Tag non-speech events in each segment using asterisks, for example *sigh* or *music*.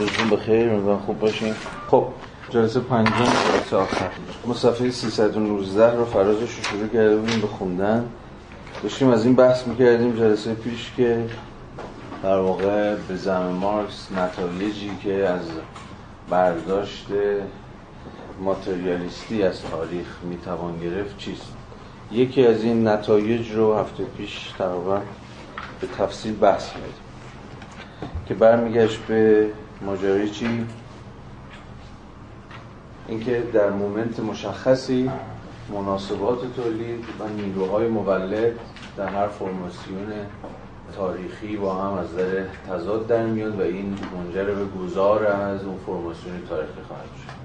روزتون بخیر امیدوارم خوب باشین. خب جلسه پنجم جلسه آخر. ما صفحه 319 رو فرازش رو شروع کرده بودیم به خوندن. داشتیم از این بحث می‌کردیم جلسه پیش که در واقع به زم مارکس نتایجی که از برداشت ماتریالیستی از تاریخ می‌توان گرفت چیست؟ یکی از این نتایج رو هفته پیش تقریبا به تفصیل بحث کردیم که برمیگشت به ماجرای چی؟ اینکه در مومنت مشخصی مناسبات تولید و نیروهای مولد در هر فرماسیون تاریخی با هم از در تضاد در میاد و این منجر به گذار از اون فرماسیون تاریخی خواهد شد.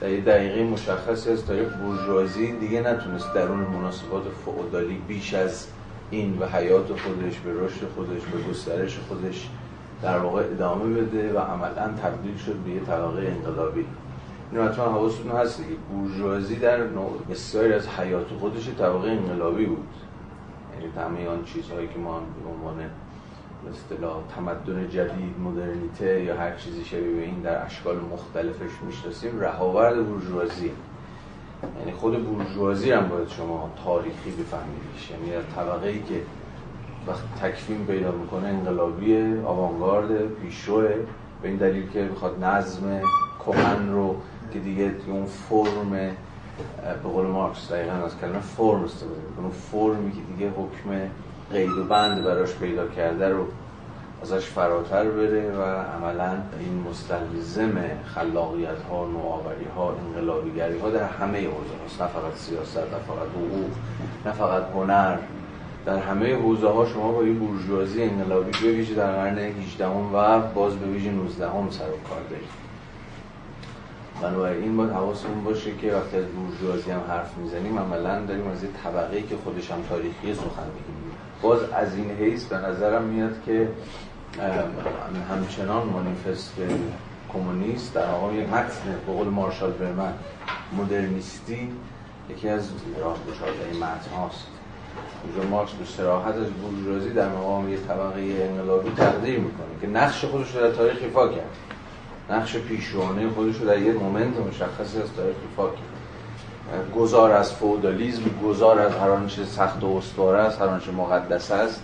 در یه دقیقه مشخصی از تاریخ بورژوازی دیگه نتونست درون مناسبات فعودالی بیش از این و حیات خودش به رشد خودش به گسترش خودش در واقع ادامه بده و عملا تبدیل شد به یه طبقه انقلابی. اینو حتما حواستون هست دیگه. بورژوازی در بسیاری از حیات خودش طبقه انقلابی بود. یعنی همه آن چیزهایی که ما به عنوان اصطلاح تمدن جدید مدرنیته یا هر چیزی شبیه به این در اشکال مختلفش می‌شناسیم رهاورد بورژوازی یعنی خود بورژوازی هم باید شما تاریخی بفهمیدیش. یعنی در طبقه ای که وقت تکفیم پیدا می‌کنه انقلابی آوانگارد پیشروه. به این دلیل که بخواد نظم کهن رو که دیگه اون فرم به قول مارکس دقیقا از کلمه فرم استفاده می‌کنه. اون فرمی که دیگه حکم قید و بند براش پیدا کرده رو ازش فراتر بره و عملا این مستلزم خلاقیت ها نوآوری ها انقلابیگری ها در همه هاست نه فقط سیاست نه فقط حقوق نه فقط هنر. در همه حوزه ها شما با این بورژوازی انقلابی به در قرن 18 و باز به ویژه 19 هم سر و کار دارید. بنابراین باید حواسمون باشه که وقتی از بورژوازی هم حرف می‌زنیم عملا داریم از یه طبقه که خودش هم تاریخی سخن میگیم باز از این حیث به نظرم میاد که همچنان مانیفست کمونیست در یک متن به قول مارشال برمن مدرنیستی یکی از راه این متن هاست. اونجا مارکس به صراحت از بورژوازی در مقام یک طبقه انقلابی تقدیر می‌کنه که نقش خودش رو در تاریخ ایفا کرد. نقش پیشروانه خودش رو در یک مومنت مشخصی از تاریخ ایفا کرد. گذار از فودالیزم گذار از هر آنچه سخت و استواره است هر آنچه مقدس است.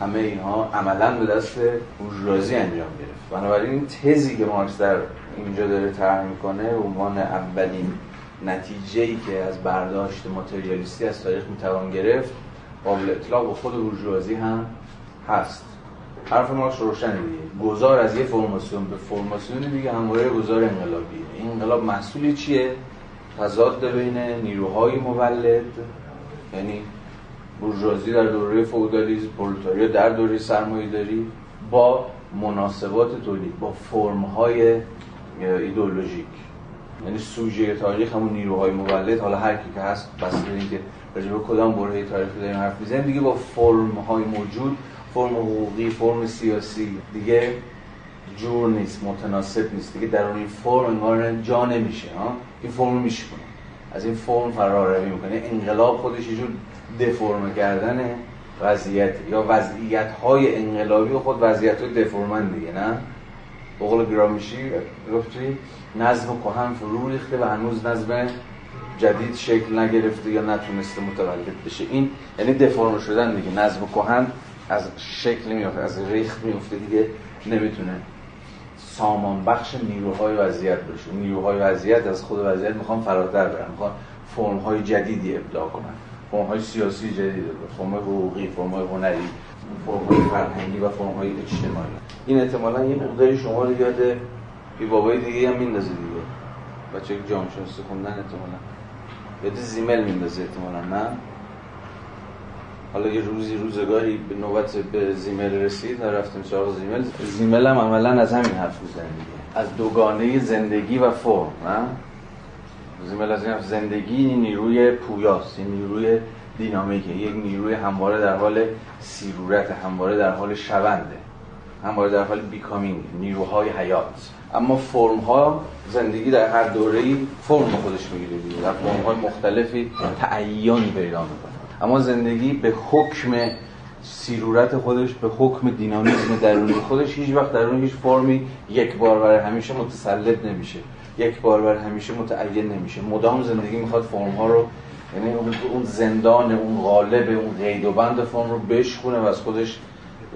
همه اینها عملا به دست بورژوازی انجام گرفت. بنابراین این تزی که مارکس در اینجا داره طرح می‌کنه عنوان اولین نتیجه ای که از برداشت ماتریالیستی از تاریخ می‌توان گرفت قابل اطلاق به خود بورژوازی هم هست. حرف مارکس روشن دیگه گذار از یه فرماسیون به فرماسیون دیگه همواره گذار انقلابیه این انقلاب محصولی چیه؟ تضاد بین نیروهای مولد یعنی بورژوازی در دوره فئودالیسم پرولتاریا در دوره سرمایه‌داری با مناسبات تولید با فرم‌های ایدئولوژیک. یعنی سوژه تاریخ همون نیروهای مولد حالا هر کی که هست بس اینکه راجع به کدام برهه تاریخی داریم حرف می‌زنیم؟ دیگه با فرم‌های موجود فرم حقوقی فرم سیاسی دیگه جور نیست متناسب نیست. دیگه در اون این فرم انگار جا نمیشه ها؟ این فرم میشکنه از این فرم فرار روی می‌کنه. انقلاب خودش یه جور دفرم کردن وضعیت یا وضعیت های انقلابی خود وضعیت های دفرمن دیگه نه؟ بقول گرامیشی گفتی نظم کهن فرو ریخته و هنوز نظم جدید شکل نگرفته یا نتونسته متولد بشه. این یعنی دفرم شدن دیگه. نظم کهن از شکل میفته از ریخت میفته دیگه. نمی‌تونه سامان بخش نیروهای وضعیت بشه نیروهای وضعیت از خود وضعیت می‌خوان فراتر برن. می‌خوان فرم های جدیدی ابداع کنن. فرم های سیاسی جدید فرم های حقوقی فرم های هنری فرم های فرهنگی و فرم های اجتماعی. این احتمالا یه مقداری شما رو یاد بی بابای دیگه هم میندازه دیگه. بچه که جامعه شناسی خوندن احتمالا. یاد زیمل میندازه احتمالا نه؟ حالا یه روزی روزگاری به نوبت به زیمل رسید و رفتیم سراغ زیمل زیمل هم عملا از همین حرف می‌زنه از دوگانه زندگی و فرم نه؟ زیمل از این حرف زندگی نیروی پویاست این نیروی دینامیکه. یک نیروی همواره در حال سیرورت همواره در حال شونده. همواره در حال بیکامینگ نیروهای حیات. اما فرم ها زندگی در هر دوره‌ای فرم خودش می‌گیره دیگه. در فرم های مختلفی تعین پیدا می‌کنه. اما زندگی به حکم سیرورت خودش به حکم دینامیزم درونی خودش هیچ وقت درون هیچ فرمی یک بار برای همیشه متسلط نمیشه. یک بار برای همیشه متعین نمیشه. مدام زندگی می‌خواد فرم ها رو یعنی اون زندان اون غالب اون قید و بند فرم رو بشکونه و از خودش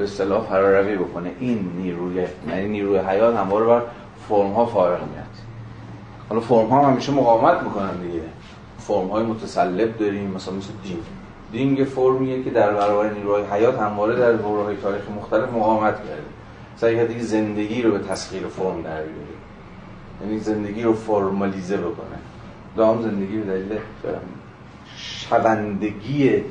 به اصطلاح فراروی بکنه. این نیروی یعنی نیروی حیات همواره بر فرم ها فارغ میاد. حالا فرم ها همیشه مقاومت می‌کنن دیگه. فرم های متسلب داریم مثلا مثل دین دین یه فرمیه که در برابر نیروهای حیات همواره در دوره‌های تاریخ مختلف مقاومت کرده. سعی کرده زندگی رو به تسخیر فرم در بیاره. یعنی زندگی رو فرمالیزه بکنه. دام زندگی به دلیل شوندگی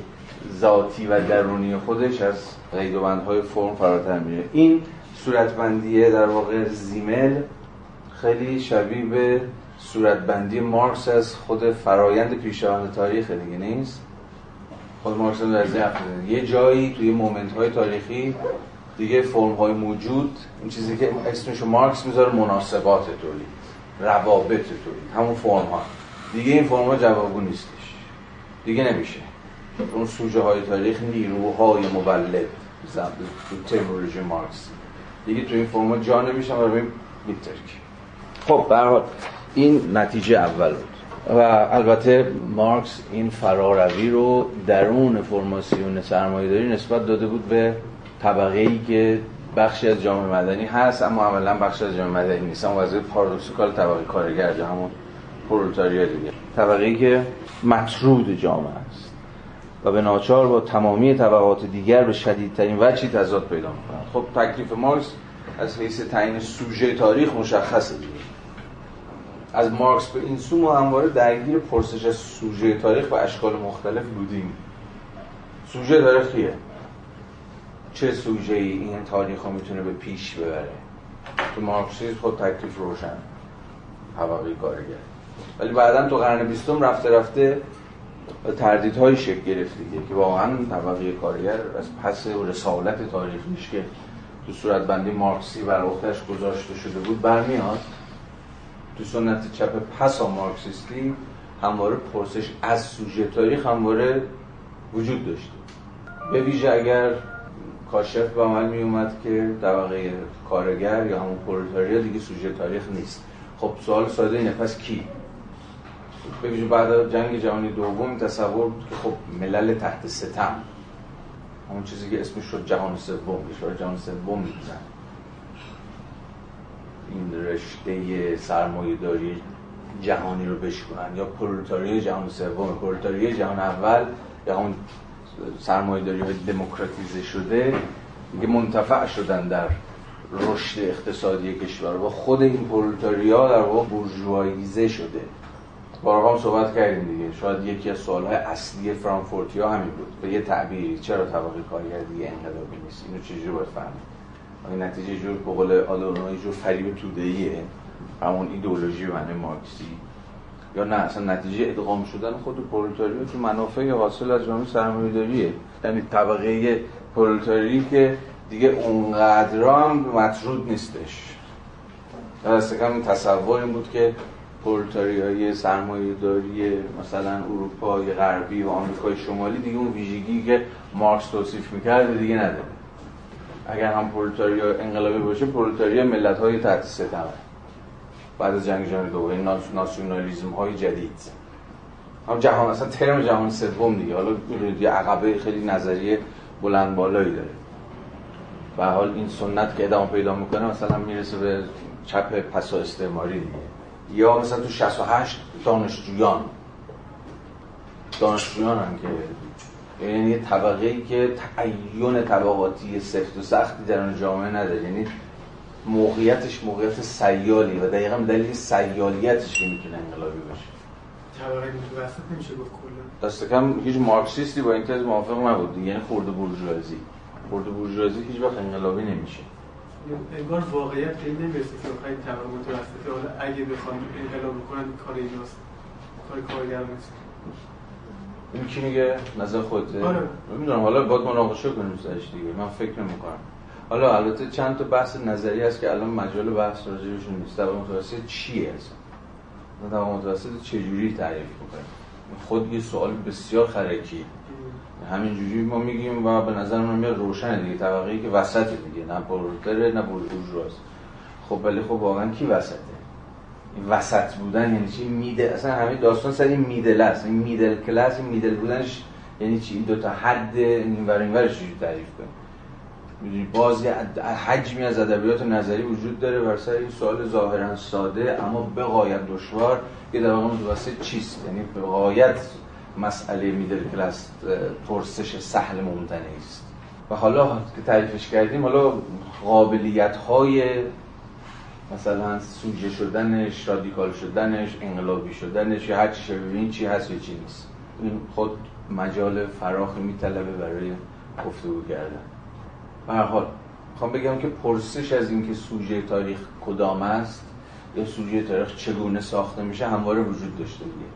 ذاتی و درونی خودش از قید و فرم فراتر میره. این صورتبندیه در واقع زیمل خیلی شبیه به صورتبندی مارکس از خود فرایند پیشروند تاریخ دیگه نیست. خود مارکس در یه جایی توی moment های تاریخی دیگه فرم های موجود این چیزی که اسمشو مارکس می‌ذاره مناسبات تولید روابط تولید همون فرم ها دیگه این فرم ها نیستش. دیگه نمیشه. اون سوژه های تاریخ نیروهای مولد terminology مارکس. دیگه تو این فرما جا نمیشن ببین میترکه خب به این نتیجه اول بود. و البته مارکس این فراروی رو درون فرماسیون سرمایه‌داری نسبت داده بود به طبقه ای که بخشی از جامعه مدنی هست اما عملا بخشی از جامعه مدنی نیست. اما وضعیت پارادوکسیکال طبقه کارگر همون پرولتاریا دیگه. طبقه ای که مطرود جامعه است. و به ناچار با تمامی طبقات دیگر به شدیدترین وجهی تضاد پیدا می‌کنند. خب تکلیف مارکس از حیث تعیین سوژه تاریخ مشخصه. دیگه از مارکس به این سو ما همواره درگیر پرسش از سوژه تاریخ و اشکال مختلف بودیم. سوژه تاریخ کیه؟ چه سوژه ای این تاریخ رو می‌تونه به پیش ببره؟ تو مارکسیسم خود تکلیف روشن طبقه کارگر ولی بعدا تو قرن بیستم رفته رفته تردیدهای شکل گرفت دیگه که واقعا طبقه کارگر از پس رسالت تاریخیش که تو صورت بندی مارکسی بر عهدهش گذاشته شده بود برمیاد. تو سنت چپ پسا مارکسیستی همواره پرسش از سوژه تاریخ همواره وجود داشته. به ویژه اگر کاشف به عمل می اومد که طبقه کارگر یا همون پرولتاریا دیگه سوژه تاریخ نیست. خب سوال ساده اینه پس کی؟ ببینید بعد جنگ جهانی دوم تصور بود که خب ملل تحت ستم همون چیزی که اسمش شد جهان سوم کشور جهان سوم میگن این رشته سرمایه داری جهانی رو بشکنن یا پرولتاری جهان سوم. پرولتاری جهان اول یا اون سرمایه داری های دموکراتیزه شده دیگه منتفع شدن در رشد اقتصادی کشور و خود این پرولتاریا در واقع بورژواییزه شده. هم صحبت کردیم دیگه. شاید یکی از سوالهای اصلی فرانکفورتیا همین بود. به یه تعبیری چرا طبقه کارگر دیگه انقلابی نیست؟ اینو چجوری باید فهمید نتیجه جور به قول آدورنو جور فریب تودهیه همون ایدئولوژی معنی مارکسی. یا نه اصلا نتیجه ادغام شدن خود پرولتاریا تو منافع حاصل از جامعه سرمایه‌داریه. یعنی طبقه پرولتاری که اونقدر اونقدرام مطرود نیستش. دست کم تصور این بود که پرولتاری های سرمایه داری مثلا اروپای غربی و آمریکای شمالی دیگه اون ویژگی که مارکس توصیف می‌کرد دیگه نداره. اگر هم پرولتاریا انقلابی باشه پرولتاریا ملت های تحت ستم بعد از جنگ جهانی دوم این ناسیونالیسم های جدید. هم جهان اصلا ترم جهان سوم دیگه. حالا یه عقبه خیلی نظریه بلند بالایی داره. و حال این سنت که ادامه پیدا می‌کنه مثلا می‌رسه به چپ پسا استعماری دیگه. یا مثلا تو 68 دانشجویان دانشجویان هم که یعنی طبقه ای که تعین طبقاتی سفت و سختی در اون جامعه نداره. یعنی موقعیتش موقعیت سیالی و دقیقا دلیل سیالیتش که می‌تونه انقلابی باشه. طبقه متوسط نمیشه گفت کلا. دست کم هیچ مارکسیستی با این تز موافق نبود. یعنی خورده بورژوازی خورده بورژوازی هیچ وقت انقلابی نمیشه. انگار واقعیت این نمی‌رسه که خیلی طبقه متوسطه حالا اگه بخوام انقلاب بکنن کار ایناست. کار کارگر نیست. این کی میگه؟ نظر خودته آره. نمی‌دونم. حالا باید مناقشه کنیم سرش دیگه. من فکر نمی‌کنم. حالا البته چند تا بحث نظری هست که الان مجال بحث راجعشون نیست. طبقه متوسط چیه اصلا؟ طبقه متوسط چجوری تعریف می‌کنه خود یه سوال بسیار خرکی. همینجوری ما میگیم و به نظر من میاد روشنه دیگه. طبقه ای که وسط دیگه. نه پرولتره نه بورژواز. خب ولی خب واقعا کی وسطه؟ این وسط بودن یعنی چی؟ میدل اصلا همه داستان سر این میدل است. این میدل کلاس این میدل بودنش یعنی چی؟ این دو تا حد این ور این ورش تعریف کنیم. باز حجمی از ادبیات نظری وجود داره بر سر این سوال ظاهرا ساده اما به غایت دشوار که در واقع متوسط چیست؟ یعنی به غایت مسئله میدل کلاس پرسش سهل ممتنه است. و حالا که تعریفش کردیم حالا قابلیت های مثلا سوژه شدنش رادیکال شدنش انقلابی شدنش یا هر چی ببین چی هست یا چی نیست. این خود مجال فراخی میطلبه برای گفتگو کردن. به هر حال می‌خوام بگم که پرسش از اینکه سوژه تاریخ کدام است یا سوژه تاریخ چگونه ساخته میشه همواره وجود داشته دیگه.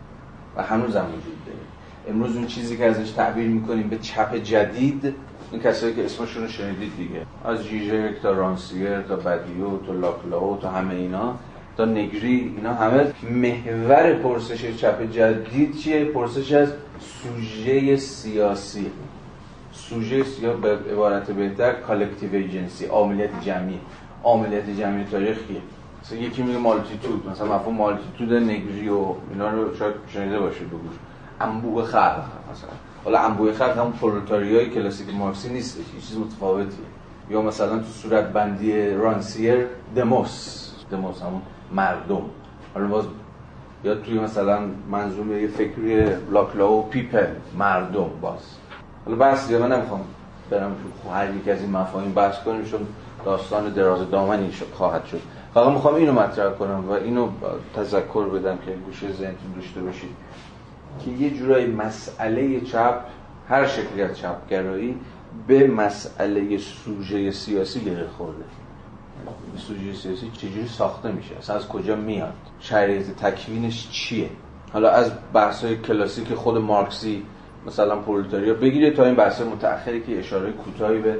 و هنوز هم وجود داره. امروز اون چیزی که ازش تعبیر می‌کنیم به چپ جدید این کسایی که اسمشون رو شنیدید دیگه. از ژیژک تا رانسیر تا بدیو تا لاکلاو تا همه اینا تا نگری اینا همه. محور پرسش چپ جدید چیه؟ پرسش از سوژه سیاسی. سوژه یا به عبارت بهتر collective agency عاملیت جمعی. عاملیت جمعی تاریخ مثلا یکی میگه multitude مثلا مفهوم multitude نگری و اینا رو شاید شنیده باشید بگوش انبوه خلق حالا انبوه خلق هم پرولتاریای کلاسیک مارکسی نیست یه چیز متفاوتیه. یا مثلا تو صورت بندی رانسیر دموس. دموس همون مردم. حالا باز یا توی مثلا منظومه یه فکری لاکلاو people مردم باز. حالا بحث دیگه من نمی‌خوام برم هر یک از این مفاهیم بحث کنیم چون داستان دراز دامنی خواهد شد. فقط می‌خوام اینو مطرح کنم و اینو تذکر بدم که گوشه ذهنتون داشته باشید. که یه جورای مسئله چپ هر شکلی از چپگرایی به مسئله سوژه سیاسی گره خورده. سوژه سیاسی چجوری ساخته میشه؟ اصلا از کجا میاد؟ شرایط تکوینش چیه؟ حالا از بحث های کلاسیک خود مارکسی مثلا پرولتاریا بگیره تا این بحث متأخری که اشاره کوتاهی به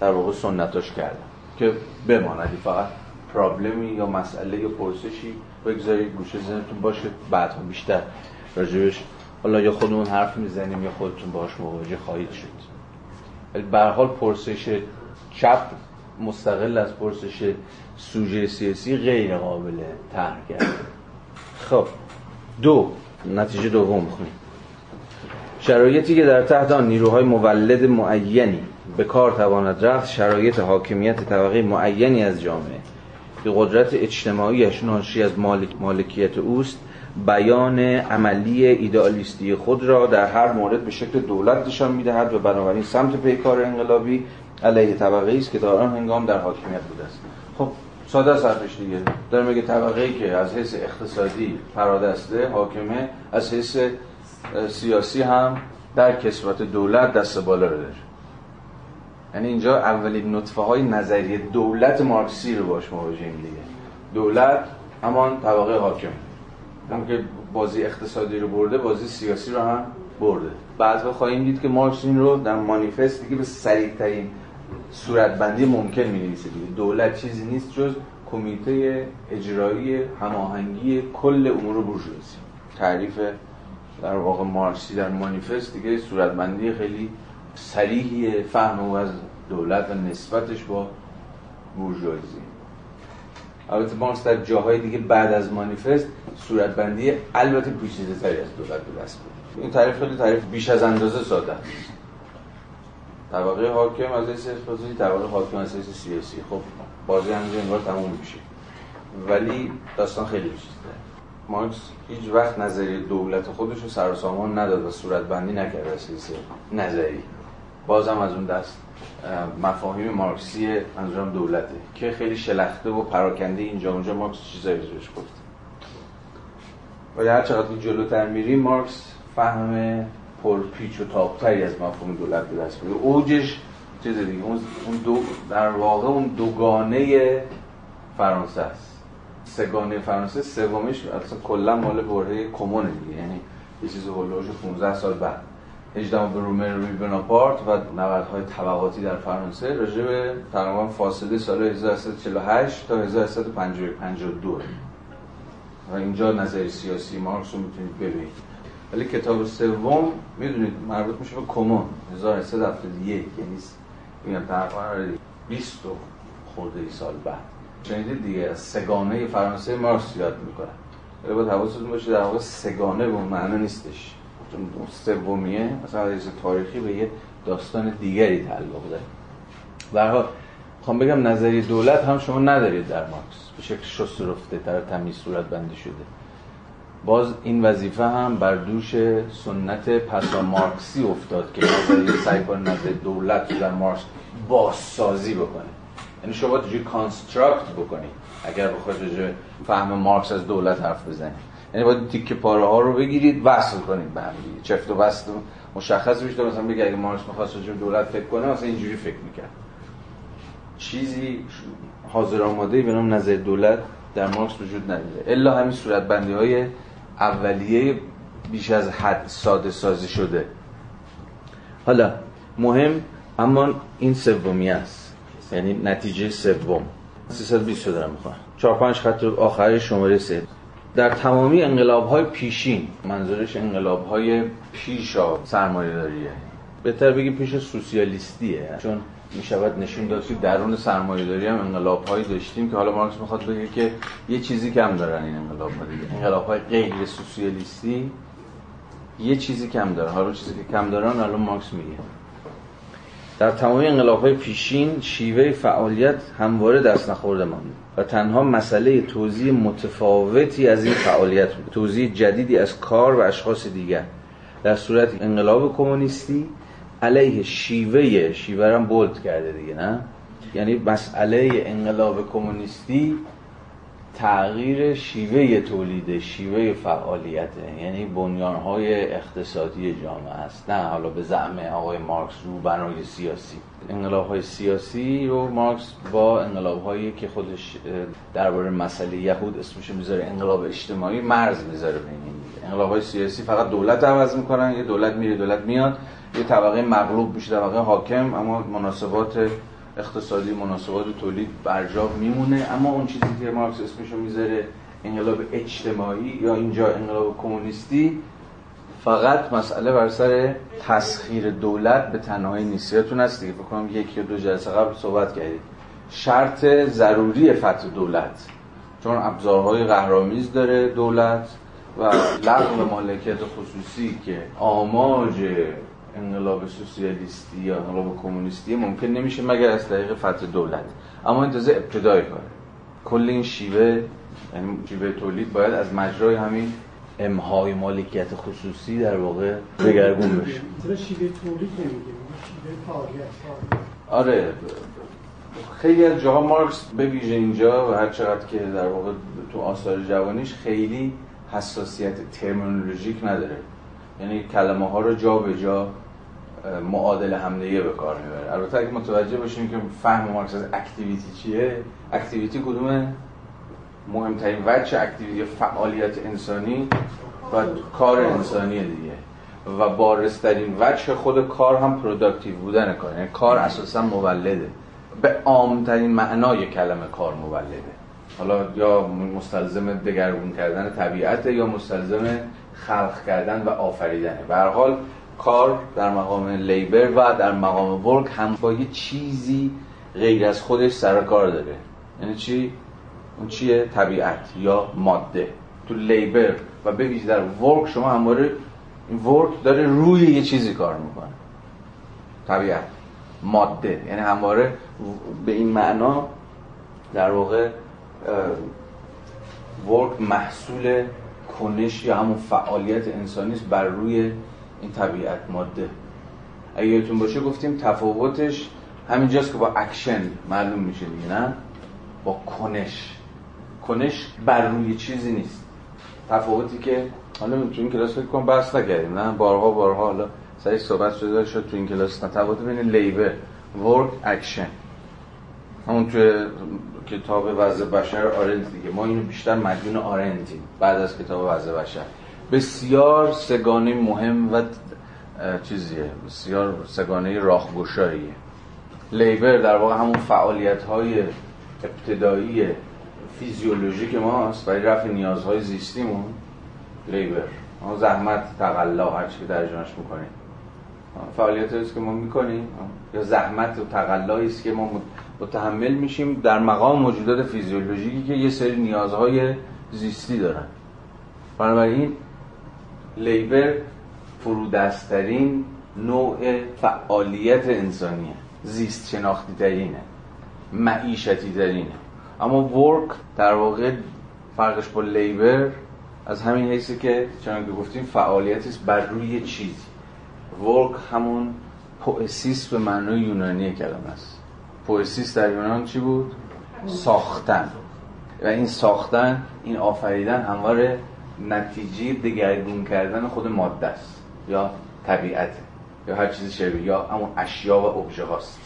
در واقع سنتاش کردم. که بماندی فقط پرابلمی یا مسئله یا پرسشی بگذارید گوشه ذهنتون باشه بعدها بیشتر راجبش حالا یا خودمون حرف می‌زنیم یا خودتون باش مواجه خواهید شد. ولی به حال پرسش چپ مستقل از پرسش سوژه سیاسی غیر قابل طرح خب دو نتیجه دوم خونیم شرایطی که در تحت آن نیروهای مولد معینی به کار تواند رفت شرایط حاکمیت طبقه معینی از جامعه. که قدرت اجتماعیش ناشی از مالک مالکیت اوست. بیان عملی ایدئالیستی خود را در هر مورد به شکل دولت نشان می‌دهد و بنابراین سمت پیکار انقلابی علیه طبقه است که در آن هنگام در حاکمیت بوده است. خب ساده حرفش دیگه. داره میگه طبقه ای که از حیث اقتصادی فرادسته حاکمه از حیث سیاسی هم در کسوت دولت دست بالا رو داره. یعنی اینجا اولین نطفه های نظریه دولت مارکسی رو باش مواجهیم دیگه. دولت همان طبقه حاکم. هم که بازی اقتصادی رو برده بازی سیاسی رو هم برده. بعدها خواهیم دید که مارکس این رو در مانیفست دیگه به سریع ترین صورتبندی ممکن می نویسه دیگه. دولت چیزی نیست جز کمیته اجرایی هماهنگی کل امور بورژوازی. تعریف در واقع مارکسی در مانیفست دیگه صورتبندی خیلی سریحی فهم او از دولت و نسبتش با بورژوازی. البته مارکس در جاهای دیگه بعد از مانیفست صورتبندی البته پیچیده تری از دولت به دست بود. این تعریف خیلی تعریف بیش از اندازه ساده طبقه حاکم از حیث اقتصادی طبقه حاکم از حیث سیاسی. خب بازی همینجا انگار تموم میشه. ولی داستان خیلی بیشتره مارکس هیچ وقت نظریه دولت خودش رو سر و سامان نداد و صورتبندی نکرد از نظری. بازم از اون دست مفاهیم مارکسی منظورم دولته که خیلی شلخته و پراکنده اینجا اونجا مارکس چیزایی روش گفت. ولی هر چقدر جلوتر میریم مارکس فهم پرپیچ و تابتری از مفهوم دولت به دست میاره اوجش چیز دیگه اون دو در واقع اون دوگانه فرانسه است. سگانه فرانسه سومیش اصلا کلا مال برهه کمونه دیگه یعنی یه چیز هولوش 15 سال بعد. هجدهم به رومر روی بناپارت و نبردهای طبقاتی در فرانسه راجع به تقریبا فاصله سال 1848 تا 1852 و اینجا نظر سیاسی مارکس رو می‌تونید ببینید. ولی کتاب سوم می‌دونید مربوط میشه به کمون 1371 یعنی میگم تقریبا 20 خورده ای سال بعد. شنیدید دیگه از سگانه فرانسه مارکس یاد می‌کنن ولی باید حواستون باشه در واقع سگانه به معنا نیستش. سومیه مثلا از تاریخی به یه داستان دیگری تعلق داره. به می‌خوام بگم نظری دولت هم شما ندارید در مارکس. به شکل شست رفته در تمیز صورت بندی شده. باز این وظیفه هم بر دوش سنت پسا مارکسی افتاد که نظریه سعی کنه نظر دولت در مارکس بازسازی بکنه. یعنی شما باید construct بکنید اگر بخواید فهم مارکس از دولت حرف بزنید یعنی باید تیکه پاره ها رو بگیرید وصل کنید به هم چفت و بست مشخص بشه مثلا بگه اگه مارکس می‌خواست دولت فکر کنه مثلا اینجوری فکر می‌کرد. چیزی حاضر آماده به نام نظر دولت در مارکس وجود نداره. الا همین صورت بندی های اولیه بیش از حد ساده سازی شده. حالا مهم اما این سومی است. یعنی نتیجه سوم. 320 دارم می‌خوام. 4 5 خط آخری شماره 3 در تمامی انقلاب های پیشین منظورش انقلاب های پیشا سرمایه داریه بهتر بگیم پیش سوسیالیستیه چون می شود نشون داد که درون سرمایه داری هم انقلاب هایی داشتیم که حالا مارکس می‌خواد بگه که یه چیزی کم دارن این انقلاب ها دیگه. انقلاب های غیر سوسیالیستی یه چیزی کم دارن. حالا چیزی که کم دارن الان مارکس میگه. در تمام انقلاب های پیشین شیوه فعالیت همواره دست نخورده ماند و تنها مسئله توضیح متفاوتی از این فعالیت بود. توضیح جدیدی از کار و اشخاص دیگر. در صورت انقلاب کمونیستی علیه شیوه شیوه هم بولد کرده دیگه نه؟ یعنی مسئله انقلاب کمونیستی تغییر شیوه تولید شیوه فعالیت یعنی بنیانهای اقتصادی جامعه است. نه حالا به زعم آقای مارکس رو بنای سیاسی. انقلاب های سیاسی رو مارکس با انقلاب هایی که خودش درباره مسئله یهود اسمش می‌ذاره انقلاب اجتماعی مرز می‌ذاره بین این انقلاب های سیاسی فقط دولت عوض می‌کنن یه دولت میره دولت میاد یه طبقه مغلوب میشه طبقه حاکم اما مناسبات اقتصادی مناسبات تولید برجا میمونه. اما اون چیزی که مارکس اسمشو می‌ذاره انقلاب اجتماعی یا اینجا انقلاب کمونیستی فقط مسئله بر سر تسخیر دولت به تنهایی نیستیتون هست دیگه بکنم یک یا دو جلسه قبل صحبت کردید شرط ضروری فتح دولت. چون ابزارهای قهرامیز داره دولت و لغو مالکیت خصوصی که آماج انقلاب سوسیالیستی یا انقلاب کمونیستی ممکن نمیشه مگر از طریق فتح دولت. اما این تازه ابتدای کاره. کل این شیوه یعنی شیوه تولید باید از مجرای همین امهای مالکیت خصوصی در واقع دگرگون بشه. شیوه تولید نمیگیم؟ شیوه آره. خیلی از جاها مارکس به ویژه اینجا و هر چقدر که در واقع تو آثار جوانیش خیلی حساسیت ترمینولوژیک نداره. یعنی کلمه ها رو جا به جا معادل همدیگه به کار می‌بره. البته اگه متوجه باشیم که فهم مارکس از activity چیه activity کدومه؟ مهمترین وجه activity فعالیت انسانی و کار انسانی دیگه. و بارزترین وجه خود کار هم productive بودن کار یعنی کار اساسا مولده. به عامترین معنای کلمه کار مولده. حالا یا مستلزم دگرگون کردن طبیعت یا مستلزم خلق کردن و آفریدنه. به هر حال کار در مقام labor و در مقام work هم با یه چیزی غیر از خودش سر کار داره. یعنی چی؟ اون چیه؟ طبیعت یا ماده. تو labor و به در work شما همواره این work داره روی یه چیزی کار می‌کنه. طبیعت. ماده. یعنی همواره به این معنا در واقع work محصول کنش یا همون فعالیت انسانی بر روی این طبیعت ماده. اگه یادتون باشه گفتیم تفاوتش همینجاست که با اکشن معلوم میشه دیگه نه؟ با کنش. کنش بر روی چیزی نیست. تفاوتی که حالا تو این کلاس فکر کنم بحث نکردیم نه؟ بارها بارها حالا سریع صحبت شده شد تو این کلاس. تفاوت بین labor work action. همون توی کتاب وضع بشر آرنت دیگه. ما اینو بیشتر مدیون آرنتیم بعد از کتاب وضع بشر. بسیار سه‌گانه مهم و چیزیه بسیار سه‌گانه راهگشاییه. لیبر در واقع همون فعالیت های ابتدایی فیزیولوژیک ماست برای رفع نیازهای زیستیمون لیبر. زحمت تقلا هر که ترجمهش می‌کنیم. فعالیت است که ما می‌کنیم یا زحمت و تقلایی است که ما متحمل میشیم در مقام موجودات فیزیولوژیکی که یه سری نیازهای زیستی دارن. بنابراین لیبر فرودسترین نوع فعالیت انسانیه زیست شناختی ترینه معیشتی ترینه اما ورک در واقع فرقش با لیبر از همین حیثی که چنانکه گفتیم فعالیتی است بر روی چیزی ورک همون پوئسیس به معنای یونانی کلمه است. پوئسیس در یونان چی بود؟ ساختن. و این ساختن این آفریدن همواره نتیجه دگرگون کردن خود ماده است. یا طبیعت یا هر چیزی شبیه یا همون اشیا و ابژه هاست.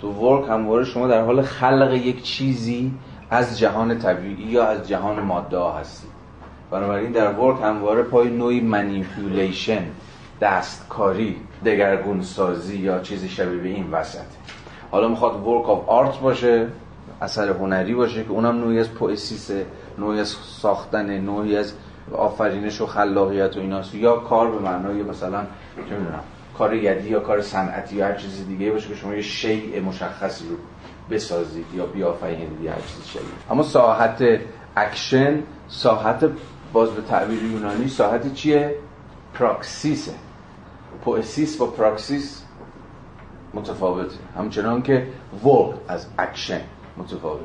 تو work همواره شما در حال خلق یک چیزی از جهان طبیعی یا از جهان ماده ها هستی. بنابراین در work همواره پای نوعی manipulation دستکاری دگرگون سازی یا چیزی شبیه به این وسط. حالا می‌خواد work of art باشه اثر هنری باشه که اونم نوعی از پوئسیسه نوعی از ساختن نوعی از آفرینش و خلاقیت و ایناست. یا کار به معنای مثلا چه می‌دونم کار یدی یا کار صنعتی یا هر چیزی دیگه باشه که شما یه شیء مشخصی رو بسازید یا بیافرینید یا هر چیزی شبیه. اما ساحت اکشن ساحت باز به تعبیر یونانی ساحت چیه؟ پراکسیسه. پوئسیس با پراکسیس متفاوته. همچنان که work از اکشن متفاوته.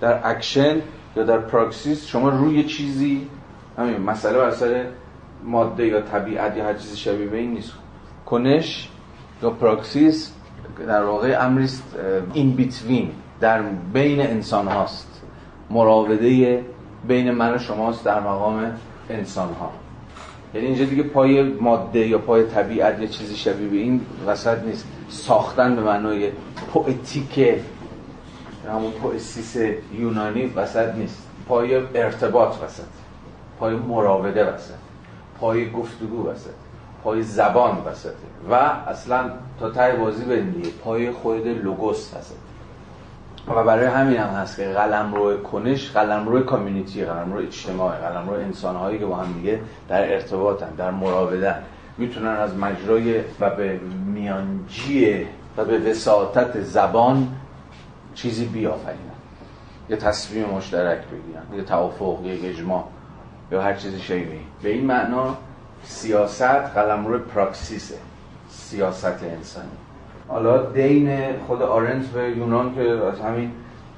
در اکشن یا در پراکسیس شما روی چیزی همین مسئله بر سر ماده یا طبیعت یا هر چیزی شبیه به این نیست. کنش یا پراکسیس در واقع امریست in between در بین انسان هاست. مراوده بین من و شماست در مقام انسان ها. یعنی اینجا دیگه پای ماده یا پای طبیعت یا چیزی شبیه به این وسط نیست. ساختن به معنای پوئتیک همون پوئسیس یونانی وسط نیست. پای ارتباط وسط. پای مراوده وسط پای گفتگو وسط پای زبان وسطه و اصلا تا تای بازی دیگه پای خود لوگوس هست و برای همین هم هست که قلم روی کنش قلم روی کامیونیتی قلم روی اجتماع قلم روی انسان که با هم دیگه در ارتباطن در مراودن. می‌تونن از مجرای و به میانجی و به وساطت زبان چیزی بیافرینن. یه تصمیم مشترک بگیرن یه توافق یه اجماع. یا هر چیزی شیوی به این معنا سیاست قلم روی پراکسیسه. سیاست انسانی. حالا دین خود آرنت به یونان که از همین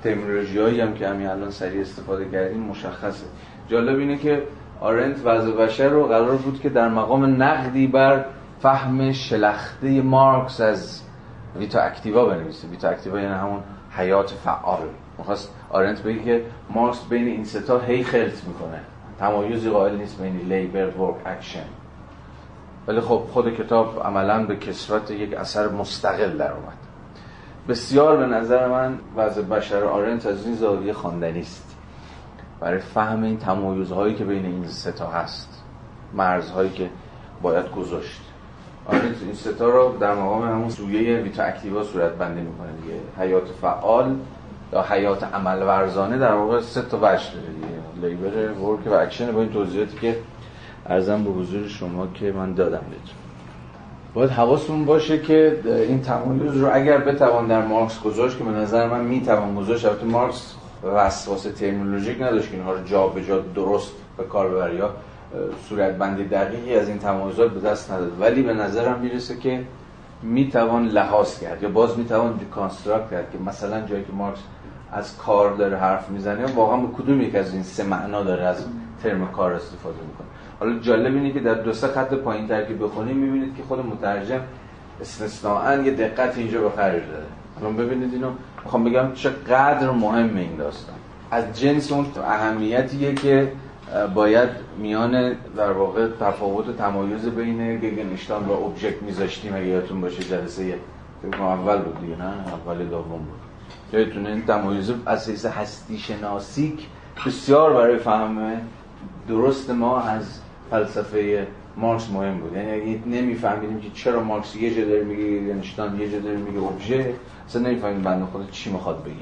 ترمینولوژی هم که همین الان سریع استفاده کردیم مشخصه. جالب اینه که آرنت وضع بشر رو قرار بود که در مقام نقدی بر فهم شلخته مارکس از vita activa بنویسه. vita activa یعنی همون حیات فعال. می‌خواست آرنت بگه که مارکس بین این سه تا هی خلط می‌کنه. تمایزی قائل نیست بین labor work action. ولی خب خود کتاب عملا به کسوت یک اثر مستقل در اومد. بسیار به نظر من وضع بشر آرنت از این زاویه خواندنی است. برای فهم این تمایزهایی که بین این سه تا هست مرزهایی که باید گذاشت. آرنت این سه تا رو در مقام همون سویه vita activa صورت بندی می‌کنه دیگه. حیات فعال یا حیات عمل ورزانه در واقع سه تا وجه داره. labor work و اکشن با این توضیحاتی که عرضم به حضور شما که من دادم بهتون. باید حواستون باشه که این تمایز رو اگر بتوان در مارکس گذاشت که به نظر من می‌توان گذاشت البته مارکس وسواس ترمینولوژیک نداشت که اینها رو جا به جا درست به کار ببره یا صورت بندی دقیقی از این تمایزات به دست نداد. ولی به نظرم می‌رسه که می‌توان لحاظ کرد یا باز می‌توان دیکانستراکت کرد که مثلا جایی که مارکس از کار داره حرف می‌زنه واقعا به کدوم یک از این سه معنا داره از ترم کار استفاده می‌کنه. حالا جالب اینه که در دو سه خط پایین تر که بخونیم می‌بینید که خود مترجم استثناء یه دقت اینجا به خرج داره الان ببینید اینو. می‌خوام بگم چقدر مهمه این داستان. از جنس اون اهمیتیه که باید میان در واقع تفاوت تمایز بین گگنشتان و ابژکت میذاشتیم. اگه یادتون باشه جلسه اول بود دیگه نه؟ اول دوم بود. یادتونه این تمایز از حیث هستی شناسیک بسیار برای فهم درست ما از فلسفه مارکس مهم بود. یعنی اگه نمیفهمیدیم که چرا مارکس یه جا داره میگه گگنشتان یه جا داره میگه ابژه اصلا نمی‌فهمیم بنده خود چی می‌خواد بگه.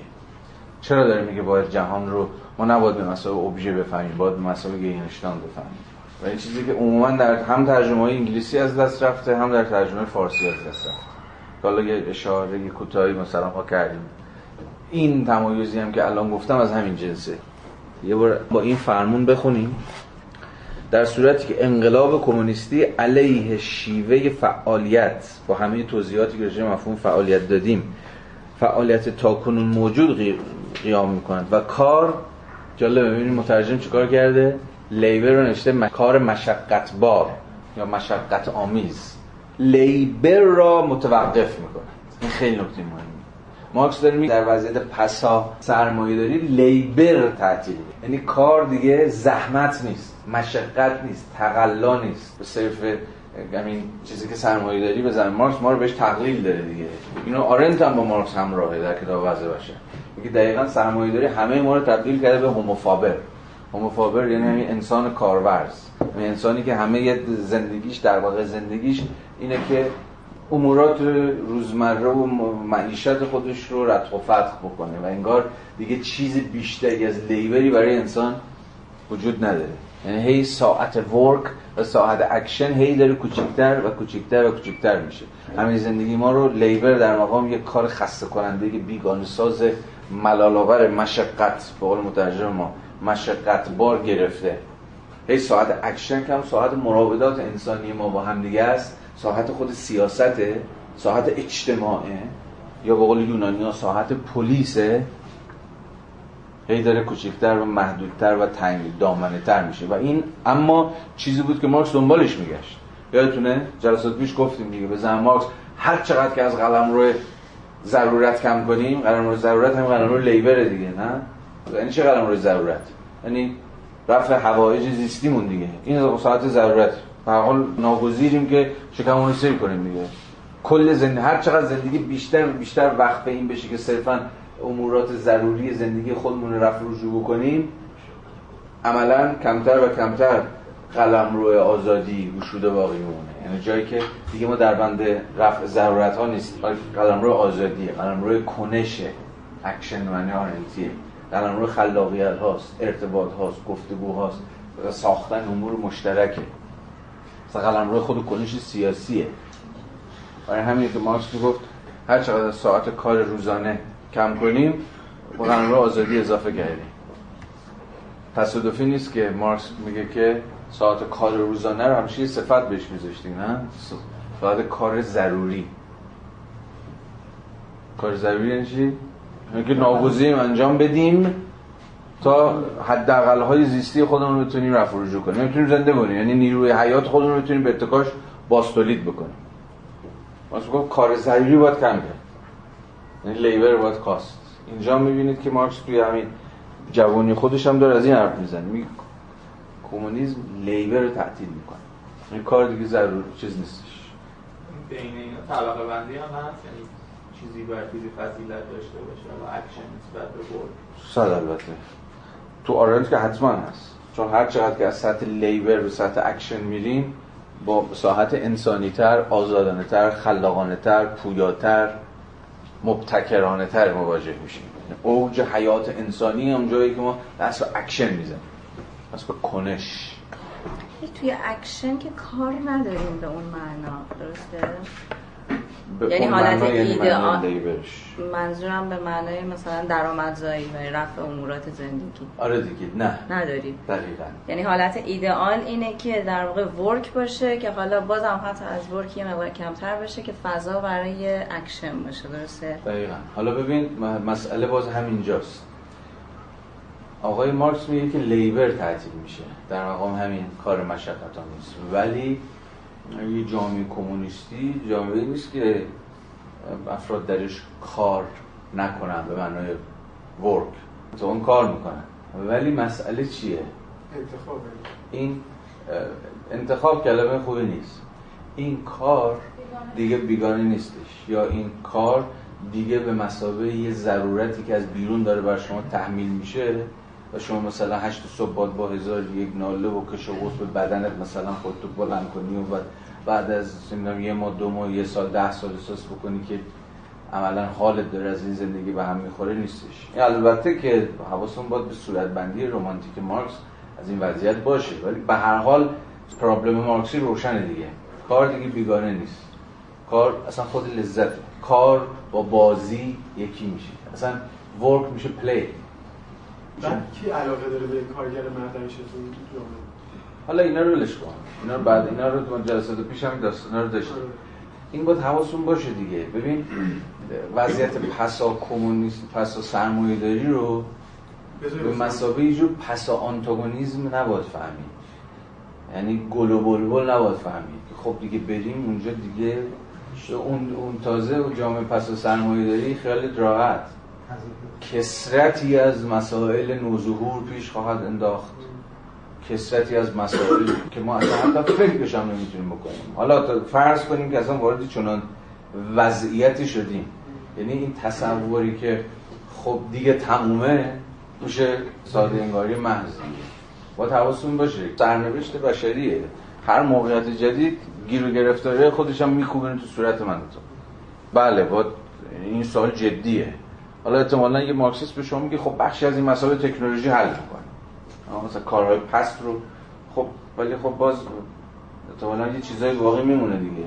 چرا داره میگه باید جهان رو ما نباید به مسائل ابژه بفهمیم باید به مسائل گگنشتان بفهمیم. و این چیزی که عموما در هم ترجمه های انگلیسی از دست رفته هم در ترجمه فارسی از دست رفته. حالا یه اشاره کوتاهی مثلا ما کردیم. این تمایزی هم که الان گفتم از همین جنسه. یه بار با این فرمون بخونیم. در صورتی که انقلاب کمونیستی علیه شیوه فعالیت با همه توضیحاتی که رژیم مفهوم فعالیت دادیم فعالیت تاکنون موجود قیام می‌کنند و کار جالب ببینید مترجم چیکار کرده؟ لیبر رو نشته کار مشقت بار یا مشقت آمیز. لیبر را متوقف می‌کنه این خیلی نکته مهمه. مارکس داره در وضعیت پسا سرمایه داری لیبر تعطیل یعنی کار دیگه زحمت نیست مشقت نیست تقلا نیست. به صرف همین چیزی که سرمایه داری بزن مارکس ما رو بهش تقلیل داره دیگه. اینو آرنت هم با مارکس همراهه در کتاب وضع بشر میگه دقیقا سرمایه داری همه ما رو تبدیل کرده به homo faber. homo faber یعنی همین انسان کارورز. یعنی انسانی که همه زندگیش در واقع زندگیش اینه که امورات روزمره و معیشت خودش رو رتق و فتق بکنه و انگار دیگه چیز بیشتری از labor ی برای انسان وجود نداره. یعنی هی ساحت work و ساعت اکشن هی داره کوچکتر و کوچکتر و کوچکتر میشه. همین زندگی ما رو labor در مقام یک کار خسته کننده بیگانه ساز ملالآور مشقت به قول مترجم ما مشقت بار گرفته. هی ساعت اکشن کم ساحت مراودات انسانی ما با هم دیگه است. ساحت خود سیاسته ساحت اجتماعه. یا به قول یونانی ها ساحت polis ه. هی داره کوچکتر و محدودتر و تنگ دامنه تر میشه. و این اما چیزی بود که مارکس دنبالش میگشت. یادتونه؟ جلسات پیش گفتیم دیگه به زن مارکس هر چقدر که از قلم روی ضرورت کم کنیم قلم روی ضرورت هم قلم روی لیبره دیگه نه؟ یعنی چه قلم روی ضرورت؟ یعنی رفع حوایج زیستیمون دیگه. این ساعت ضرورت. به حال ناگزیریم که شکمون رو سیر کنیم دیگه. کل زندگی هر چقدر زندگی بیشتر بیشتر وقت به این بشه که صرفا امورات ضروری زندگی خودمون رو رفع رجوع بکنیم عملا کمتر و کمتر قلمروی آزادی گشوده باقی می‌مونه. یعنی جایی که دیگه ما در بند رفع ضرورت ها نیست قلمروی آزادی قلمروی کنشه اکشن معنی آرنتیه قلمروی خلاقیت هاست ارتباط هاست گفتگو هاست. ساختن امور مشترکه. قلمروی خود کنش سیاسیه. برای همین که مارکس گفت هر چقدر ساعت کار روزانه کم کنیم با قلم روی آزادی اضافه کردیم. تصادفی نیست که مارکس میگه که ساعت کار روزانه رو همیشه صفت بهش میذاشتیم نه؟ ساعت کار ضروری. کار ضروری یعنی چی؟ که ناگزیریم انجام بدیم. تا حداقل های زیستی خودمون رو بتونیم رفع رجوع کنیم. نمی‌تونیم زنده بونیم یعنی نیروی حیات خودمون رو بتونیم به اتکاش باستولید بکنیم. واسه گفت کار ضروری باید کم کرد. یعنی labor باید کاست. اینجا می‌بینید که مارکس توی همین جوانی خودش هم داره از این حرف می‌زنه. میگه کمونیسم labor رو تعطیل می‌کنه. این کار دیگه ضرور چیز نیستش. بین اینا طبقه بندی هم هست؟ یعنی چیزی بر چیزی فضیلت داشته باشه و اکشن نسبت به work صد البته. تو آرنت که حتما هست. چون هر چقدر که از سطح labor به سطح اکشن میریم با ساحت انسانی تر، آزادانه تر، خلاقانه تر، پویاتر، مبتکرانه تر مواجه میشیم. اوج حیات انسانی هم جایی که ما دست به اکشن می‌زنیم. دست به کنش. توی اکشن که کار نداریم به اون معنا درسته؟ یعنی حالت یعنی labor ش. منظورم به معنای مثلا درآمدزایی و رفع امورات زندگی. آره دیگه نه. نداریم دقیقا. یعنی حالت ایدئال اینه که در واقع work باشه که حالا بازم حتی از work یه مقدار کمتر بشه که فضا برای اکشن باشه درسته؟ دقیقا. حالا ببین مسئله باز همینجاست. آقای مارکس میگه که لیبر تعطیل میشه. در مقام همین کار مشقت ولی یه جامعه کمونیستی جامعه نیست که افراد درش کار نکنن به معنای ورک تو اون کار می‌کنن. ولی مسئله چیه؟ انتخاب. این انتخاب کلمه خوبی نیست. این کار دیگه بیگانه نیستش. یا این کار دیگه به مسابقه یه ضرورتی که از بیرون داره بر شما تحمیل میشه و شما مثلا هشت صبح با هزار یک ناله و کش و به بدنت مثلا خودتو بلند کنی و بعد بعد از یه ماه دو ماه یه سال ده سال احساس بکنی که عملا حالت داره از این زندگی به هم می‌خوره نیستش. این البته که حواسون باید به صورتبندی رمانتیک مارکس از این وضعیت باشه ولی به هر حال پرابلم مارکسی روشنه دیگه. کار دیگه بیگانه نیست. کار اصلا خود لذته کار با بازی یکی میشه. اصلا ورک میشه پلی بعد کی علاقه داره به کارگر مردمش تو جامعه؟ حالا اینا رو ولش کن. اینا رو بعد اینا رو تو جلسات پیش هم داستانا رو داشتیم این باید حواستون باشه دیگه. ببین وضعیت پسا کمونیسم پسا سرمایه داری رو به مسابقه یه جور پسا آنتاگونیزم نباید فهمید. یعنی گل و بلبل نباید فهمید. خب دیگه بریم اونجا دیگه. اون, اون تازه و جامعه پس و سرمایه داری خیلی راحت کسرتی از مسائل نوظهور پیش خواهد انداخت. کسرتی از مسائل که ما اصلا حتی فکرش هم نمی‌تونیم بکنیم. حالا فرض کنیم که اصلا وارد چنان وضعیتی شدیم. یعنی این تصوری که خب دیگه تمومه میشه ساده انگاری محض با حواستون باشه. سرنوشت بشریه. هر موقعیت جدید گیر و گرفتاری خودش هم تو صورت من. تو بله با این سوال جدیه. حالا احتمالا یه مارکسیست به شما میگه خب بخشی از این مسائل تکنولوژی حل می‌کنه. مثلا کارهای پست رو. خب ولی خب باز احتمالا یه چیزای واقعی میمونه دیگه.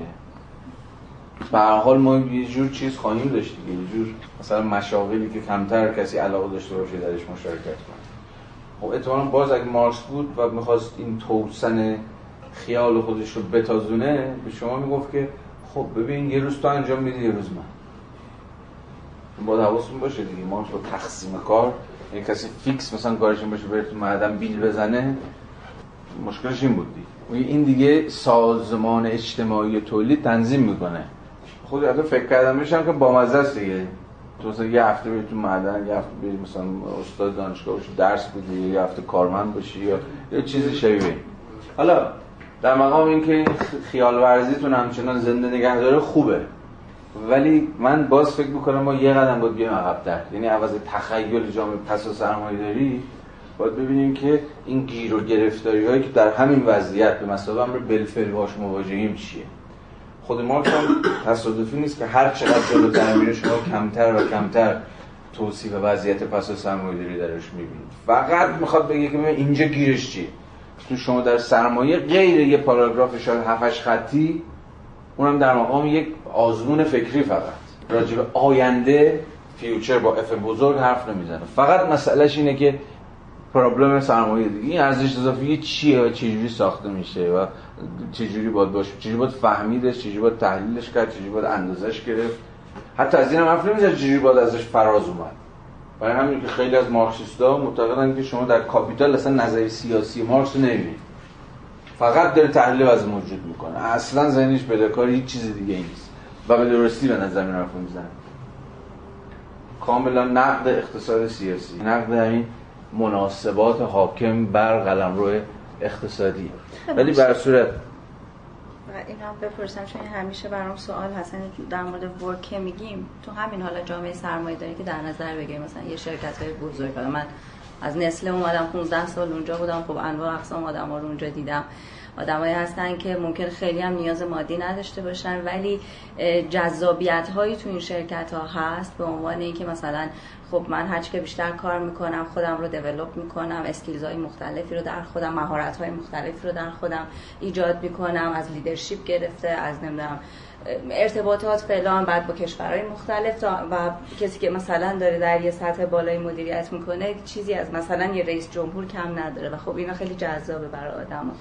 به هر حال ما یه جور چیز خواهیم داشت دیگه. یه جور مثلا مشاغلی که کمتر کسی علاقه داشته باشه درش مشارکت کنه. خب احتمالا باز اگه مارکس بود و می‌خواست این توسن خیال خودش رو بتازونه به شما می‌گفت که خب ببین یه روز تو انجام میدی یه روز من. با حواستون باشه دیگه. ما با تقسیم کار یه کسی فیکس مثلا کارش این باشه بره تو معدن بیل بزنه مشکلش این بود دیگه. این دیگه سازمان اجتماعی تولید تنظیم می‌کنه. خود حتی فکر کردم میشم که با مزه است دیگه. تو مثلا یه هفته بری تو معدن یه هفته بری مثلا استاد دانشگاه باشی درس بدی یه هفته کارمند باشی یا یه چیزی شبیه. حالا در مقام اینکه خیال ورزیتون همچنان زنده نگه داره خوبه. ولی من باز فکر می‌کنم ما یه قدم باید بیایم عقب‌تر یعنی عوض تخیل جامعه پس و سرمایه داری باید ببینیم که این گیر و گرفتاری هایی که در همین وضعیت به مسابقه امر بلفل باش مواجهیم چیه؟ خود ما هم تصادفی نیست که هر چقدر جلوتر میره شما کمتر و کمتر توصیف وضعیت پسا سرمایه داری درش می‌بینید. فقط می‌خواد بگه که اینجا گیرش چیه؟ تو شما در سرمایه به غیر یه پاراگراف شاید هفتش خطی اونم در مقام یک آزمون فکری فقط. راجع به آینده future با F بزرگ حرف نمی‌زنه. فقط مسئلهش اینه که problem سرمایه دیگه این ارزش اضافی چیه و چجوری ساخته میشه و چجوری باید باشه؟ چجوری باید فهمیدش؟ چجوری باید تحلیلش کرد؟ چجوری باید اندازش گرفت؟ حتی از این هم حرف نمی‌زنه چجوری باید ازش فراز اومد. برای همین که خیلی از مارکسیست‌ها معتقدن که شما در کاپیتال اصلا نظری سیاسی مارکس نمی‌بینید. فقط داره تحلیل وضع موجود می‌کنه. اصلا ذهنش بدهکار هیچ چیز دیگه نیست. و به درستی به نظر می رفت می‌زنه کاملا نقد اقتصاد سیاسی نقد این مناسبات حاکم بر قلمرو اقتصادی. ولی بر صورت این هم بپرسم چون همیشه برام سوال هست. یعنی در مورد ورک میگیم تو همین حالا جامعه سرمایه داری که در نظر بگیریم مثلا یه شرکت های بزرگ من از نسل اومدم 15 سال اونجا بودم. خب انواع اقسام آدم ها رو اونجا دیدم. آدمایی هستن که ممکن خیلی هم نیاز مادی نداشته باشن ولی جذابیت هایی تو این شرکت ها هست به عنوان اینکه مثلا خب من هرچی که بیشتر کار می‌کنم خودم رو دیولپ می‌کنم اسکیلز های مختلفی رو در خودم مهارت های مختلفی رو در خودم ایجاد می‌کنم از leadership گرفته از نمی‌دونم ارتباطات فلان بعد با کشورهای مختلف و کسی که مثلا داره در یه سطح بالای مدیریت می‌کنه چیزی از مثلا یه رئیس جمهور کم نداره و خب اینا خیلی جذابه برای آدم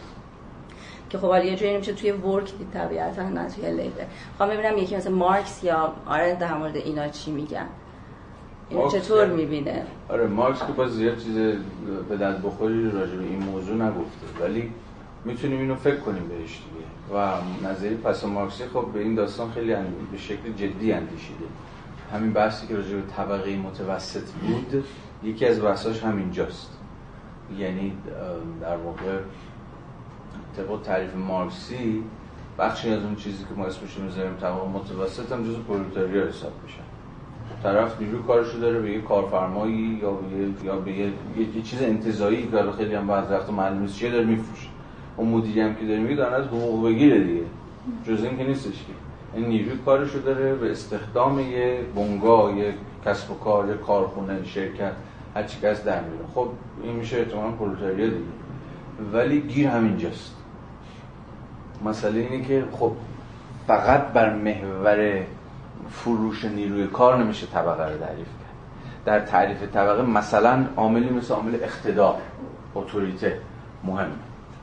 که خب حالا یه جوری نمیشه توی work دید طبیعتا نه توی labor خب ببینم یکی مثلا مارکس یا آره در مورد اینا چی میگن. اینو چطور می‌بینه؟ آره مارکس که باز زیاد چیز به دست بخوری راجع به این موضوع نگفته. ولی می‌تونیم اینو فکر کنیم بهش دیگه. و نظری پس مارکسی خب به این داستان خیلی به شکل جدی اندیشیده. همین بحثی که راجع به طبقه متوسط بود یکی از بحثاش همینجاست. یعنی در واقع طبق تعریف مارکسی بخشی از اون چیزی که ما اسمش رو می‌ذاریم طبقه متوسط هم جزو پرولتاریا حساب میشن طرف نیروی کارشو داره به یه کارفرمایی یا به یه یا به یه, یه چیز انتزاعی که خیلی هم بعضی وقت معلوم نیست چیه داره میفروشه. اون مدیری هم که داره میگه از حقوق بگیره دیگه. جز این که نیستش که. این نیروی کارشو داره به استخدام یه بنگاه یه کسب و کار یه کارخونه شرکت هر چی که در میره. خب این میشه احتمالاً پرولتاریا دیگه. ولی گیر همینجاست. مسئله اینه که خب فقط بر محور فروش نیروی کار نمیشه طبقه رو تعریف کرد. در تعریف طبقه مثلا عاملی مثل عامل اقتدار اتوریته مهم.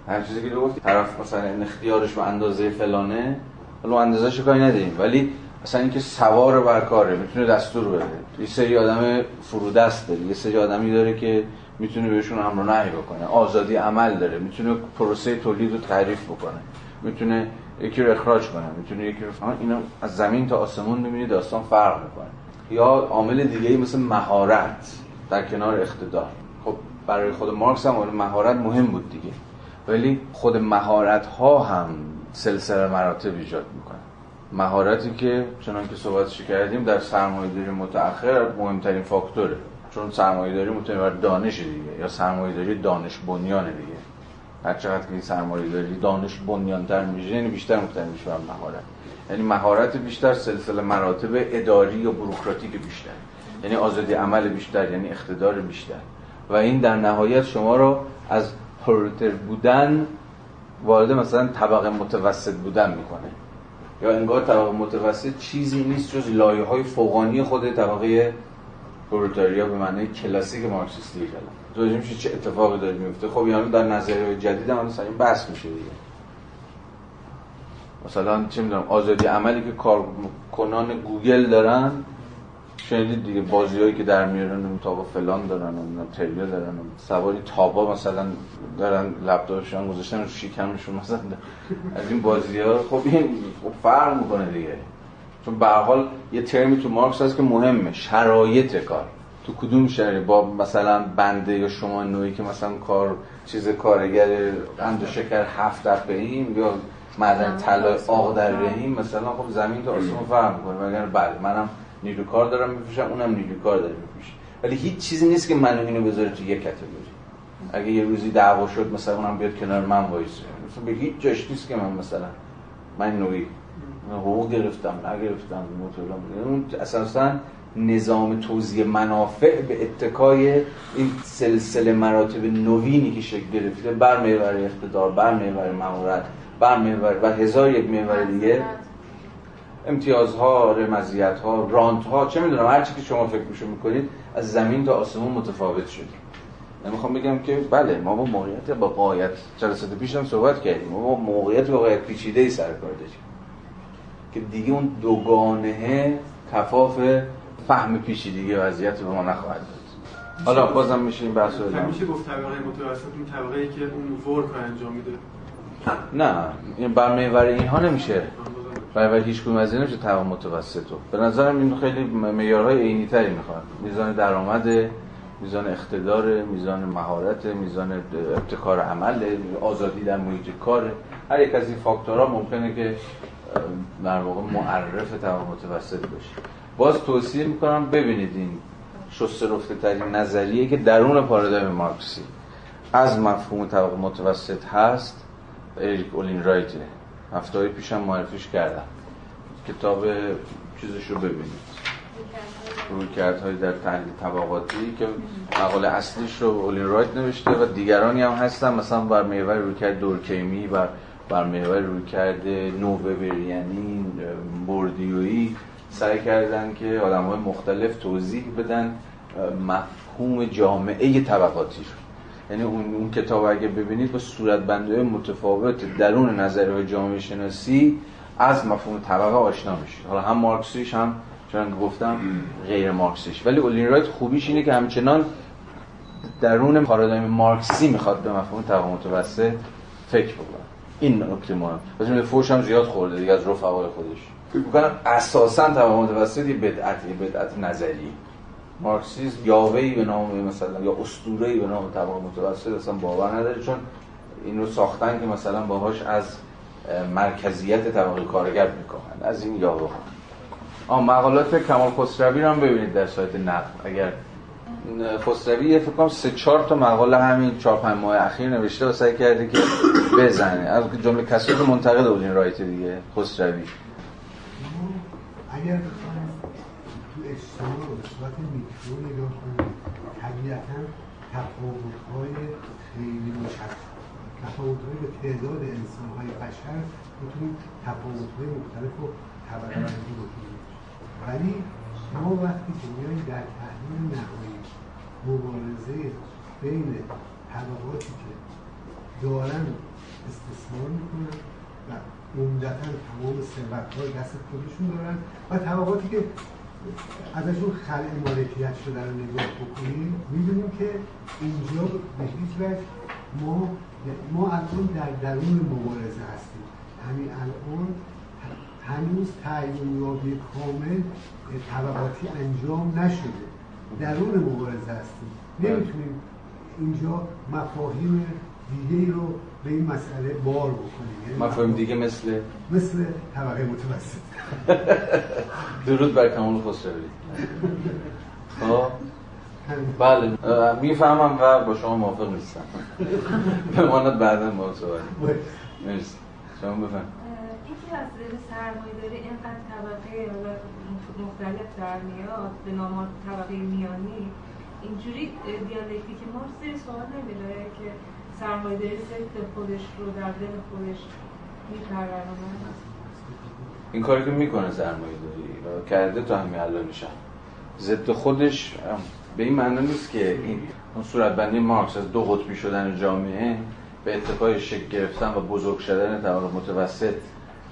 هر چیزی که گفتی طرف مثلا اختیارش به اندازه فلانه حالا اندازه‌اش کاری نداریم. ولی مثلا اینکه سوار بر کاره می‌تونه دستور بده. یه سری آدم فرودست داره یه سری آدمی داره که می‌تونه بهشون امر و نهی بکنه. آزادی عمل داره می‌تونه پروسه تولید رو تعریف بکنه. می‌تونه یکی رو اخراج کنه می‌تونه یکی رو اینا از زمین تا آسمون می‌بینی داستان فرق می‌کنه. یا عامل دیگه مثل مهارت در کنار اقتدار. خب برای خود مارکس هم مهارت مهم بود دیگه. ولی خود مهارت ها هم سلسله مراتب ایجاد می‌کنه. مهارتی که چنان که صحبتش کردیم در سرمایه‌داری متأخر مهمترین فاکتوره. چون سرمایه‌داری بر دانش دیگه یا سرمایه‌داری دانش بنیانه دیگه. هر چقدر که این سرمایه‌داری دانش بنیانتر میشه یعنی بیشتر مبتنی میشه بر مهارت. یعنی مهارت بیشتر سلسله مراتب اداری و بروکراتیک بیشتر. یعنی آزادی عمل بیشتر یعنی اقتدار بیشتر. و این در نهایت شما رو از پرولتر بودن وارد مثلا طبقه متوسط بودن می‌کنه. یا انگار طبقه متوسط چیزی نیست جز لایه های فوقانی خود طبقه پرولتاریا به معنی کلاسیک مارکسیستی کلام توجه میشه چه اتفاقی داره میفته خب یعنی در نظریه جدید هم مثلا این بحث میشه دیگه. مثلا چه می‌دونم آزادی عملی که کارکنان گوگل دارن شنیدید دیگه بازیایی که در میارن تابا فلان دارن و تریو دارن. سواری تابا مثلا دارن لپتاپشون گذاشتن رو شکمشون مثلا. از این بازی ها خب این خب فرق می‌کنه دیگه. چون به حال یه ترمی تو مارکس هست که مهمه شرایط کار. تو کدوم شرایط با مثلا بنده یا شما نوعی که مثلا کار چیز کارگر قند و شکر هفت ایم یا معدن طلا آق در رهیم مثلا خب زمین تا آسمون فرق می‌کنه. مگر بله منم نیرو کار دارم میفروشم اونم نیرو کار داره میفروشه. ولی هیچ چیزی نیست که منو اینو بذاره تو یک کاتگوری. اگه یه روزی دعوا شد مثلا اونم بیاد کنار من وایسه. مثلا به هیچ جاش نیست که من مثلا من نوعی حقوق گرفتم نگرفتم اون اساسا نظام توزیع منافع به اتکای این سلسله مراتب نوینی که شکل گرفته بر محور اقتدار بر محور مهارت بر محور و هزار یک محور دیگه. امتیازها، رمزیتها، رانتها چه می‌دونم هر چی که شما فکر میشو می‌کنید از زمین تا آسمون متفاوت شدیم من می‌خوام بگم که بله ما با موقعیت با قایت جلسات پیش هم صحبت کردیم. ما با موقعیت با قایت پیچیده ای سر کار داشتیم. که دیگه اون دوگانه کفاف فهم پیچیدگی وضعیت به ما نخواهد داد. حالا بازم میشه این بحث رو میشه گفت طبقه متوسط اون طبقه ای که اون ورک انجام میده. نه این بر محور اینها نمیشه. برای هیچ کدوم از اینا نمیشه طبقه متوسط به نظرم این خیلی معیارهای عینی تری می‌خواد. میزان درآمد میزان اقتدار میزان مهارت میزان ابتکار عمل آزادی در محیط کار. هر یک از این فاکتورها ممکنه که در واقع معرف طبقه متوسط باشه باز توصیه می‌کنم ببینید این شسته رفته ترین نظریه که درون پارادایم مارکسی از مفهوم طبقه متوسط هست اریک اولین رایته هفته های پیشم معرفیش کردم. کتاب چیزش رو ببینید. های در تحلیل طبقاتی که مقاله اصلیش رو اولین رایت نوشته و دیگرانی هم هستن مثلا بر محور رویکرد دورکیمی و بر محور رویکرد نوبوریانی بوردیویی سعی کردن که آدم های مختلف توضیح بدن مفهوم جامعه طبقاتی رو. یعنی اون, اون کتاب اگه ببینید با صورت بنده متفاوت درون نظریه جامعه شناسی از مفهوم طبقه آشنا میشید حالا هم مارکسیش هم چون گفتم غیر مارکسیش. ولی اولین رایت خوبیش اینه که همچنان درون پارادایم مارکسی می‌خواد به مفهوم طبقه متوسط فکر بکنه. این نکته مهم واسه فوش هم زیاد خورده دیگه از رفقای خودش. فکر می‌کنم اساسا طبقه متوسط یه بدعت نظری. مارکسیسم یاوهی به نام مثلا یا اسطوره‌ای به نام طبقه متوسط اصلا باور نداره چون این رو ساختن که مثلا باهاش از مرکزیت طبقه کارگر می‌کنن. از این یاوه ها. مقالات کمال خسروی رو هم ببینید در سایت نقد. اگر خسروی فکر کنم سه چهار تا مقاله همین چهار پنج ماه اخیر نوشته و سعی کرده که بزنه. از جمله کسایی که منتقد بود این رایت دیگه خسروی. اگر تو اجتماع به صورت میکرو نگاه کنیم طبیعتا تفاوت‌های خیلی مشخص تفاوت‌های به تعداد انسان‌های بشر می‌تونیم تفاوت‌های مختلف رو طبقه بندی بکنیم. ولی ما وقتی که میاییم در تحلیل نهایی مبارزه بین طبقاتی که دارن استثمار می‌کنن و عمدتا تمام ثروت دست خودشون دارن و طبقاتی که ازشون خلع مالکیت شده رو نگاه بکنیم می‌بینیم که اینجا به هیچ وجه ما ما الان در درون مبارزه هستیم. همین الان هنوز تعیین یابی کامل طبقاتی انجام نشده. درون مبارزه هستیم. نمی‌تونیم اینجا مفاهیم دیگه رو به این مسئله بار بکنیم. یعنی مفاهیم دیگه مثل؟ مثل طبقه متوسط. *laughs* درود بر کمال خسروی. خب. بله. می‌فهمم و با شما موافق نیستم. *laughs* بماند بعدا با صحبت مرسی. شما بفهم یکی از سرمایه داره اینقدر طبقه مختلف در میاد به نام طبقه میانی. اینجوری دیالکتیک ما زیر سوال نمیره که سرمایه داری خودش رو در دل خودش میپرورونه. این کاری که می‌کنه سرمایه داری و کرده تا همین الانش ضد خودش به این معنی نیست که این اون صورتبندی مارکس از دو قطبی شدن جامعه به اتفاق شکل گرفتن و بزرگ شدن طبقه متوسط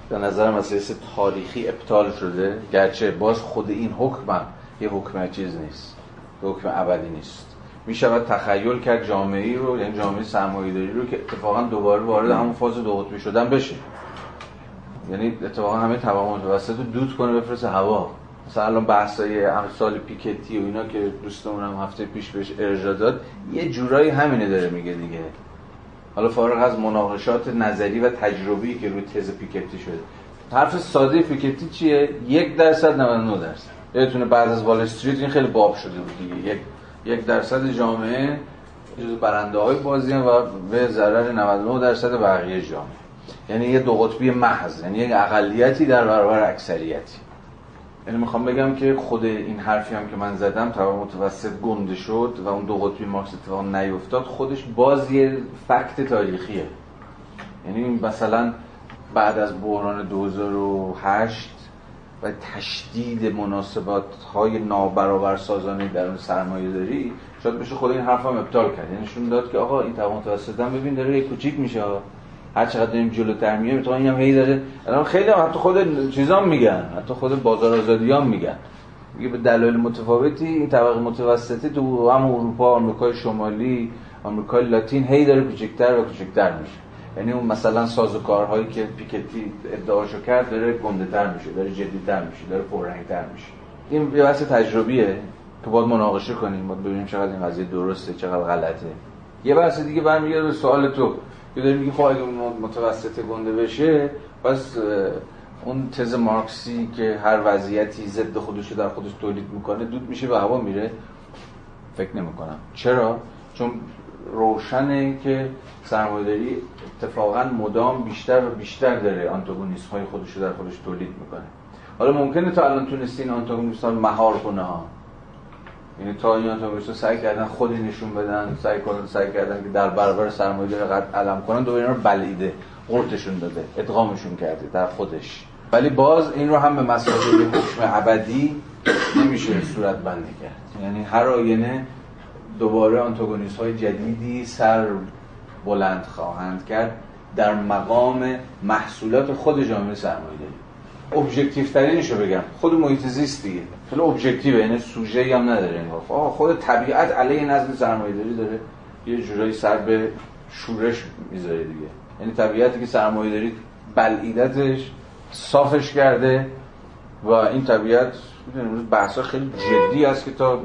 به نظر مسئله تاریخی ابطال شده گرچه باز خود این حکم یه حکم چیز نیست حکم ابدی نیست. می شود تخیل کرد جامعه ای رو یعنی جامعه سرمایه‌داری رو که اتفاقا دوباره وارد همون فاز دو قطبی شدن بشه. یعنی اتفاقا همه طبقه متوسط رو دود کنه بفرسته هوا. مثلا الان بحثای امثال پیکتی و اینا که دوستمون هم هفته پیش بهش ارجاع داد یه جورایی همینه داره میگه دیگه. حالا فارغ از مناقشات نظری و تجربی که روی تز پیکتی شده. حرف ساده پیکتی چیه؟ یک درصد 99 درصد. یادتونه بعد از وال استریت این خیلی باب شده بود دیگه. یک یک درصد جامعه جز برنده های بازی و به ضرر 99 درصد بقیه جامعه. یعنی یه دو قطبی محض یعنی یک اقلیتی در برابر اکثریتی. یعنی می‌خوام بگم که خود این حرفی هم که من زدم طبق متوسط گنده شد و اون دو قطبی مارکس اتفاق نیفتاد خودش باز یه فکت تاریخیه. یعنی مثلا بعد از بحران 2008 و تشدید مناسبات های نابرابر سازانه در اون سرمایه داری شاید بشه خود این حرف هم ابطال کرد. یعنی نشون داد که آقا این طبقه متوسط هم ببین داره کوچیک میشه. هر چقدر داریم جلوتر میایم تو هم هی داره الان خیلی هم حتی خود چیزام میگن حتی خود بازار آزادیان میگن. میگه به دلایل متفاوتی این طبقه متوسطی تو هم اروپا آمریکای شمالی آمریکای لاتین هی داره کوچکتر و کوچکتر میشه. یعنی اون مثلا سازوکارهایی که پیکتی ادعاشو کرد داره گنده‌تر میشه داره جدی‌تر میشه داره پررنگ‌تر میشه. این یه بحث تجربیه که باید مناقشه کنیم باید ببینیم چقدر این قضیه درسته چقدر غلطه. یه بحث دیگه برمیگرده به سوال تو. که داری میگی خب اگه متوسط گنده بشه پس اون تز مارکسی که هر وضعیتی ضد خودش در خودش تولید می‌کنه دود میشه به هوا میره. فکر نمی‌کنم. چرا؟ چون روشنه که سرمایه‌داری اتفاقا مدام بیشتر و بیشتر داره آنتاگونیسم های خودش در خودش تولید می‌کنه. حالا ممکنه تا الان تونستین آنتاگونیسم ها مهار کنه ها. یعنی تا این آنتاگونیسم سعی کردن خودی نشون بدن سعی کردن سعی کردن که در برابر سرمایه‌داری قد علم کنن دوباره اینا رو بلعیده قرتشون داده ادغامشون کرده در خودش. ولی باز این رو هم به مسائل حکم ابدی نمیشه صورت بندی کرد. یعنی هر آینه دوباره آنتاگونیست های جدیدی سر بلند خواهند کرد در مقام محصولات خود جامعه سرمایه داری ترینش بگم. خود محیط زیست دیگه. خیلی ابژکتیو یعنی سوژه هم نداره انگار. خود طبیعت علیه نظم سرمایه داری داره. یه جورایی سر به شورش می‌ذاره دیگه. یعنی طبیعتی که سرمایه داری بلعیدتش صافش کرده و این طبیعت امروز بحثا خیلی جدی است که تا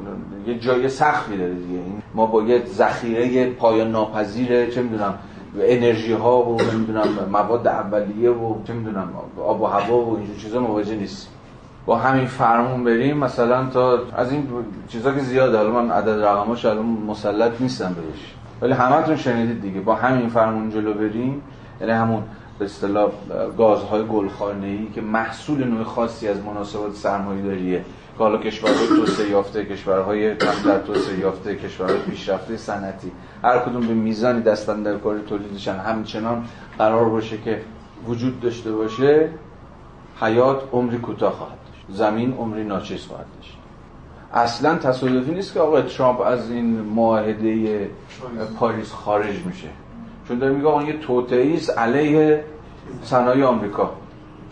یه جای سختی داره دیگه. ما با یه ذخیره پایان ناپذیر چه می‌دونم انرژی ها و نمی‌دونم مواد اولیه و چه می‌دونم آب و هوا و اینجور چیزا مواجه نیست با همین فرمون بریم مثلا تا از این چیزا که زیاده حالا من عدد رقماش الان مسلط نیستم بهش. ولی همتون شنیدید دیگه. با همین فرمون جلو بریم. یعنی همون به اصطلاح گازهای گلخانه‌ای که محصول نوع خاصی از مناسبات سرمایه‌داریه حالا کشورهای توسعه یافته کشورهای کم در توسعه یافته کشورهای پیشرفته صنعتی. هر کدوم به میزانی دستن در کار تولیدشن. همچنان قرار باشه که وجود داشته باشه حیات عمری کوتاه خواهد زمین عمری ناچیز خواهد داشت. اصلا تصادفی نیست که آقای ترامپ از این معاهده پاریس خارج میشه. چون داره میگه آقا یه توطئه علیه صنایع آمریکا.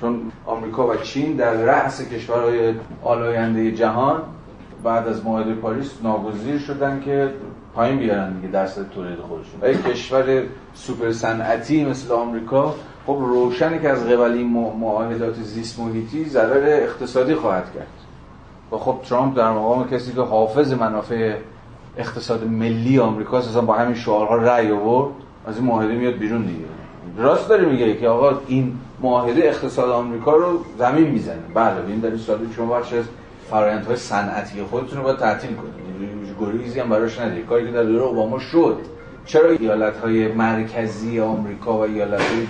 چون آمریکا و چین در رأس کشورهای آلاینده جهان بعد از معاهده پاریس ناگزیر شدن که پایین بیارن دیگه درصد تولید خودشون. یک کشور سوپر صنعتی مثل آمریکا خب روشنه که از قبل این معاهدات زیست محیطی ضرر اقتصادی خواهد کرد. و خب ترامپ در مقام کسی که حافظ منافع اقتصاد ملی آمریکا اصلا با همین شعارها رأی آورد از این معاهده میاد بیرون دیگه. راست داره میگه که آقا این معاهده اقتصاد آمریکا رو زمین می‌زنه. بله این در سال شما بخش از فرآیندهای صنعتی خودتون رو باید تعطیل کنید. گریزی هم براش ندید کاری که در دوره اوباما شد. چرا ایالت های مرکزی آمریکا و ایالت های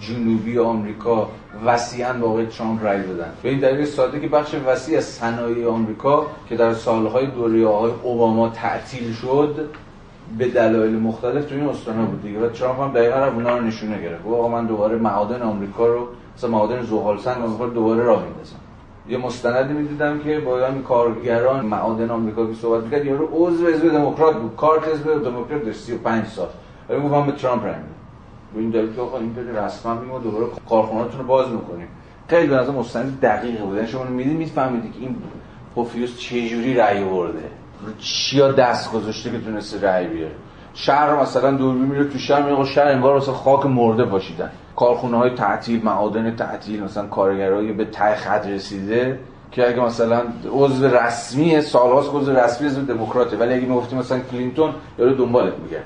جنوبی آمریکا وسیعا با آقای ترامپ رای دادن. به این دلیل ساده که بخش وسیع از صنایع آمریکا که در سالهای دوره آقای اوباما تعطیل شد به دلایل مختلف تو این استانا بود دیگه. و ترامپ هم دقیقا رو اونا رو نشونه گرفت. آقا من دوباره معادن آمریکا رو مثلا معادن زغال سنگ رو دوباره راه میندازم. یه مستندی می‌دیدم که با هم کارگران معادن آمریکا که صحبت می‌کرد یارو عضو حزب دموکرات بود. کارت حزب دموکرات داشت 35 سال. ولی گفتم به ترامپ رای به این دلیل که آقا این بده رسما میگم دوباره کارخونه‌تون رو باز می‌کنیم. خیلی به نظر مستند دقیقی بود. یعنی شما می‌دید می‌فهمید که این پوفیوس چه جوری رأی آورده چیا دست گذاشته که تونسته رأی بیاره. شهر مثلا دوربین میره تو شهر میگه شهر انگار مثلا خاک مرده باشیدن. کارخونه های تعطیل معادن تعطیل مثلا کارگرای به ته خط رسیده که اگه مثلا عضو رسمی سالهاست عضو رسمی حزب دموکراته. ولی اگه می‌گفتیم مثلا کلینتون یارو دنبالت میگه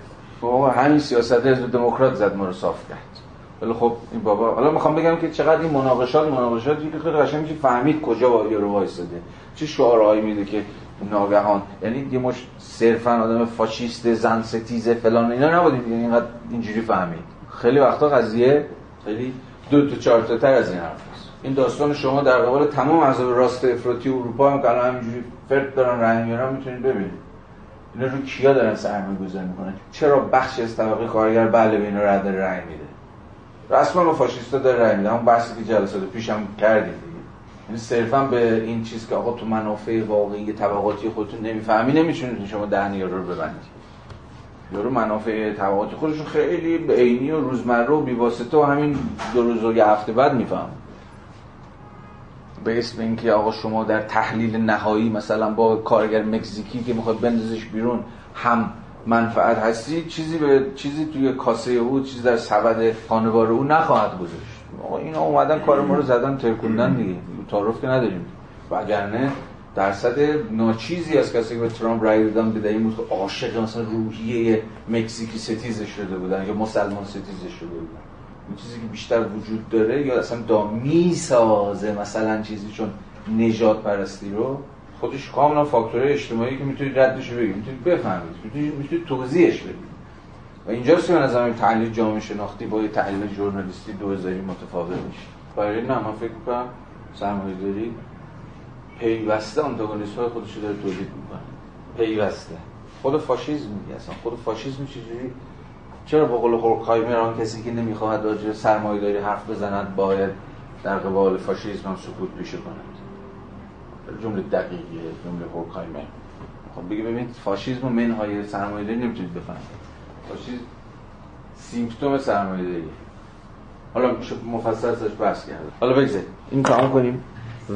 بابا همین سیاست حزب دموکرات زد ما رو صاف کرد. ولی خب این بابا حالا می‌خوام بگم که چقدر این مناقشات مناقشات که خیلی قشنگ میشه فهمید کجا با یارو وایساده. چه شعارهایی میده که ناگهان یعنی یه مش صرفا آدم فاشیست زن ستیزه فلان اینا نبودیم. یعنی اینقدر اینجوری فهمید. خیلی وقتا قضیه خیلی دو تا چهار تا تر از این حرف این داستان شما در قبال تمام احزاب راست افراطی اروپا هم که الان همینجوری فرد دارن رنگ میارن می‌تونید ببینید. اینا رو کیا دارن سرمایه گذاری می‌کنن؟ چرا بخشی از طبقه کارگر بله به اینا رد رأی میده؟ رسما با فاشیستا داره رأی میده همون بحثی که جلسات پیشم کردیم یعنی صرفا به این چیز که آقا تو منافع واقعی طبقاتی خودتون نمی‌فهمی نمی‌تونید شما دهن یارو رو ببندید. یارو منافع طبقاتی خودشون خیلی به عینی و روزمره و بیواسطه و همین دو روز و یه هفته بعد میفهم به اسم اینکه آقا شما در تحلیل نهایی مثلا با کارگر مکزیکی که می‌خواد بندازش بیرون هم منفعت هستی چیزی به چیزی توی کاسه او چیزی در سبد خانوار او نخواهد گذاشت. آقا اینا اومدن کار ما رو زدن ترکوندن دیگه. تعارف که نداریم. وگرنه درصد ناچیزی از کسی که به ترامپ رای دادن به این بود که عاشق مثلا روحیه مکزیکی ستیزش شده بودن یا مسلمان ستیزش شده بودن. این چیزی که بیشتر وجود داره یا اصلا دا می‌سازه مثلا چیزی چون نجات پرستی رو خودش کاملا فاکتورهای اجتماعی که می‌تونید ردش رو بگید می‌تونید بفهمید می‌تونید, توضیحش بدید. و اینجاست که به نظر تحلیل جامعه شناختی با تحلیل ژورنالیستی 2000 متفاوت میشه. برای نه من فکر می‌کنم سرمایه داری پیوسته آنتاگونیسم های خودش داره تولید می‌کنه. پیوسته. خود فاشیسم میگه اصلا. خود فاشیسم چجوری چرا با قول آن کسی که نمی‌خواهد راجع سرمایه داری حرف بزند باید در قبال فاشیسم هم سکوت پیشه کند. جمله دقیقیه جمله هورکهایمر خب بگه ببینید فاشیسم و منهای سرمایه داری نمی‌تونید بفهمید. فاشیسم سیمپتوم سرمایه داری حالا مفصل ازش بحث کرد حالا بگذارید این تمام کنیم.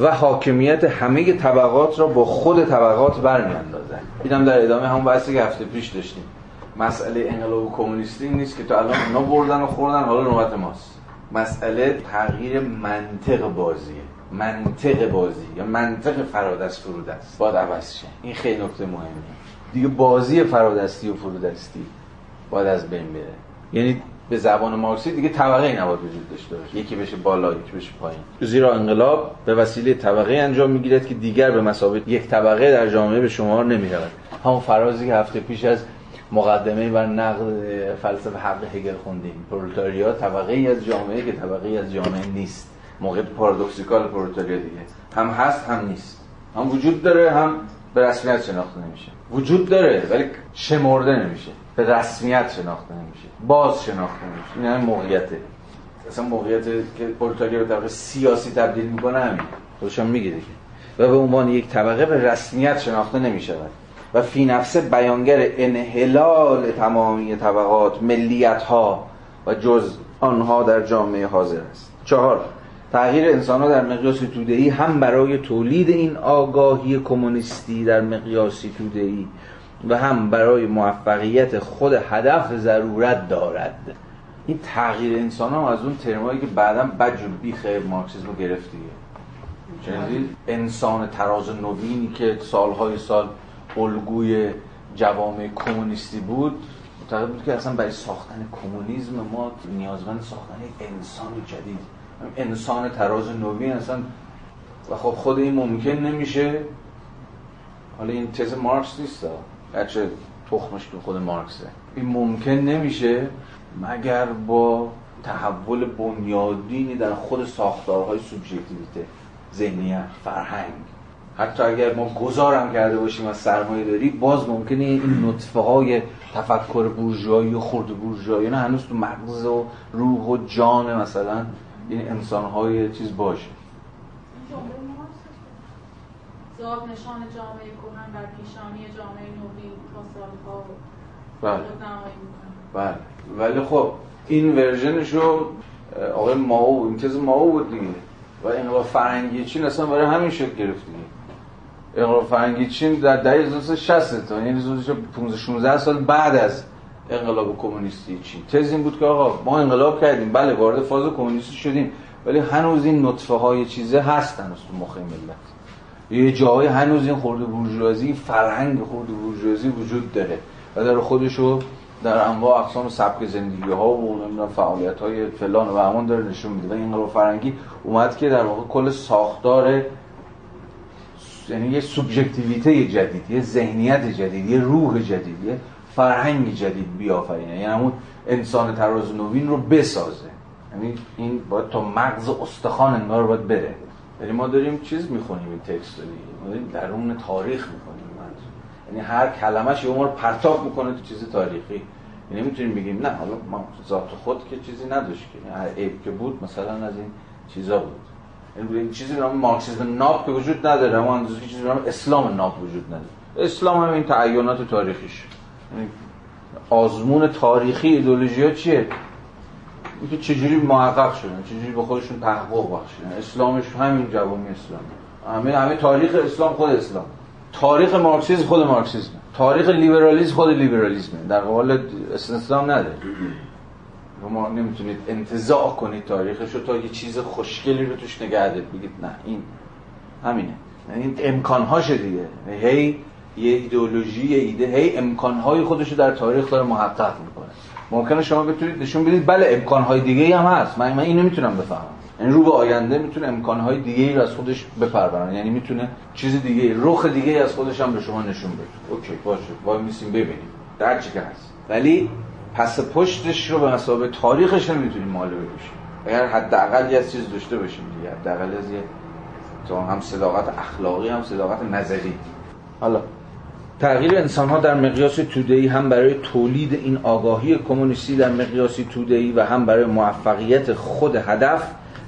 و حاکمیت همه طبقات را با خود طبقات برمیاندازد. اینم در ادامه همون بحثی که هفته پیش داشتیم. مسئله انقلاب کمونیستی نیست که تا الان اونا بردن و خوردن حالا نوبت ماست. مسئله تغییر منطق بازیه. منطق بازی یا منطق فرادست فرودست باید عوض شه. این خیلی نکته مهمه دیگه بازی فرادستی و فرودستی باید از بین بره. یعنی به زبان مارکسی دیگه طبقه ای نباید وجود داشته باشه. یکی بشه بالا یکی بشه پایین. زیرا انقلاب به وسیله طبقه انجام می‌گیرد که دیگر به مسابقه یک طبقه در جامعه به شما نمی‌رود. همون فرازی که هفته پیش از مقدمه بر نقد فلسفه حق هگل خوندیم. پرولتاریا طبقه ای از جامعه که طبقه ای از جامعه نیست. موقع پارادوکسیکال پرولتاریا دیگه. هم هست هم نیست. هم وجود داره هم به رسمیت شناخته نمیشه. وجود داره ولی شمرده نمیشه. به رسمیت شناخته نمیشه. باز شناخته نمیشه. این همین موقعیته. اصلا موقعیت که پرولتاریا به طبقه سیاسی تبدیل می‌کنه همین. خودشان میگه دیگه و به عنوان یک طبقه به رسمیت شناخته نمی‌شود. و فی نفسه بیانگر انحلال تمامی طبقات ملیت ها و جز آنها در جامعه حاضر است. چهار تغییر انسان ها در مقیاس تودهی هم برای تولید این آگاهی کمونیستی در مقیاس تودهی و هم برای موفقیت خود هدف ضرورت دارد. این تغییر انسان ها از اون ترمایی که بعدا بج و بیخ مارکسیسم رو گرفت دیگه. شنیدید انسان تراز نوینی که سالهای سال الگوی جوامع کمونیستی بود معتقد بود که اصلا برای ساختن کمونیسم ما نیازمند ساختن انسان جدید. انسان تراز نوین اصلا. و خب خود این ممکن نمیشه. حالا این تز مارکس نیست بچه تخمش تو خود مارکسه. این ممکن نمیشه مگر با تحول بنیادینی در خود ساختارهای سوبژکتیویته ذهنیت فرهنگ حتی اگر ما گذارم کرده باشیم از سرمایه داری باز ممکنه این نطفه های تفکر بورژوایی و خرد بورژوایی نه هنوز تو مغز و روح و جان مثلا این انسان های چیز باشه. زاد نشان جامعه کهن بر پیشانی جامعه نوین تا سالها بله. بله. ولی خب این ورژنش رو آقای ماو این تز ماو بود دیگه. و انقلاب فرهنگی چین اصلا برای همین شکل گرفت دیگه. انقلاب فرهنگی چین در دهه 1960 تا یعنی 15 16 سال بعد از انقلاب کمونیستی چین. تز این بود که آقا ما انقلاب کردیم بله وارد فاز کمونیستی شدیم ولی هنوز این نطفه های چیزه هستن تو مخ ملت. یه جایی هنوز این خورده بورژوازی فرهنگ خورده بورژوازی وجود داره. و در خودشو در انواع اقسام سبک زندگی ها و فعالیت های فلان و همان داره نشون میده. و این فرهنگی اومد که در واقع کل ساختار یعنی یه سوبژکتیویته جدید یه ذهنیت جدید یه روح جدید یه فرهنگ جدید بیافرینه. یعنی همون انسان تراز نوین رو بسازه. یعنی این باید تا مغز استخوان انگار باید بره. یعنی ما داریم چیز می‌خونیم این تکست ما داریم درون تاریخ می‌خونیم. یعنی هر کلمش یه عمر پرتاب می‌کنه تو چیز تاریخی. یعنی می‌تونیم بگیم نه حالا ما ذات خود که چیزی نداشت که. هر عیب که بود مثلا از این چیزا بود. چیزی به نام مارکسیسم ناب که وجود نداره اما اندازه چیزی به نام اسلام ناب وجود نداره. اسلام هم این تعینات تاریخیش. یعنی آزمون تاریخی ایدئولوژی ها چیه؟ اینکه چجوری محقق شدن چجوری به خودشون تحقق بخشیدن اسلامش همین جوابی اسلام. همه همه تاریخ اسلام خود اسلام. تاریخ مارکسیسم خود مارکسیسم تاریخ لیبرالیسم خود لیبرالیسم. در قبال اسلام نداره. ما نمی‌تونید انتزاع کنید تاریخش رو تا یه چیز خوشگلی رو توش نگه بگید نه این همینه. این امکانهاشه دیگه. هی یه ایدئولوژی یه ایده هی امکانهای خودش رو در تاریخ داره محقق می‌کنه. ممکنه شما بتونید نشون بدید بله امکانهای دیگه هم هست. من, من اینو می‌تونم بفهمم. یعنی رو به آینده می‌تونه امکانهای دیگه ای از خودش بپرورن یعنی می‌تونه چیز دیگه رخ دیگه از خودش هم به شما نشون بده. اوکی باشه. وای میسیم ببینیم. در چی که هست. ولی پس پشتش رو به مسابقه تاریخش نمی‌تونیم ماله بکشیم اگر حداقل یه چیز داشته باشیم دیگه حداقل از یه تو هم صداقت اخلاقی هم صداقت نظری. حالا تغییر انسان ها در مقیاس توده‌ای هم برای تولید این آگاهی کمونیستی در مقیاس توده‌ای و هم برای موفقیت خود هدف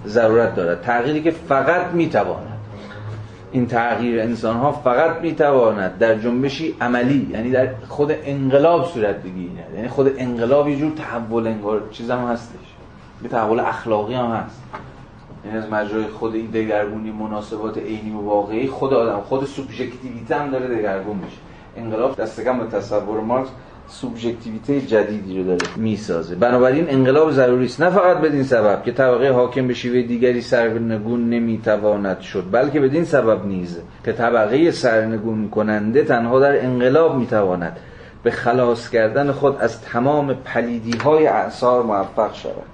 ضرورت دارد. تغییری که فقط می‌تواند این تغییر انسان ها فقط می‌تواند در جنبشی عملی یعنی در خود انقلاب صورت بگیرد. یعنی خود انقلاب یه جور تحول انگار چیز هم هستش. یه تحول اخلاقی هم هست. یعنی از مجرای خود این دگرگونی مناسبات عینی و واقعی خود آدم خود سوبژکتیویته هم داره دگرگون میشه. انقلاب دست کم به تصور مارکس سوبژکتیویته جدیدی رو داره می‌سازه. بنابراین انقلاب ضروری است. نه فقط بدین سبب که طبقه حاکم به شیوه دیگری سرنگون نمی‌تواند شد بلکه بدین سبب نیز که طبقه سرنگون کننده تنها در انقلاب می‌تواند به خلاص کردن خود از تمام پلیدی های اعثار موفق شود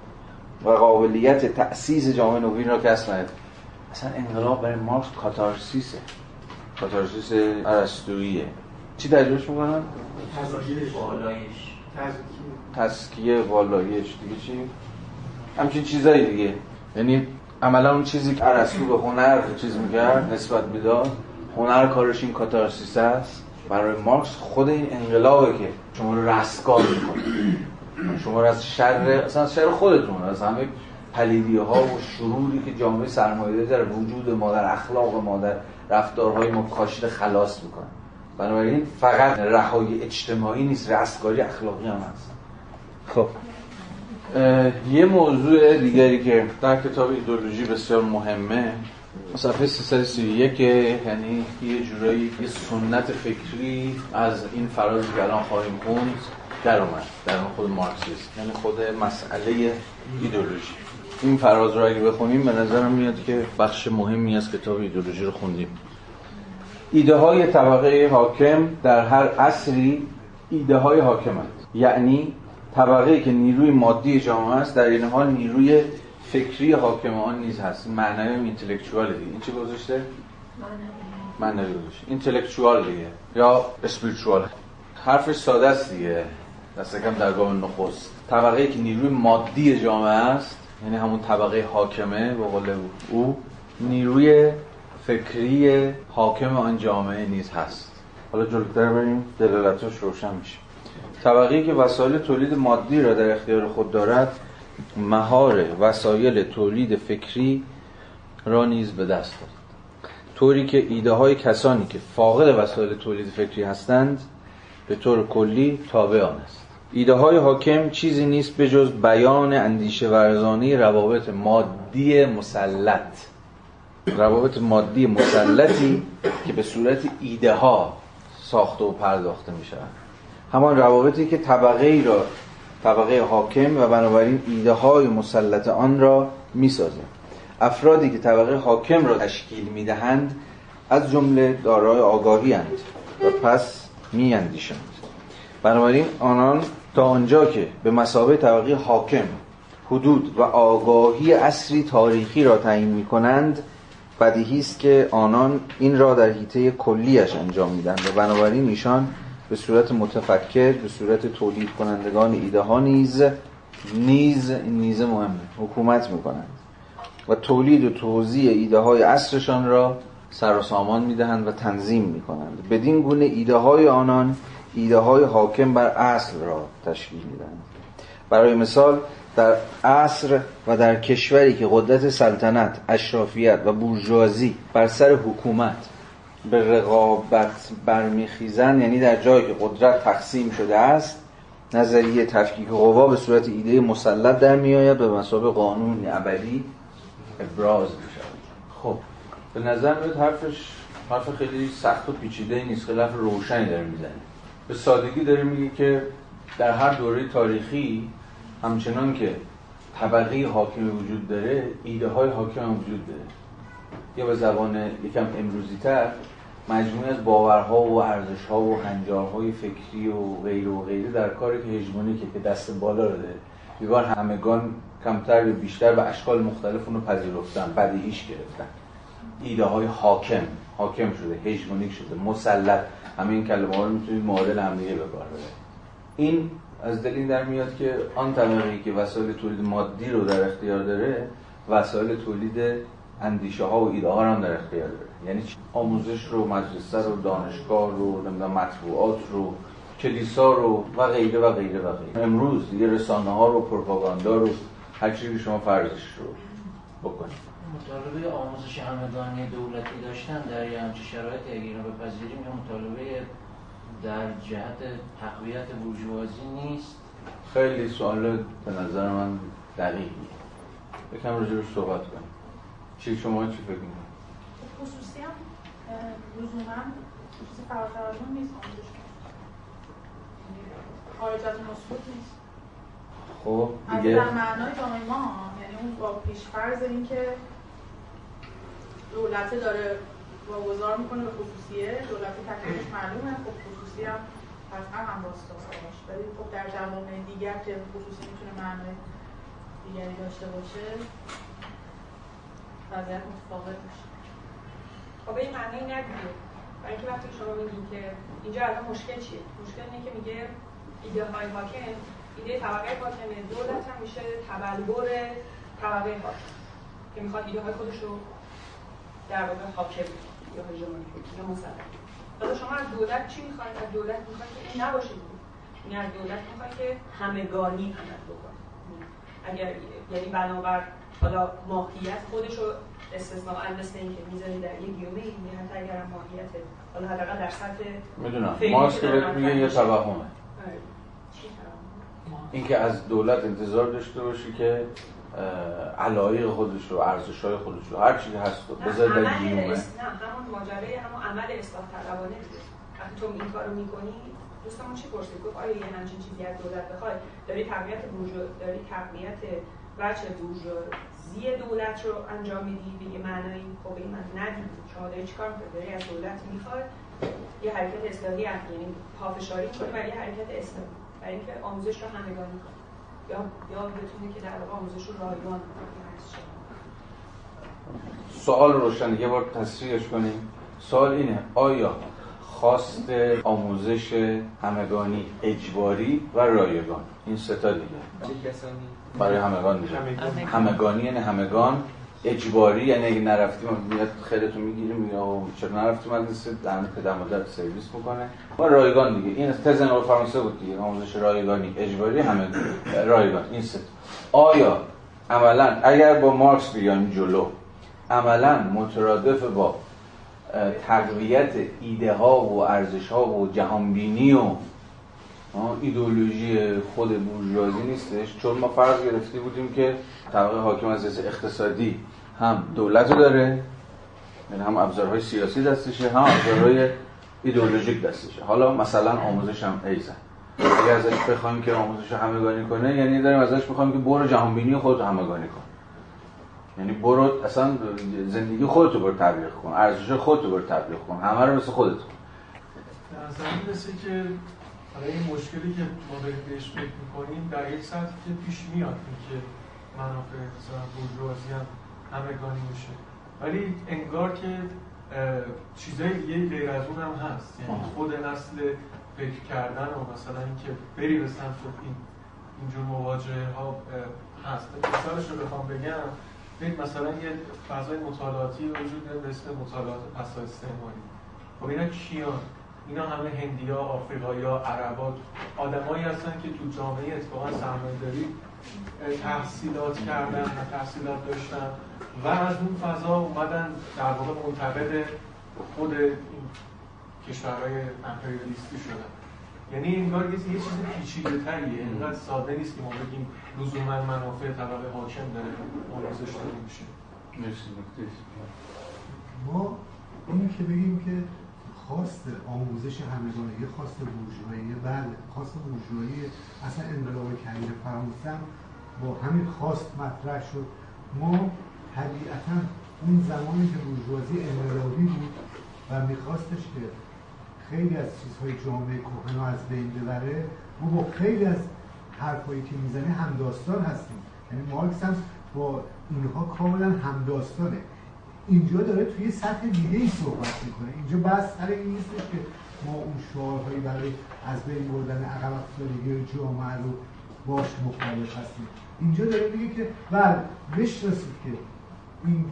و قابلیت تأسیس جامعه نوین را کسب کند. اصلا انقلاب برای مارکس کاتارسیسه. کاتارسیس ارسطوییه چی تجربهش می‌کنن؟ تسکیه والایش. دیگه چی؟ همچین چیزایی دیگه. یعنی عملا اون چیزی که ارسطو به هنر چیز می‌کرد نسبت می‌داد هنر کارش این کاتارسیس است. برای مارکس خود این انقلابه که شما رو رستگار می‌کنه. شما رو از شر اصلا شر خودتون از همه پلیدی ها و شروری که جامعه سرمایه‌داری در وجود ما در اخلاق ما در رفتارهای ما کاشته خلاص می‌کنه. بنابراین فقط رهایی اجتماعی نیست رستگاری اخلاقی هم هست. خب. یه موضوع دیگری که در کتاب ایدولوژی بسیار مهمه صفحه 331 یعنی یه جورایی یه سنت فکری از این فرازی که الان خواهیم خوند در اومد در خود مارکسیسم یعنی خود مسئله ایدولوژی این فراز رو اگه بخونیم به نظرم میاد که بخش مهمی از کتاب ایدولوژی رو خوندیم. ایده های طبقه حاکم در هر عصری ایده های حاکمند یعنی طبقه که نیروی مادی جامعه است در این حال نیروی فکری حاکمان نیز هست. معنای اینتלקچوال دیگه. این چی گذاشته؟ معنوی گذاشته. اینتלקچوال دیگه. یا اسپریچوال. حرف ساده است دیگه. دست کم در گام نخست. طبقه که نیروی مادی جامعه است یعنی همون طبقه حاکمه به قول او نیروی فکری حاکم آن جامعه نیز هست. حالا جلوتر بریم. دلالتش روشن میشه. طبقه که وسایل تولید مادی را در اختیار خود دارد مهار وسایل تولید فکری را نیز به دست دارد. طوری که ایده های کسانی که فاقد وسایل تولید فکری هستند به طور کلی تابع آن است. ایده های حاکم چیزی نیست به جز بیان اندیشه ورزانی روابط مادی مسلط. روابط مادی مسلطی که به صورت ایده ها ساخته و پرداخته می شود همان روابطی که طبقه ای را طبقه حاکم و بنابراین ایده های مسلط آن را می افرادی که طبقه حاکم را تشکیل می دهند از جمله دارای آگاهی هند و پس می اندیشند بنابراین آنان تا آنجا که به مسابه طبقه حاکم حدود و آگاهی اصری تاریخی را تعیین می کنند بدیهی است که آنان این را در حیطه کلیش انجام میدن و بنابراین ایشان به صورت متفکر به صورت تولید کنندگان ایده ها نیز نیز نیز مهمه حکومت می‌کنند و تولید و توضیح ایده های اصرشان را سر و سامان می‌دهند و تنظیم می‌کنند. بدین گونه ایده های آنان ایده های حاکم بر اصل را تشکیل می‌دهند. برای مثال در عصر و در کشوری که قدرت سلطنت، اشرافیت و بورژوازی بر سر حکومت به رقابت برمیخیزن یعنی در جایی که قدرت تقسیم شده است نظریه تفکیک قوا به صورت ایده مسلط در میآید و به مسابق قانون ابدی ابراز میشه خب به نظر میاد حرفش حرف خیلی سخت و پیچیده نیست خیلی حرف روشنی داره می‌زنه. به سادگی داره میگه که در هر دوره تاریخی همچنان که طبقه حاکم وجود داره ایده های حاکم هم وجود داره. یا به زبان یکم امروزی تر مجموعی از باورها و ارزشها و هنجارهای فکری و غیر و غیره در کاری که هژمونیکه که دست بالا رو داره بیوار همگان کمتر یا بیشتر به اشکال مختلف اونو پذیرفتن بدیهیش گرفتن. ایده های حاکم حاکم شده هژمونیک شده مسلط. همین کلمه ها رو می‌تونید معادل هم به این از دل این در میاد که آن طبقه که وسایل تولید مادی رو در اختیار داره وسایل تولید اندیشه ها و ایده ها هم در اختیار داره. یعنی آموزش رو مدرسه رو دانشگاه رو نمی‌دونم مطبوعات رو کلیسا رو و غیره و غیره و غیره. امروز دیگه رسانه ها رو پروپاگاندا رو هر چیزی شما فرضش رو بکنید. مطالبه آموزش همگانی دولتی داشتن در یه همچه شرایطی اگه رو بپذیریم یا مطالبه در جهت تقویت بورژوازی نیست. خیلی سوال به نظر من دقیقی یکم راجع رو صحبت کنیم. چی؟ شما چی فکر می‌کنید؟ خصوصی هم لزوما خصوصی فراتر از اون نیست. خارج از مسکوت نیست. خب دیگه؟ در معنای جامعه ما یعنی اون با پیش فرض این که دولت داره واگذار می‌کنه به خصوصیه دولت تکلیفش معلومه خب خصوصی هم قطعا هم باشه ولی خب در جوامع دیگر که خصوصی می‌تونه معنای دیگری داشته باشه وضعیت متفاوت میشه. خب این معنی ندیده برای اینکه وقتی شما میگین که اینجا الان مشکل چیه؟ مشکل اینه که میگه ایده های حاکم ایده طبقه حاکمه دولت هم میشه تبلور طبقه حاکم. که می‌خواد ایده های خودش رو در واقع حاکم یا هژمونیک یا مسلط حالا شما از دولت چی می‌خواید از دولت می‌خواید که این نباشه یعنی از دولت می‌خواید که همگانی عمل بکنه. اگر یعنی بنابر حالا ماهیت خودش رو استثناء مثل اینکه می‌ذاری در یک گیومه یعنی حتی اگر ماهیت حالا حداقل در سطح می‌دونم. مارکس که بهت میگه یه توهمه. آره. اینکه از دولت انتظار داشته باشی که علایق خودش رو ارزش های خودش رو هر چیزی هست بذار در گیومه نه همون ماجرای همون عمل اصلاح طلبانه وقتی تو این کارو می‌کنی دوستمون چی پرسید؟ گفت آیا یه همچین چیزی از دولت بخوای؟ داری تقویت بورژوا داری تقویت وجه بورژوازی دولت رو انجام میدی؟ به یه معنایی خب این من ندیدی شما داری چیکار می‌کنی؟ داری از دولت می‌خوای؟ یه حرکت اصلاحی یعنی پافشاری کنی برای حرکت اصلاحی. برای اینکه آموزش رو همگانی کنی یا یا بتونه که در واقع آموزش رو رایگان سوال رو روشن یه بار تصریحش کنیم. سوال اینه آیا خواست آموزش همگانی اجباری و رایگان؟ این ستا دیگه. برای همگان دیگه. همگان. همگانی یعنی همگان. اجباری یعنی اگه نرفتیم میاد خیلیتون می‌گیریم آقا چرا نرفتیم مدرسه؟ دهن پدر مادر سرویس می‌کنه و رایگان دیگه. این تز نو فرانسه بود دیگه. آموزش رایگانی اجباری همه رایگان این سه آیا عملا اگر با مارکس بیایم جلو عملا مترادف با تقویت ایده ها و ارزش ها و جهانبینی و آه، ایدئولوژی خود بورژوازی نیستش؟ چون ما فرض گرفته بودیم که طبقه حاکم از اقتصادی هم دولت رو داره یعنی هم ابزارهای سیاسی دستشه هم ابزارهای ایدئولوژیک دستشه. حالا مثلا آموزش هم ایزن اگر ازش بخوایم که آموزش رو همگانی کنه یعنی داریم ازش بخوایم که برو جهانبینی خودت رو همگانی کن. یعنی برو اصلا زندگی خودتو برو تبلیغ کن ارزش خودتو برو تبلیغ کن همه رو مثل خودت کن. که برای این مشکلی که ما بهش فکر می‌کنیم در یک سطح که پیش میاد اینکه منافع مثلا بورژوازی هم همگانی میشه. ولی انگار که چیزای دیگه غیر از اون هم هست. یعنی. خود نسل فکر کردن و مثلا اینکه بری به سمت این اینجور مواجهه ها هست. مثالش رو بخوام بگم ببین مثلا یه فضای مطالعاتی وجود داره به اسم مطالعات پسا استعماری خب اینا کیان؟ اینا همه هندیا آفریقایا عربا آدمایی هستن که تو جامعه اتفاقا سرمایه‌داری تحصیلات کردن و تحصیلات داشتن و از اون فضا اومدن در واقع منتقد خود این کشورهای امپریالیستی شدن. یعنی انگار یه یه چیز پیچیده تریه اینقدر ساده نیست که ما بگیم لزوما منافع طبقه حاکم داره آموزش داده میشه. مرسی. ما اینو که بگیم که خواست آموزش همگانی یه خواست بورژوایی بله خواست بورژوایی اصلا انقلاب کبیر فرانسه با همین خواست مطرح شد. ما طبیعتا اون زمانی که بورژوازی انقلابی بود و میخواستش که خیلی از چیزهای جامعه کهن از بین ببره ما با خیلی از حرفایی که می‌زنه همداستان هستیم. یعنی مارکس هم با اینها کاملا همداستانه. اینجا داره توی سطح دیگه ای صحبت می‌کنه. اینجا بس سر این نیستش که ما اون شعارهایی برای از بین بردن عقب افتادگی جامعه رو باش مخالف هستیم. اینجا داره میگه که بله بشناسید که این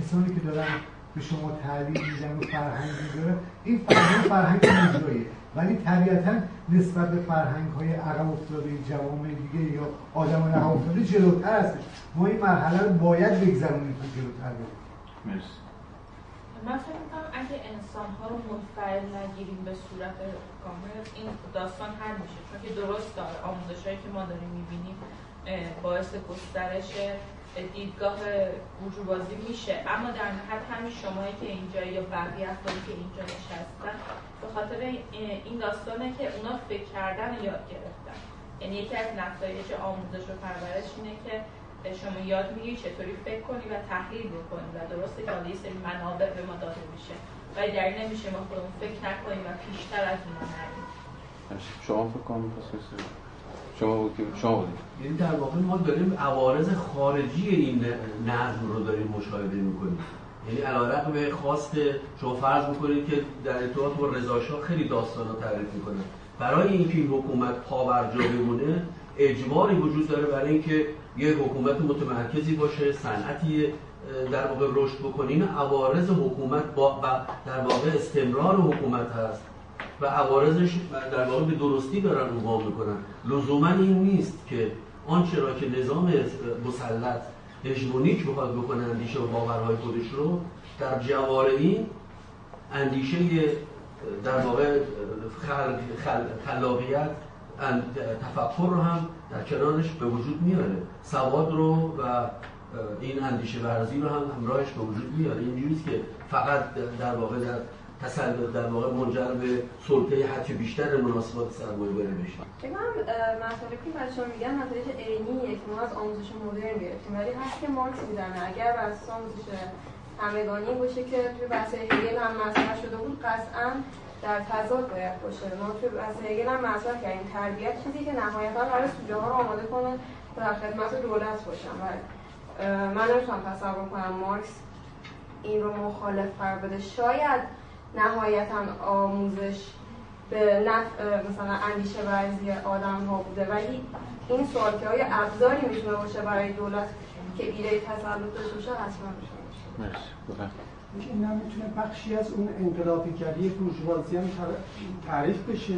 کسانی که دارن به شما تعلیم میدن و فرهنگ میداره این فرهنگ فرهنگ اجراییه ولی طبیعتا نسبت به فرهنگ های عقب افتاده جوامع دیگه یا آدم عقب افتاده جلوتر هستش. ما این مرحله رو باید بگذرونیم تا جلوتر بریم. مرسی. من فکر می‌کنم اگه انسان ها رو منفعل نگیریم به صورت کامل این داستان حل میشه. چون که درست داره آموزش هایی که ما داریم می‌بینیم باعث گسترش دیدگاه بورژوازی میشه. اما در نهایت همین شمایی که اینجا یا بقیه که اینجا نشستن به خاطر این داستانه که اونا فکر کردن یاد گرفتن. یعنی یکی از نتایج آموزش و پرورش اینه که شما یاد می‌گیری چطوری فکر کنی و تحلیل بکنی و درسته که حالا یه سری منابع به ما داده میشه. ولی در این نمیشه ما خودمون فکر نکنیم و پیشتر از اونا نریم. شما فکر کنم پس کسی شما بودید شما یعنی در واقع ما داریم عوارض خارجی این نظم رو داریم مشاهده می‌کنیم. یعنی علیرغم به خواست شما فرض می‌کنید که در ارتباط با رضا خیلی داستانا تعریف می‌کنه. برای اینکه این حکومت پا بر جا بمونه اجباری وجود داره برای اینکه یه حکومت متمرکزی باشه صنعتی در واقع رشد بکنین عوارض حکومت با در واقع استمرار حکومت هست و عوارضش در واقع به درستی دارن عنوان می‌کنن. لزوما این نیست که آنچه را که نظام مسلط هژمونیک بخواد بکنه اندیشه و باورهای خودش رو در جوار این اندیشه در واقع خل... خل... خلاقیت تفکر رو هم در کنارش به وجود میاره. سواد رو و این اندیشه ورزی رو هم همراهش به وجود میاره. اینجوریست که فقط در واقع در تسلط در واقع منجر به سلطه حتی بیشتر مناسبات سرمایه داری بشه. کنم مطالبی که بچه میگن مطالب عینیه که ما از آموزش مدرن گرفتیم ولی هست که مارکس می‌زنه اگر بحث آموزش همگانی باشه که توی بحث هگل هم مطرح شده بود قطعا در تضاد باید باشه. ما توی بحث هگل هم مطرح کردیم. تربیت چیزی که نهایتا قرار سوژه ها رو آماده کنه در خدمت دولت باشن و من نمی‌تونم تصور کنم مارکس این رو مخالف قرار بده. شاید نهایتا آموزش به نفع مثلا اندیشه ورزی آدم ها بوده. ولی این سوال که های ابزاری می‌تونه باشه برای دولت که ایده تسلط داشته باشه حتما میشه این هم می‌تونه بخشی از اون انقلابیگری بورژوازی هم تعریف بشه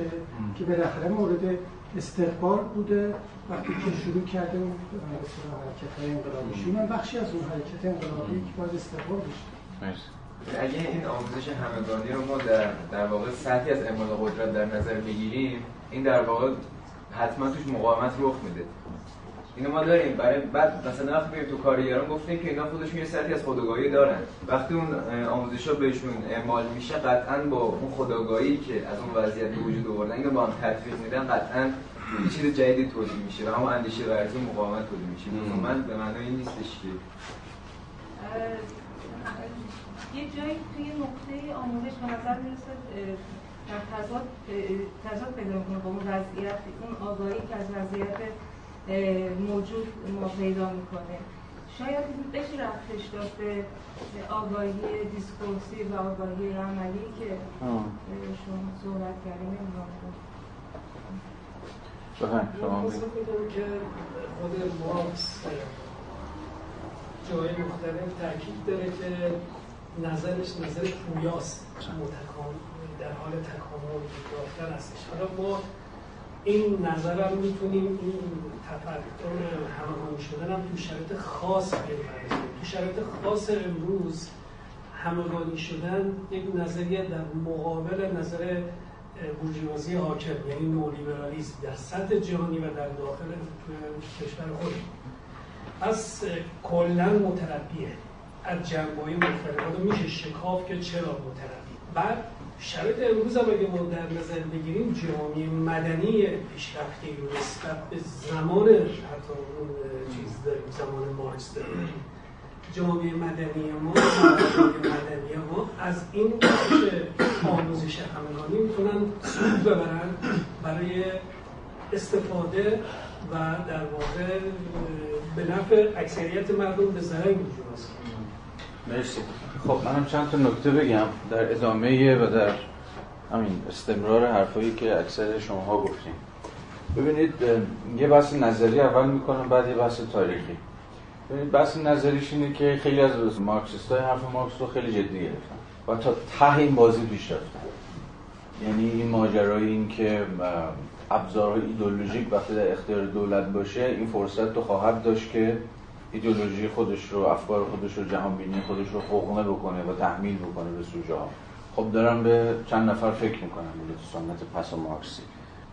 که بالاخره مورد استقبال بوده. وقتی که شروع کرده اون حرکت های انقلابیشون هم بخشی از اون حرکت انقلابی که باید استقبال بشه. اگه این آموزش همگانی رو ما در, در واقع سطحی از اعمال قدرت در نظر بگیریم این در واقع حتما توش مقاومت رخ میده. اینو ما داریم. برای بعد مثلا وقتی میریم تو کارگران گفتیم که اینا خودشون یه سطحی از خودآگاهی دارن. وقتی اون آموزش ها بهشون اعمال میشه قطعا با اون خودآگاهی که از اون وضعیت به وجود آوردن اینو با هم تطبیق میدن قطعا یه چیز جدیدی تولید میشه و همون اندیشه ورزی مقاومت تولید میشه. من به معنای این نیستش که. یه جایی توی نقطه آموزش به نظر می‌رسه در تضاد تضاد پیدا می‌کنه با اون وضعیت اون آگاهی که از وضعیت موجود ما پیدا می‌کنه. شاید بشه رفتش داد به آگاهی دیسکورسی و آگاهی عملی که شما صحبت کردیم نمی‌دونم بفهم شما که خود مارکس جای مختلف تاکید داره که نظرش نظر پویاست در حال تکامل یافتن هستش. حالا ما این نظر هم می‌تونیم این تفکر همگانی شدن هم تو شرایط خاص بپردازیم. تو شرایط خاص امروز همگانی شدن یک نظریه در مقابل نظر بورژوازی حاکم یعنی نولیبرالیسم در سطح جهانی و در داخل کشور خود. پس کلا متربیه. از جنبه مختلف. میشه شکاف که چرا متربی بعد شرایط امروز هم اگه ما در نظر بگیریم جامعه مدنی پیشرفته رو نسبت به زمان حتی اون چیز داریم زمان مارکس داریم. جامعه مدنی ما مدنی ما از این آموزش همگانی می‌تونن سود ببرن برای استفاده و در واقع به نفع اکثریت مردم به ضرر بورژواسی مرسی. خب منم چند تا نکته بگم در ادامه و در همین استمرار حرفایی که اکثر شماها گفتیم ببینید یه بحث نظری اول می‌کنم بعد یه بحث تاریخی. ببینید بحث نظریش اینه که خیلی از مارکسیست های حرف مارکس رو خیلی جدی گرفتن و تا ته این بازی پیش رفتن. یعنی این ماجرای این که ابزارهای ایدولوژیک وقتی در اختیار دولت باشه این فرصت رو خواهد داشت که ایدئولوژی خودش رو افکار خودش رو جهان بینی خودش رو حقنه بکنه و تحمیل بکنه به سوژه ها. خب دارم به چند نفر فکر می‌کنم به سنت پس مارکسی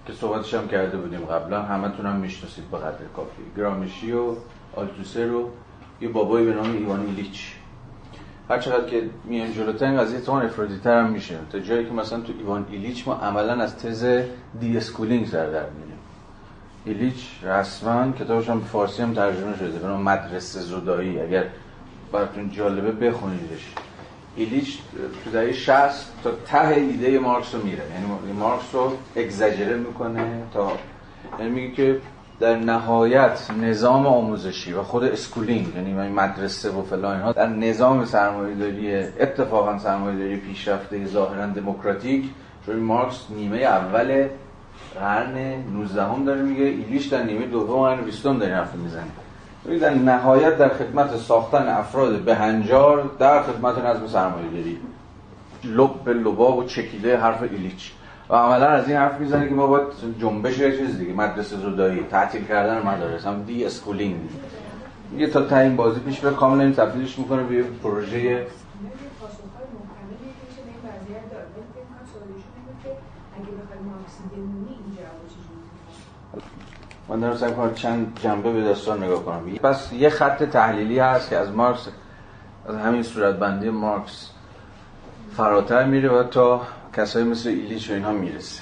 که صحبتش هم کرده بودیم قبلا. همتون هم می‌شناسید به قدر کافی. گرامشی و آلتوسر رو یه بابایی به نام ایوان ایلیچ. هر چقدر که میان جلوتر این قضیه تمام افراطی‌تر هم میشه. تا جایی که مثلا تو ایوان ایلیچ ما عملا از تز deschooling سر در ایلیچ رسما کتابش هم فارسی هم ترجمه شده به مدرسه زدایی. اگر براتون جالبه بخونیدش. ایلیچ تو دهه 60 تا ته ایده مارکس رو میره. یعنی مارکس رو اگزاجره می‌کنه تا یعنی میگه که در نهایت نظام آموزشی و خود schooling یعنی مدرسه و فلان ها در نظام سرمایه‌داری اتفاقا سرمایه‌داری پیشرفته ظاهرا دموکراتیک چون مارکس نیمه اول قرن 19 هم داره میگه ایلیچ در نیمه دوم قرن 20 داره حرف می‌زنه ببینید در نهایت در خدمت ساختن افراد بهنجار در خدمت نظم سرمایه‌داری لب به لباب و چکیده حرف ایلیچ. و عملا از این حرف می‌زنه که ما باید جنبش یه چیز دیگه مدرسه زدایی تعطیل کردن مدارس هم deschooling. یه تا تا این بازی پیش بره کاملا این تبدیلش می‌کنه به پروژه پاسخهای محکمی میشه به این وضعیت داد ولی فکر کنم سوالشون اینه که اگه بخوای مارکسی بمونی این جواب چجوری من دارم سعی کنم چند جنبه به داستان نگاه کنم. پس یه خط تحلیلی هست که از مارکس از همین صورتبندی مارکس فراتر میره و تا کسایی مثل ایلیچ و اینها می‌رسه.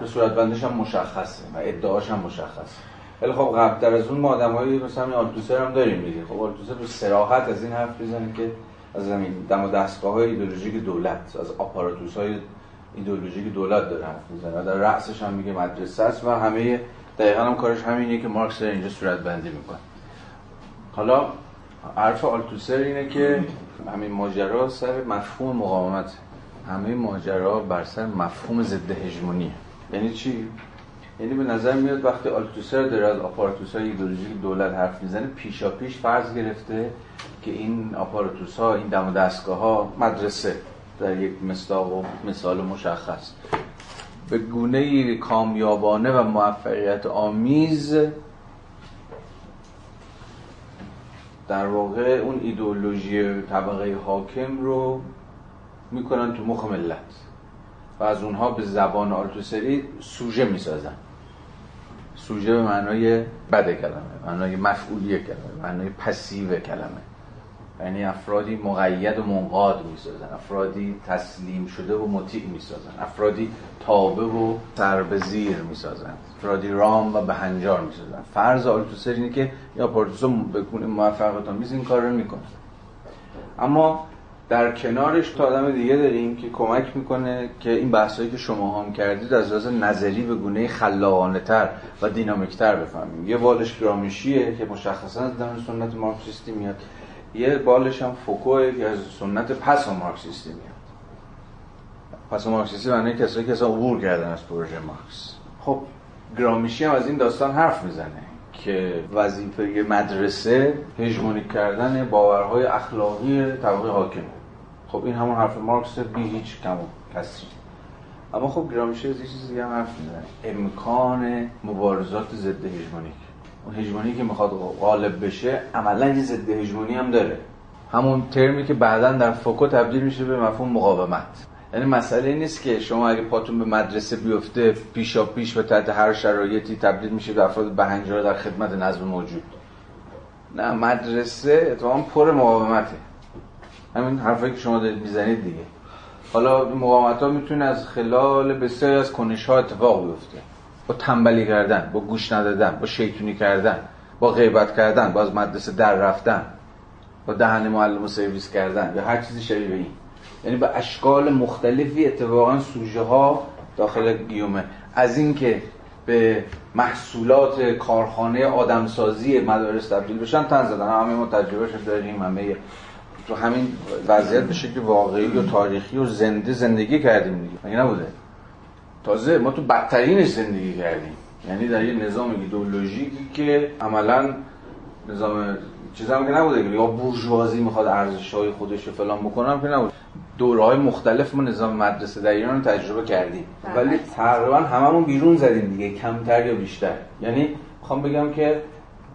به صورتبندش هم مشخصه و ادعاش هم مشخصه. ولی خب قبل در از اون ما آدمایی مثلا همین آلتوسر هم داریم دیگه. خب آلتوسر به صراحت از این حرف می‌زنه که از همین دم و دستگاه های ایدئولوژیک دولت از آپاراتوس های ایدئولوژیک دولت داره حرف می‌زنه. در رأسش هم میگه مدرسه است و همه دقیقا هم کارش همینه که مارکس داره اینجا صورت بندی می‌کنه. حالا حرف آلتوسر اینه که همین ماجرا سر مفهوم مقاومت. همه ماجرا بر سر مفهوم ضد هژمونی یعنی چی؟ یعنی به نظر میاد وقتی آلتوسر داره از آپاراتوس های دولت حرف می‌زنه پیشا پیش فرض گرفته که این آپاراتوس این دم و دستگاه ها مدرسه در یک مصداق و مثال مشخص. به گونه کامیابانه و موفقیت آمیز در واقع اون ایدئولوژی طبقه حاکم رو می‌کنن تو مخ ملت و از اونها به زبان آلتوسری سوژه می‌سازن. سوژه به معنای بد کلمه معنای مفعولی کلمه معنای پسیو کلمه. یعنی افرادی مقید و منقاد می‌سازن افرادی تسلیم شده و مطیع می‌سازن افرادی تابه و سربزیر می‌سازن افرادی رام و بهنجار می‌سازن. فرض آلتوسر اینه که یا پورتوسو بکنه موفقیت آمیز این کار رو می‌کنه. اما در کنارش تا آدم دیگه داریم که کمک می‌کنه که این بحثایی که شما هم کردید از لحاظ نظری به گونه خلاقانه تر و دینامیک تر بفهمیم. یه والش گرامشیه که مشخصا از درون سنت مارکسیستی میاد. یه بالش هم فوکوه که از سنت پس مارکسیستی میاد. پس مارکسیستی معنی کسایی که اصلا عبور کردن از پروژه مارکس. خب گرامیشی هم از این داستان حرف می‌زنه که وظیفه مدرسه هژمونیک کردن باورهای اخلاقی طبقه حاکم خب این همون حرف مارکس بی هیچ کم کسی. اما خب گرامشی از یه چیز دیگه هم حرف می‌زنه. امکان مبارزات ضد هژمونیک. اون هژمونی که می‌خواد غالب بشه عملا یه ضد هژمونی هم داره. همون ترمی که بعدا در فوکو تبدیل میشه به مفهوم مقاومت. یعنی مسئله نیست که شما اگه پاتون به مدرسه بیفته پیشا پیش و تحت هر شرایطی تبدیل میشه به افراد بهنجار در خدمت نظم موجود. نه مدرسه اتفاقا پر مقاومته. همین حرفایی که شما دارید می‌زنید دیگه. حالا مقاومت ها می‌تونه از خلال بسیاری از کنش ها اتفاق بیفته. با تنبلی کردن با گوش ندادن با شیطونی کردن با غیبت کردن با از مدرسه در رفتن با دهن معلم و سرویس کردن یا هر چیزی شبیه این. یعنی به اشکال مختلفی اتفاقا سوژه ها داخل گیومه. از اینکه به محصولات کارخانه آدمسازی مدارس تبدیل بشن تن زدن. همه ما تجربهش داریم همه تو همین وضعیت به شکل واقعی و تاریخی و زنده زندگی کردیم دیگه. نبوده؟ تازه ما تو بدترینش زندگی کردیم. یعنی در یه نظام ایدئولوژیکی که عملا نظام چیزا هم که نبوده. یا بورژوازی می‌خواد ارزش های خودش رو فلان بکنم که نبود دوره های مختلف ما نظام مدرسه در ایران رو تجربه کردیم. ولی تقریبا هممون بیرون زدیم دیگه. کمتر یا بیشتر. یعنی می‌خوام بگم که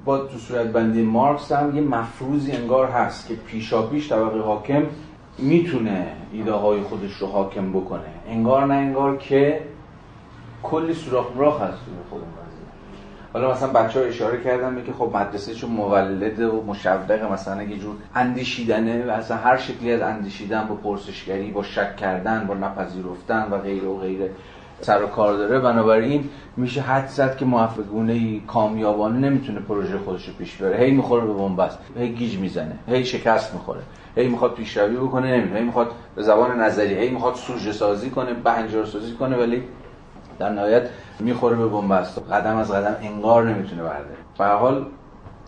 با تو صورت بندی مارکس هم یه مفروضی انگار هست که پیشا پیش طبقه حاکم می‌تونه ایده های خودش رو حاکم بکنه. انگار نه انگار که کلی سوراخ مراخ هست توی خود حالا مثلا بچه ها اشاره کردن که خب مدرسه چون مولد و مشوق مثلا یه جور اندیشیدنه و اصلا هر شکلی از اندیشیدن با پرسشگری با شک کردن با نپذیرفتن و غیره و غیره سر و کار داره. بنابراین میشه حد زد که موفقونه کامیابانه نمی‌تونه پروژه خودش رو پیش بره هی می‌خوره به بنبست هی گیج می‌زنه هی شکست می‌خوره هی می‌خواد پیشروی بکنه نمی‌تونه هی می‌خواد به زبان نظری هی می‌خواد سوژه سازی کنه بهنجار سازی کنه ولی در نهایت می‌خوره به بنبست. قدم از قدم انگار نمی‌تونه برداره. به حال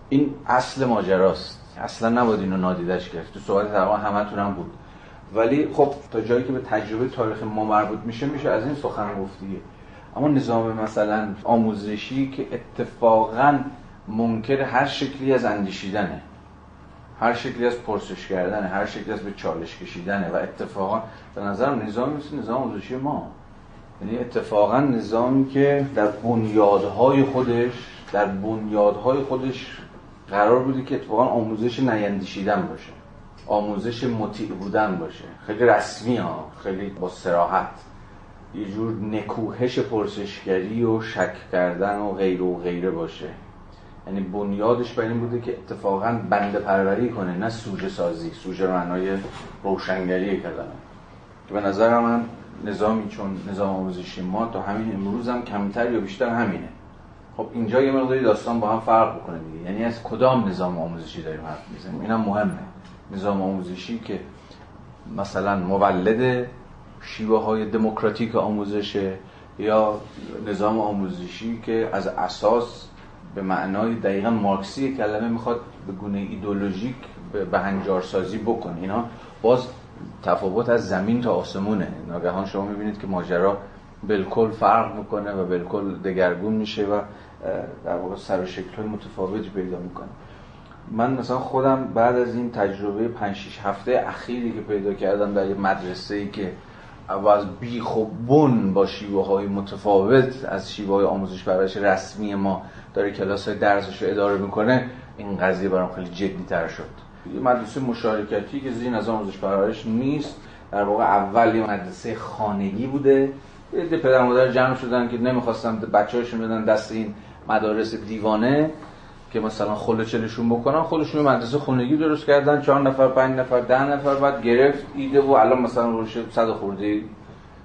این اصل ماجراست. اصلا نباید اینو نادیدش گرفت. تو صحبت تقریبا همتون هم بود. ولی خب تا جایی که به تجربه تاریخ ما مربوط میشه میشه از این سخن گفتیه اما نظام مثلا آموزشی که اتفاقا منکر هر شکلی از اندیشیدنه هر شکلی از پرسش کردن هر شکلی از به چالش کشیدنه و اتفاقا به نظرم نظام مثل نظام آموزشی ما. یعنی اتفاقا نظامی که در بنیادهای خودش در بنیادهای خودش قرار بوده که اتفاقا آموزش نیندیشیدن باشه آموزش مطیع بودن باشه. خیلی رسمی ها خیلی با سراحت یه جور نکوهش پرسشگری و شک کردن و غیر و غیره باشه. یعنی بنیادش بر این بوده که اتفاقا بنده پروری کنه نه سوژه سازی سوژه معنای روشنگری کلمه به نظر من نظامی چون نظام آموزشی ما تا همین امروز هم کمتر یا بیشتر همینه. خب اینجا یه مقداری داستان با هم فرق بکنه دیگه. یعنی از کدام نظام آموزشی داریم حرف می‌زنیم؟ اینم مهمه. نظام آموزشی که مثلا مولد شیوه های دموکراتیک آموزشه یا نظام آموزشی که از اساس به معنای دقیقا مارکسی کلمه می‌خواد به گونه ایدولوژیک به هنجارسازی بکنه. اینا باز تفاوت از زمین تا آسمونه. ناگهان شما می‌بینید که ماجرا بالکل فرق می‌کنه و بالکل دگرگون میشه و در واقع سر و شکل متفاوتی پیدا می‌کنه. من مثلا خودم بعد از این تجربه 5 6 هفته اخیری که پیدا کردم در یه مدرسه ای که از بیخ و بن با شیوه های متفاوت از شیوه های آموزش پرورش رسمی ما داره کلاس های درسش رو اداره می‌کنه این قضیه برام خیلی جدی تر شد. مدرسه مشارکتی که زیر نظام آموزش پرورش نیست در واقع اول یه مدرسه خانگی بوده. یه پدر مادر جمع شدن که نمی‌خواستن بچه‌هاشون بدن دست این مدارس دیوانه که مثلا خلوچلشون بکنن. خودشون مدرسه خونگی درست کردن چهار نفر پنج نفر ده نفر بعد گرفت ایده و الان مثلا روش صد خورده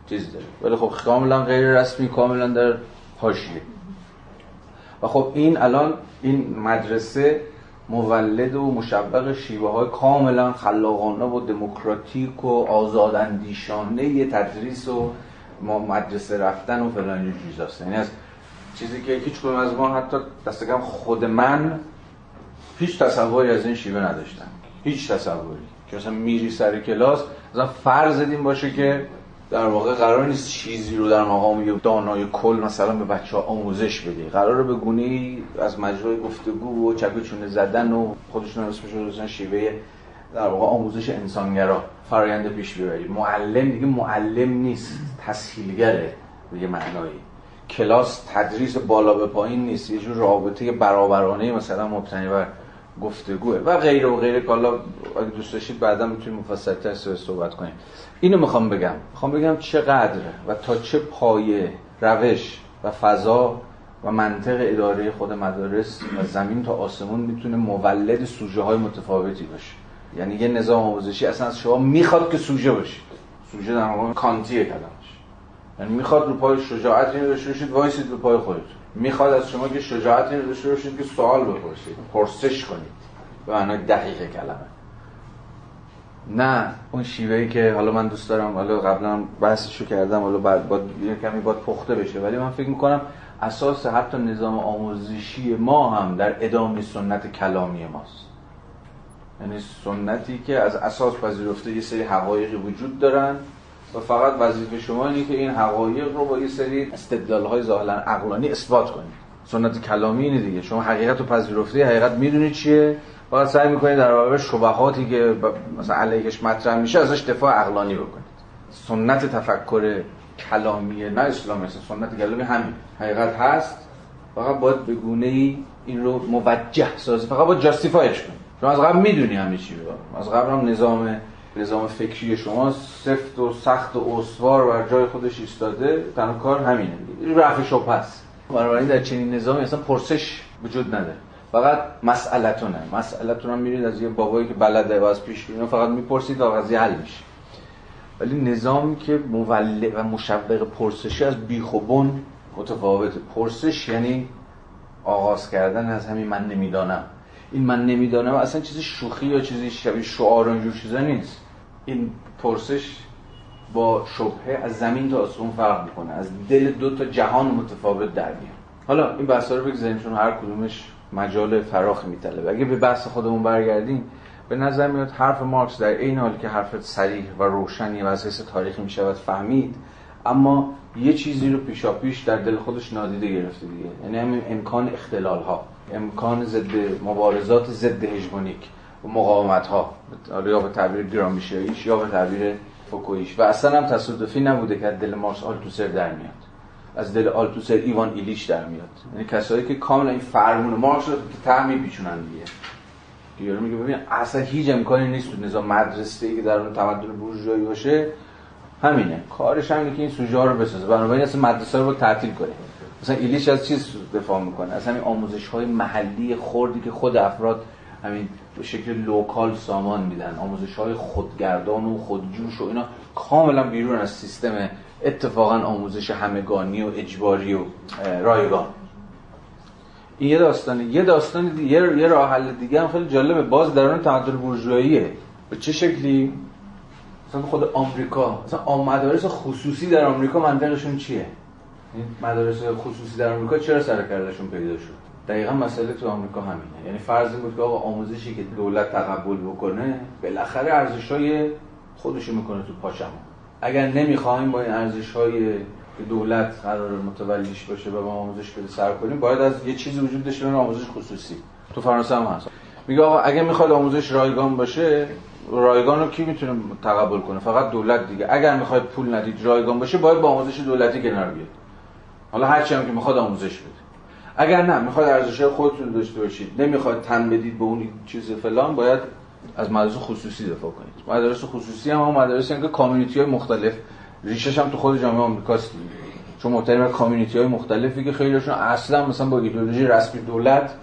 چیز داره. ولی خب کاملا غیر رسمی کاملا در حاشیه. و خب این الان این مدرسه مولد و مشبق شیوه های کاملا خلاقانه و دموکراتیک و آزاداندیشانه تدریس و مدرسه رفتن و فلان چیزاست یعنی از چیزی که هیچ کنم از ما حتی دست کم خود من هیچ تصوری از این شیوه نداشتم. هیچ تصوری. که مثلا میری سر کلاس مثلا فرض این باشه که در واقع قرار نیست چیزی رو در مقام دانای کل مثلا به بچه ها آموزش بدی. قرار به گونه از مجرای گفتگو و چک چونه زدن و خودشون اسمش رو شیوه در واقع آموزش انسانگرا فرایند پیش ببری معلم دیگه معلم نیست تسهیلگره به یه معنایی. کلاس تدریس بالا به پایین نیست یه جور رابطه برابرانه مثلا مبتنی بر گفتگوه و غیره و غیره که حالا اگه دوست داشتید بعدا می‌تونیم مفصل‌تر صحبت کنیم. اینو می‌خوام بگم. می‌خوام بگم چقدر و تا چه پایه روش و فضا و منطق اداره خود مدارس و زمین تا آسمون می‌تونه مولد سوژه های متفاوتی باشه. یعنی یه نظام آموزشی اصلا از شما می‌خواد که سوژه باشید سوژه در واقع کانتیه کلمش. یعنی می‌خواد رو پای شجاعت اینو داشته وایسید رو پای خودتون. می‌خواد از شما که شجاعت اینو داشته که سوال بپرسید پرسش کنید. به معنای دقیق کلمه. نه. اون شیوهی که حالا من دوست دارم حالا قبلا بحثشو کردم حالا بعد با کمی باید پخته بشه. ولی من فکر می‌کنم اساس حتی نظام آموزشی ما هم در ادامه سنت کلامی ماست. یعنی سنتی که از اساس پذیرفته یه سری حقایقی وجود دارن و فقط وظیفه شما اینه که این حقایق رو با یه سری استدلال های ظاهرا عقلانی اثبات کنید. سنت کلامی اینه دیگه. شما حقیقت رو پذیرفته حقیقت می‌دونید چیه؟ فقط سعی می‌کنید در برابر شبهاتی که مثلا علیهش مطرح میشه ازش دفاع عقلانی بکنید. سنت تفکر کلامی نه اسلامی سنت کلامی همین. حقیقت هست. فقط باید به گونه ای این رو موجه سازی. فقط باید جاستیفایش کنید. شما از قبل می‌دونی همه چی از قبل هم نظام نظام فکری شما سفت و سخت و استوار بر جای خودش ایستاده تنها کار همینه. رفع شبهه است. بنابراین در چنین نظامی اصلا پرسش وجود نداره. فقط مسئلتونه. مسئلتون هم میرید از یه بابایی که بلده و از پیش فقط می‌پرسید و قضیه حل میشه. ولی نظامی که مولد و مشوق پرسشی از بیخوبون متفاوته. پرسش یعنی آغاز کردن از همین من نمی‌دانم. این من نمی‌دانم اصلا چیز شوخی یا چیزی شبیه شعار اینجور چیزا نیست. این پرسش با شبهه از زمین تا آسمون فرق می‌کنه. از دل دو تا جهان متفاوت در میاد. حالا این بحثا رو بگذاریم چون هر کدومش مجال فراخ میطلبه. اگه به بحث خودمون برگردیم به نظر میاد حرف مارکس در این حال که حرف صریح و روشنی و از حیث تاریخی می‌شود فهمید اما یه چیزی رو پیشا پیش در دل خودش نادیده گرفته دیگه. یعنی همین امکان اختلال ها امکان ضد مبارزات ضد هژمونیک و مقاومت ها یا به تعبیر گرامشیاییش یا به تعبیر فوکویش و اصلا هم تصادفی نبوده که دل مارس آلتوسر در میاد. از دل آلتوسر ایوان ایلیش در میاد. یعنی کسایی که کاملا این فرمون مارکس رو ته میپیچونن دیگه. یارو میگه ببین اصلا هیچ امکانی نیست تو نظام مدرسه ای که در اون تمدن بورژوایی باشه. همینه. کارش همینه که این سوژه رو بسازه. بنابراین اصلا مدرسه رو تعطیل کنه. مثلا ایلیش از چیز دفاع می‌کنه؟ از همین آموزش های محلی خردی که خود افراد همین به شکل لوکال سامان میدن. آموزش های خودگردان و خودجوش و اینا کاملا بیرون از سیستم اتفاقا آموزش همگانی و اجباری و رایگان. این یه داستانه یه داستان دیگه یه راه حل دیگه هم خیلی جالبه. باز درون تمدن بورژواییه. به چه شکلی؟ مثلا خود آمریکا مثلا مدارس خصوصی در آمریکا منطقشون چیه؟ مدارس خصوصی در آمریکا چرا سر کردشون پیدا شد؟ دقیقا مسئله تو آمریکا همینه. یعنی فرض بود که آقا آموزشی که دولت تقبل بکنه بالاخره ارزش‌های خودشو می‌کنه تو پاچمون اگر نمی‌خوایم با این ارزش‌های که دولت قرار متولیش باشه و با آموزش بده سر کنیم باید از یه چیزی وجود داشته به آموزش خصوصی. تو فرانسه هم هست. میگه آقا اگه می‌خواد آموزش رایگان باشه رایگان رو کی می‌تونه تقبل کنه؟ فقط دولت دیگه. اگر می‌خواد پول ندید رایگان باشه باید با آموزش دولتی کنار بیاد. حالا هر چی هم که می‌خواد آموزش بده. اگر نه می‌خواد ارزش خودتون داشته باشید. نمی‌خواد تن بدید به اون چیز فلان باید از مدارس خصوصی دفاع کنید. مدارس خصوصی هم هم مدارسی که کامیونیتی های مختلف. ریشش هم تو خود جامعه آمریکاست چون محترم کامیونیتی های مختلفی که خیلیشون اصلا مثلا با ایدئولوژی رسمی دولت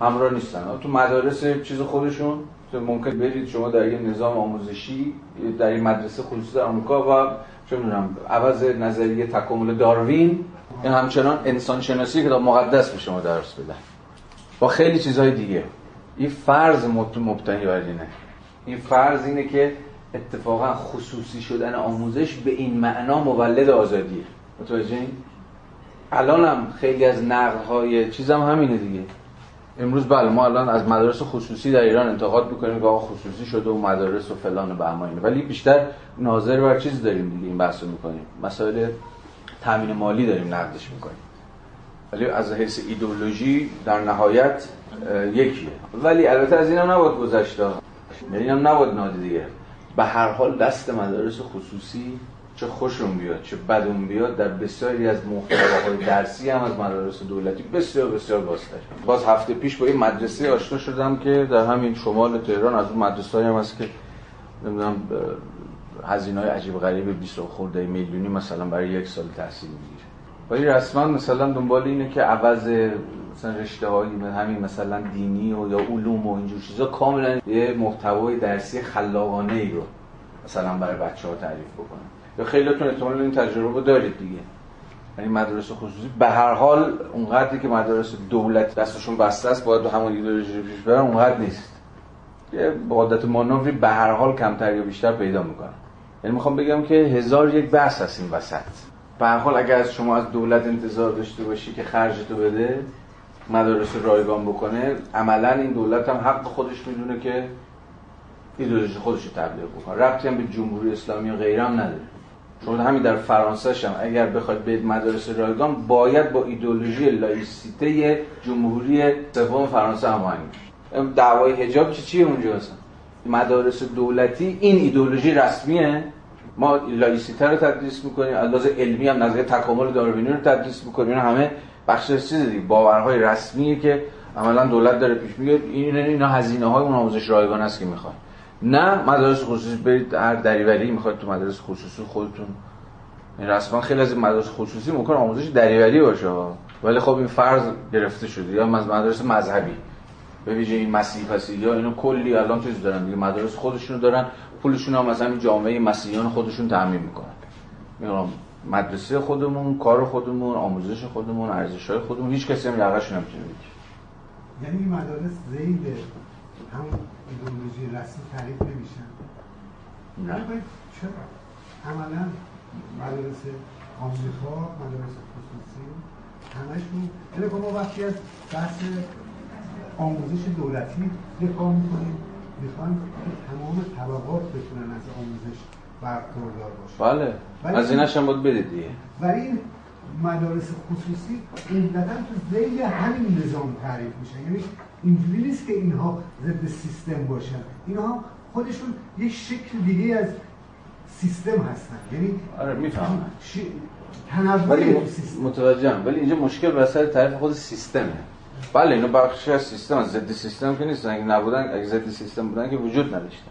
همراه نیستن. تو مدارس چیز خودشون ممکن برید شما در یه نظام آموزشی در یه مدرسه خصوصی در آمریکا و چه می‌دونم عوض نظریه تکامل داروین این همچنان انسان شناسی که مقدس به شما درس بدن. با خیلی چیزهای دیگه. این فرض مبتنی بر اینه این فرض اینه که اتفاقا خصوصی شدن آموزش به این معنا مولد آزادیه. متوجه این؟ الان هم خیلی از نقدهای چیزم هم همینه دیگه. امروز بله ما الان از مدارس خصوصی در ایران انتقاد می‌کنیم که آقا خصوصی شده و مدارس و فلان و بهماینه. ولی بیشتر ناظر بر چیز داریم دیگه این بحث می‌کنیم. مسائل تامین مالی داریم نقدش می‌کنیم. ولی از حیث ایدولوژی در نهایت یکیه. ولی البته از اینم نباید گذشت یعنی اینم نباید نادیده به هر حال دست مدارس خصوصی چه خوشون بیاد چه بدون بیاد در بسیاری از محتواهای درسی هم از مدارس دولتی بسیار بسیار بازتر. باز هفته پیش با این مدرسه آشنا شدم که در همین شمال تهران از اون مدرسه هم هست که نمی‌دونم هزینه های عجیب غریب 20 خورده میلیونی مثلا برای یک سال تحصیل می‌گیره. ولی رسما مثلا دنبال اینه که عوض مثلا رشته هایی همین مثلا دینی و یا علوم و اینجور چیزا کاملا یه محتوای درسی خلاقانه ای رو مثلا برای بچه ها تعریف بکنن. یا خیلیتون احتمال این تجربه رو دارید دیگه. یعنی مدارس خصوصی. به هر حال اونقدری که مدارس دولت دستشون بسته است باید همون ایدئولوژی پیش برن اونقدر نیست. یه عادت مانوری به هر حال کمتر یا بیشتر پیدا می‌کنن. یعنی می‌خوام بگم که هزار یک بحث هست این وسط. به هر حال اگر از شما از دولت انتظار داشته باشی که خرجتو بده مدارس رایگان بکنه عملا این دولت هم حق خودش می‌دونه که ایدئولوژی خودش رو تبلیغ بکنه. ربطی هم به جمهوری اسلامی و غیره هم نداره. چون همین در فرانسه هم اگر بخواید به مدارس رایگان باید با ایدئولوژی لائیسیته جمهوری سوم فرانسه هماهنگ دعوای حجاب چی چیه اونجا هستن مدارس دولتی این ایدئولوژی رسمیه؟ ما لائیسیته رو تدریس می‌کنیم از علمی هم نظریه تکامل داروینی رو تدریس می‌کنیم همه بخش چیز دیگه باورهای رسمیه که عملا دولت داره پیش میگه این اینا هزینه های اون آموزش رایگان است که می‌خواد نه مدارس خصوصی برید هر دریوری می‌خواد تو مدارس خصوصی خودتون. این رسما خیلی از مدارس خصوصی ممکن آموزش دریوری باشه ولی خب این فرض گرفته شده. یا مدارس مذهبی. به ویژه این مسیح پسی یا اینو کلی الان چیز دارن دیگه. مدارس خودشونو دارن. پولشون هم مثلا جامعه مسیحیان خودشون تامین می‌کنن. میگم مدرسه خودمون کار خودمون آموزش خودمون ارزش های خودمون هیچ کسی هم یقش نمی‌تونه بگیره یعنی مدارس زید همون ایدئولوژی رسمی تعریف نمیشن نه. چرا؟ عملا مدارس آمریکا مدارس خصوصی همشون یعنی ما وقتی از بحث آموزش دولتی دفاع می‌کنیم می‌خوان تمام طبقات بتونن از آموزش برخوردار باشن. بله. از اینش هم باید بدید دیگه. ولی این مدارس خصوصی عمدتا تو ذیل همین نظام تعریف میشن یعنی اینجوری نیست که اینها ضد سیستم باشن. اینها خودشون یک شکل دیگه از سیستم هستن. یعنی آره می‌فهمم. ش... تنوع ولی سیستم. متوجهم. ولی اینجا مشکل وسط تعریف خود سیستمه. بله اینو بخشی از سیستم از ضد سیستم که نیستن. اگه نبودن اگه ضد سیستم بودن که وجود نداشتن.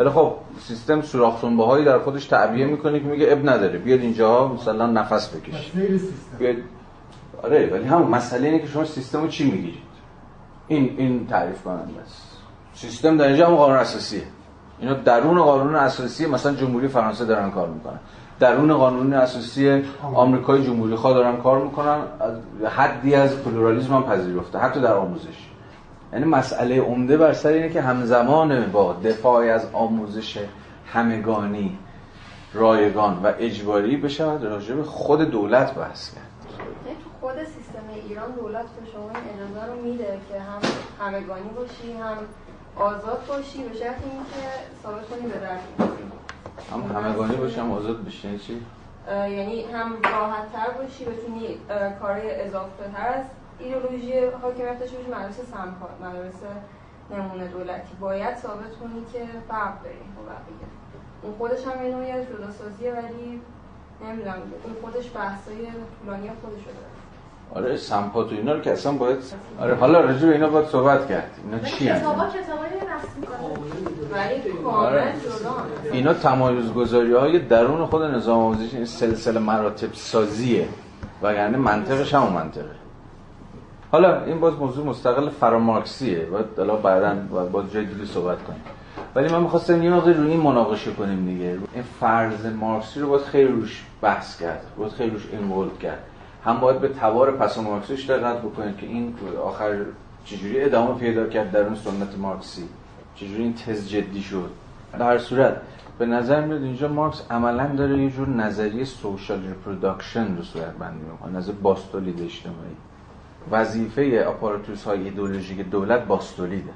ولی خب سیستم سوراخ هایی در خودش تعبیه می‌کنه که میگه اب نداره. بیاد اینجا مثلا نفس بکش بیاد. آره ولی همون مسئله اینه که شما سیستم رو چی می‌گیرید؟ این این تعریف کننده است. سیستم در اینجا هم قانون اساسیه. اینا درون قانون اساسی مثلا جمهوری فرانسه دارن کار می‌کنن. درون قانون اساسی آمریکای جمهوری خواه دارن کار می‌کنن. از حدی از پلورالیسم هم پذیرفته حتی در آموزش. یعنی مسئله عمده بر سر اینه که همزمان با دفاع از آموزش همگانی رایگان و اجباری بشود راجع به خود دولت بحث کرد یعنی تو خود سیستم ایران دولت به شما این اجازه رو میده که هم همگانی باشی هم آزاد باشی به شرط اینکه ثابت کنی به. هم همگانی باشم آزاد بشه یعنی چی یعنی هم راحت تر باشی بتونی کارهای اضافه تر از ایدئولوژی حاکمیت داشته باشی مدرسه سمپا مدرسه نمونه دولتی. باید ثابت کنی که فرق داری با بقیه اون خودش هم یه نوعی از جداسازیه ولی نمی‌دونم اون خودش بحثای طولانی خودش رو داره. آره سمپات و اینا رو که اصلا باید آره حالا راجع به اینا باید صحبت کرد. اینا چی هست کتابا کاملا آره. جدا اینا تمایز گذاری های درون خود نظام آموزشی این سلسله مراتب سازیه. وگرنه منطقش همون منطقه. حالا این باز موضوع مستقل فرامارکسیه. باید حالا بعدا باید باز جای دیگه صحبت کنیم. ولی من می‌خواستم یه مقدار روی این مناقشه کنیم دیگه. این فرض مارکسی رو باید خیلی روش بحث کرد. باید خیلی روش involve کرد. هم باید به تبار پسامارکسیش دقت بکنید که این آخر چجوری ادامه پیدا کرد در اون سنت مارکسی. چجوری این تز جدی شد. در هر صورت به نظر میاد اینجا مارکس عملا داره یه جور نظریه social reproduction رو صورت بندی می‌کنه. نظریه بازتولید اجتماعی. وظیفه apparatus های ایدئولوژیک دولت بازتولیده.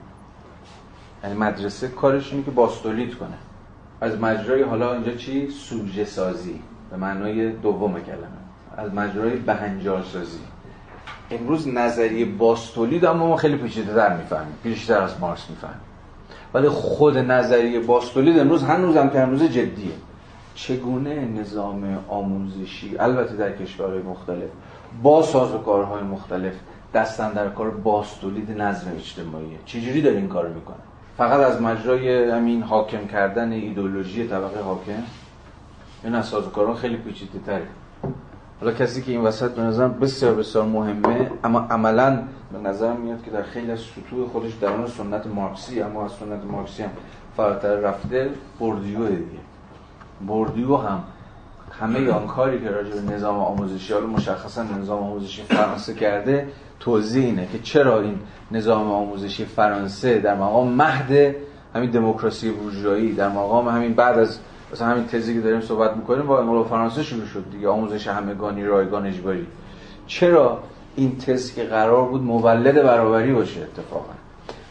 یعنی مدرسه کارش اینه که باستولید کنه. از مجرای حالا اینجا چی؟ سوژه سازی به معنای دوم کلمه. از مجرای بهنجار سازی امروز نظریه باستولید اما ما خیلی پیچیده در می‌فهمیم. بیشتر از مارکس می‌فهمیم. ولی خود نظریه باستولید امروز هنوز هم که هنوز جدیه. چگونه نظام آموزشی؟ البته در کشورهای مختلف. با سازوکارهای مختلف دستن در کار باستولید نظم اجتماعیه چجوری داره این کارو می‌کنه؟ فقط از مجرای همین حاکم کردن ایدولوژی طبقه حاکم؟ این از سازوکاران خیلی پیچیده تره حالا کسی که این وسط به نظرم بسیار بسیار مهمه اما عملا به نظرم میاد که در خیلی از سطوح خودش درون سنت مارکسی اما از سنت مارکسی هم فراتر رفته بردیو دیگه. بردیو هم همه آن کاری که راجع به نظام آموزشی حالا مشخصا نظام آموزشی فرانسه کرده توضیح اینه که چرا این نظام آموزشی فرانسه در مقام مهد همین دموکراسی بورژوایی در مقام همین بعد از مثلا همین تزی که داریم صحبت می‌کنیم با انقلاب فرانسه شروع شد دیگه آموزش همگانی رایگان اجباری. چرا این تز که قرار بود مولد برابری باشه اتفاقا؟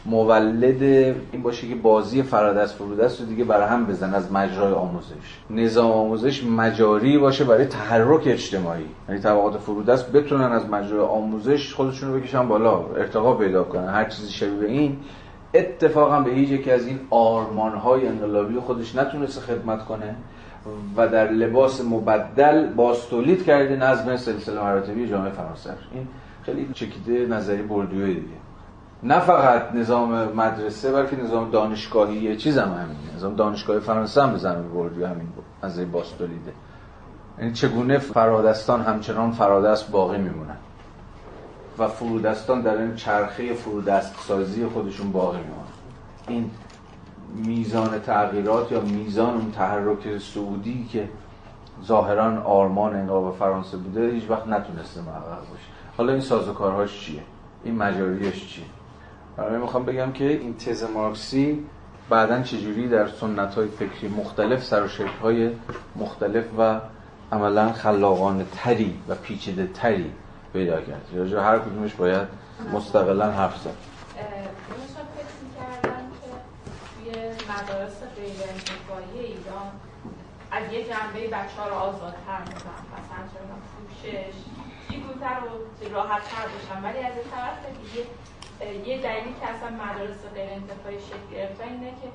مولد این باشه که بازی فرادست فرودست رو دیگه برای هم بزن از مجرای آموزش. نظام آموزش مجاری باشه برای تحرک اجتماعی. یعنی طبقات فرودست بتونن از مجرای آموزش خودشون رو بکشن بالا ارتقا پیدا کنن. هر چیزی شبیه به این اتفاقا به هیچ یکی از این آرمان‌های انقلابی خودش نتونسته خدمت کنه و در لباس مبدل باستولید کرده نظم سلسله مراتبی جامعه فرانسه. این خیلی چکیده نظری بردیوی دیگه. نه فقط نظام مدرسه بلکه نظام دانشگاهی چیز هم همینه. نظام دانشگاهی فرانسه هم به زمین بردیو همین بود از باستولیده. یعنی چگونه فرادستان همچنان فرادست باقی میمونن؟ و فرودستان در این چرخه فرودست سازی خودشون باقی میمونن. این میزان تغییرات یا میزان اون تحرک سعودی که ظاهرا آرمان انقلاب فرانسه بوده هیچ وقت نتونسته محقق باشه. حالا این سازوکارهاش چیه؟ این مجاریش چیه؟ برای می‌خوام بگم که این تز مارکسی بعدا چجوری در سنت های فکری مختلف سر و های مختلف و عملا خلاقانه تری و پیچیده تری پیدا کرد. راجع هر کدومش باید مستقلا حرف زد. مدارس غیر انتفاعی ایران از یه جنبه بچه ها رو آزادتر می‌کنن. مثلا چرا پوشش زودتر و راحتتر باشن. ولی از این طرف دیگه یه دلیلی که اصلا مدارس غیر انتفاعی شکل گرفتن اینه که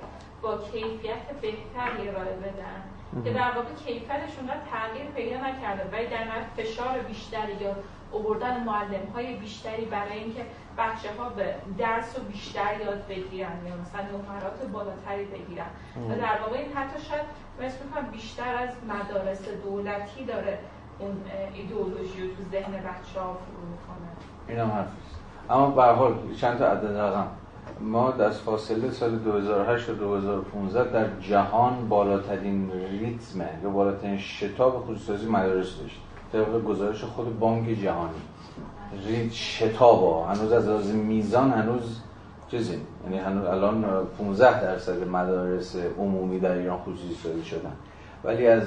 با کیفیت بهتری ارائه بدن. که در واقع کیفیتشون تغییر پیدا نکرده ولی در فشار بیشتری یا اووردن معلم های بیشتری برای اینکه بچه ها به درس و بیشتر یاد بگیرن یا مثلا نمرات بالاتری بگیرن. و در واقع این حتی شاید مثل بیشتر از مدارس دولتی داره اون ایدئولوژی رو تو ذهن بچه ها فرو می‌کنه. این هم اما به حال چند تا عدد رقم ما در فاصله سال 2008 و 2015 در جهان بالاترین ریتم یا بالاترین شتاب خصوصی مدارس داشت طبق گزارش خود بانک جهانی. رید شتاب هنوز از لحاظ میزان هنوز چیزی یعنی هنوز الان 15 درصد مدارس عمومی در ایران خصوصی سازی شدن. ولی از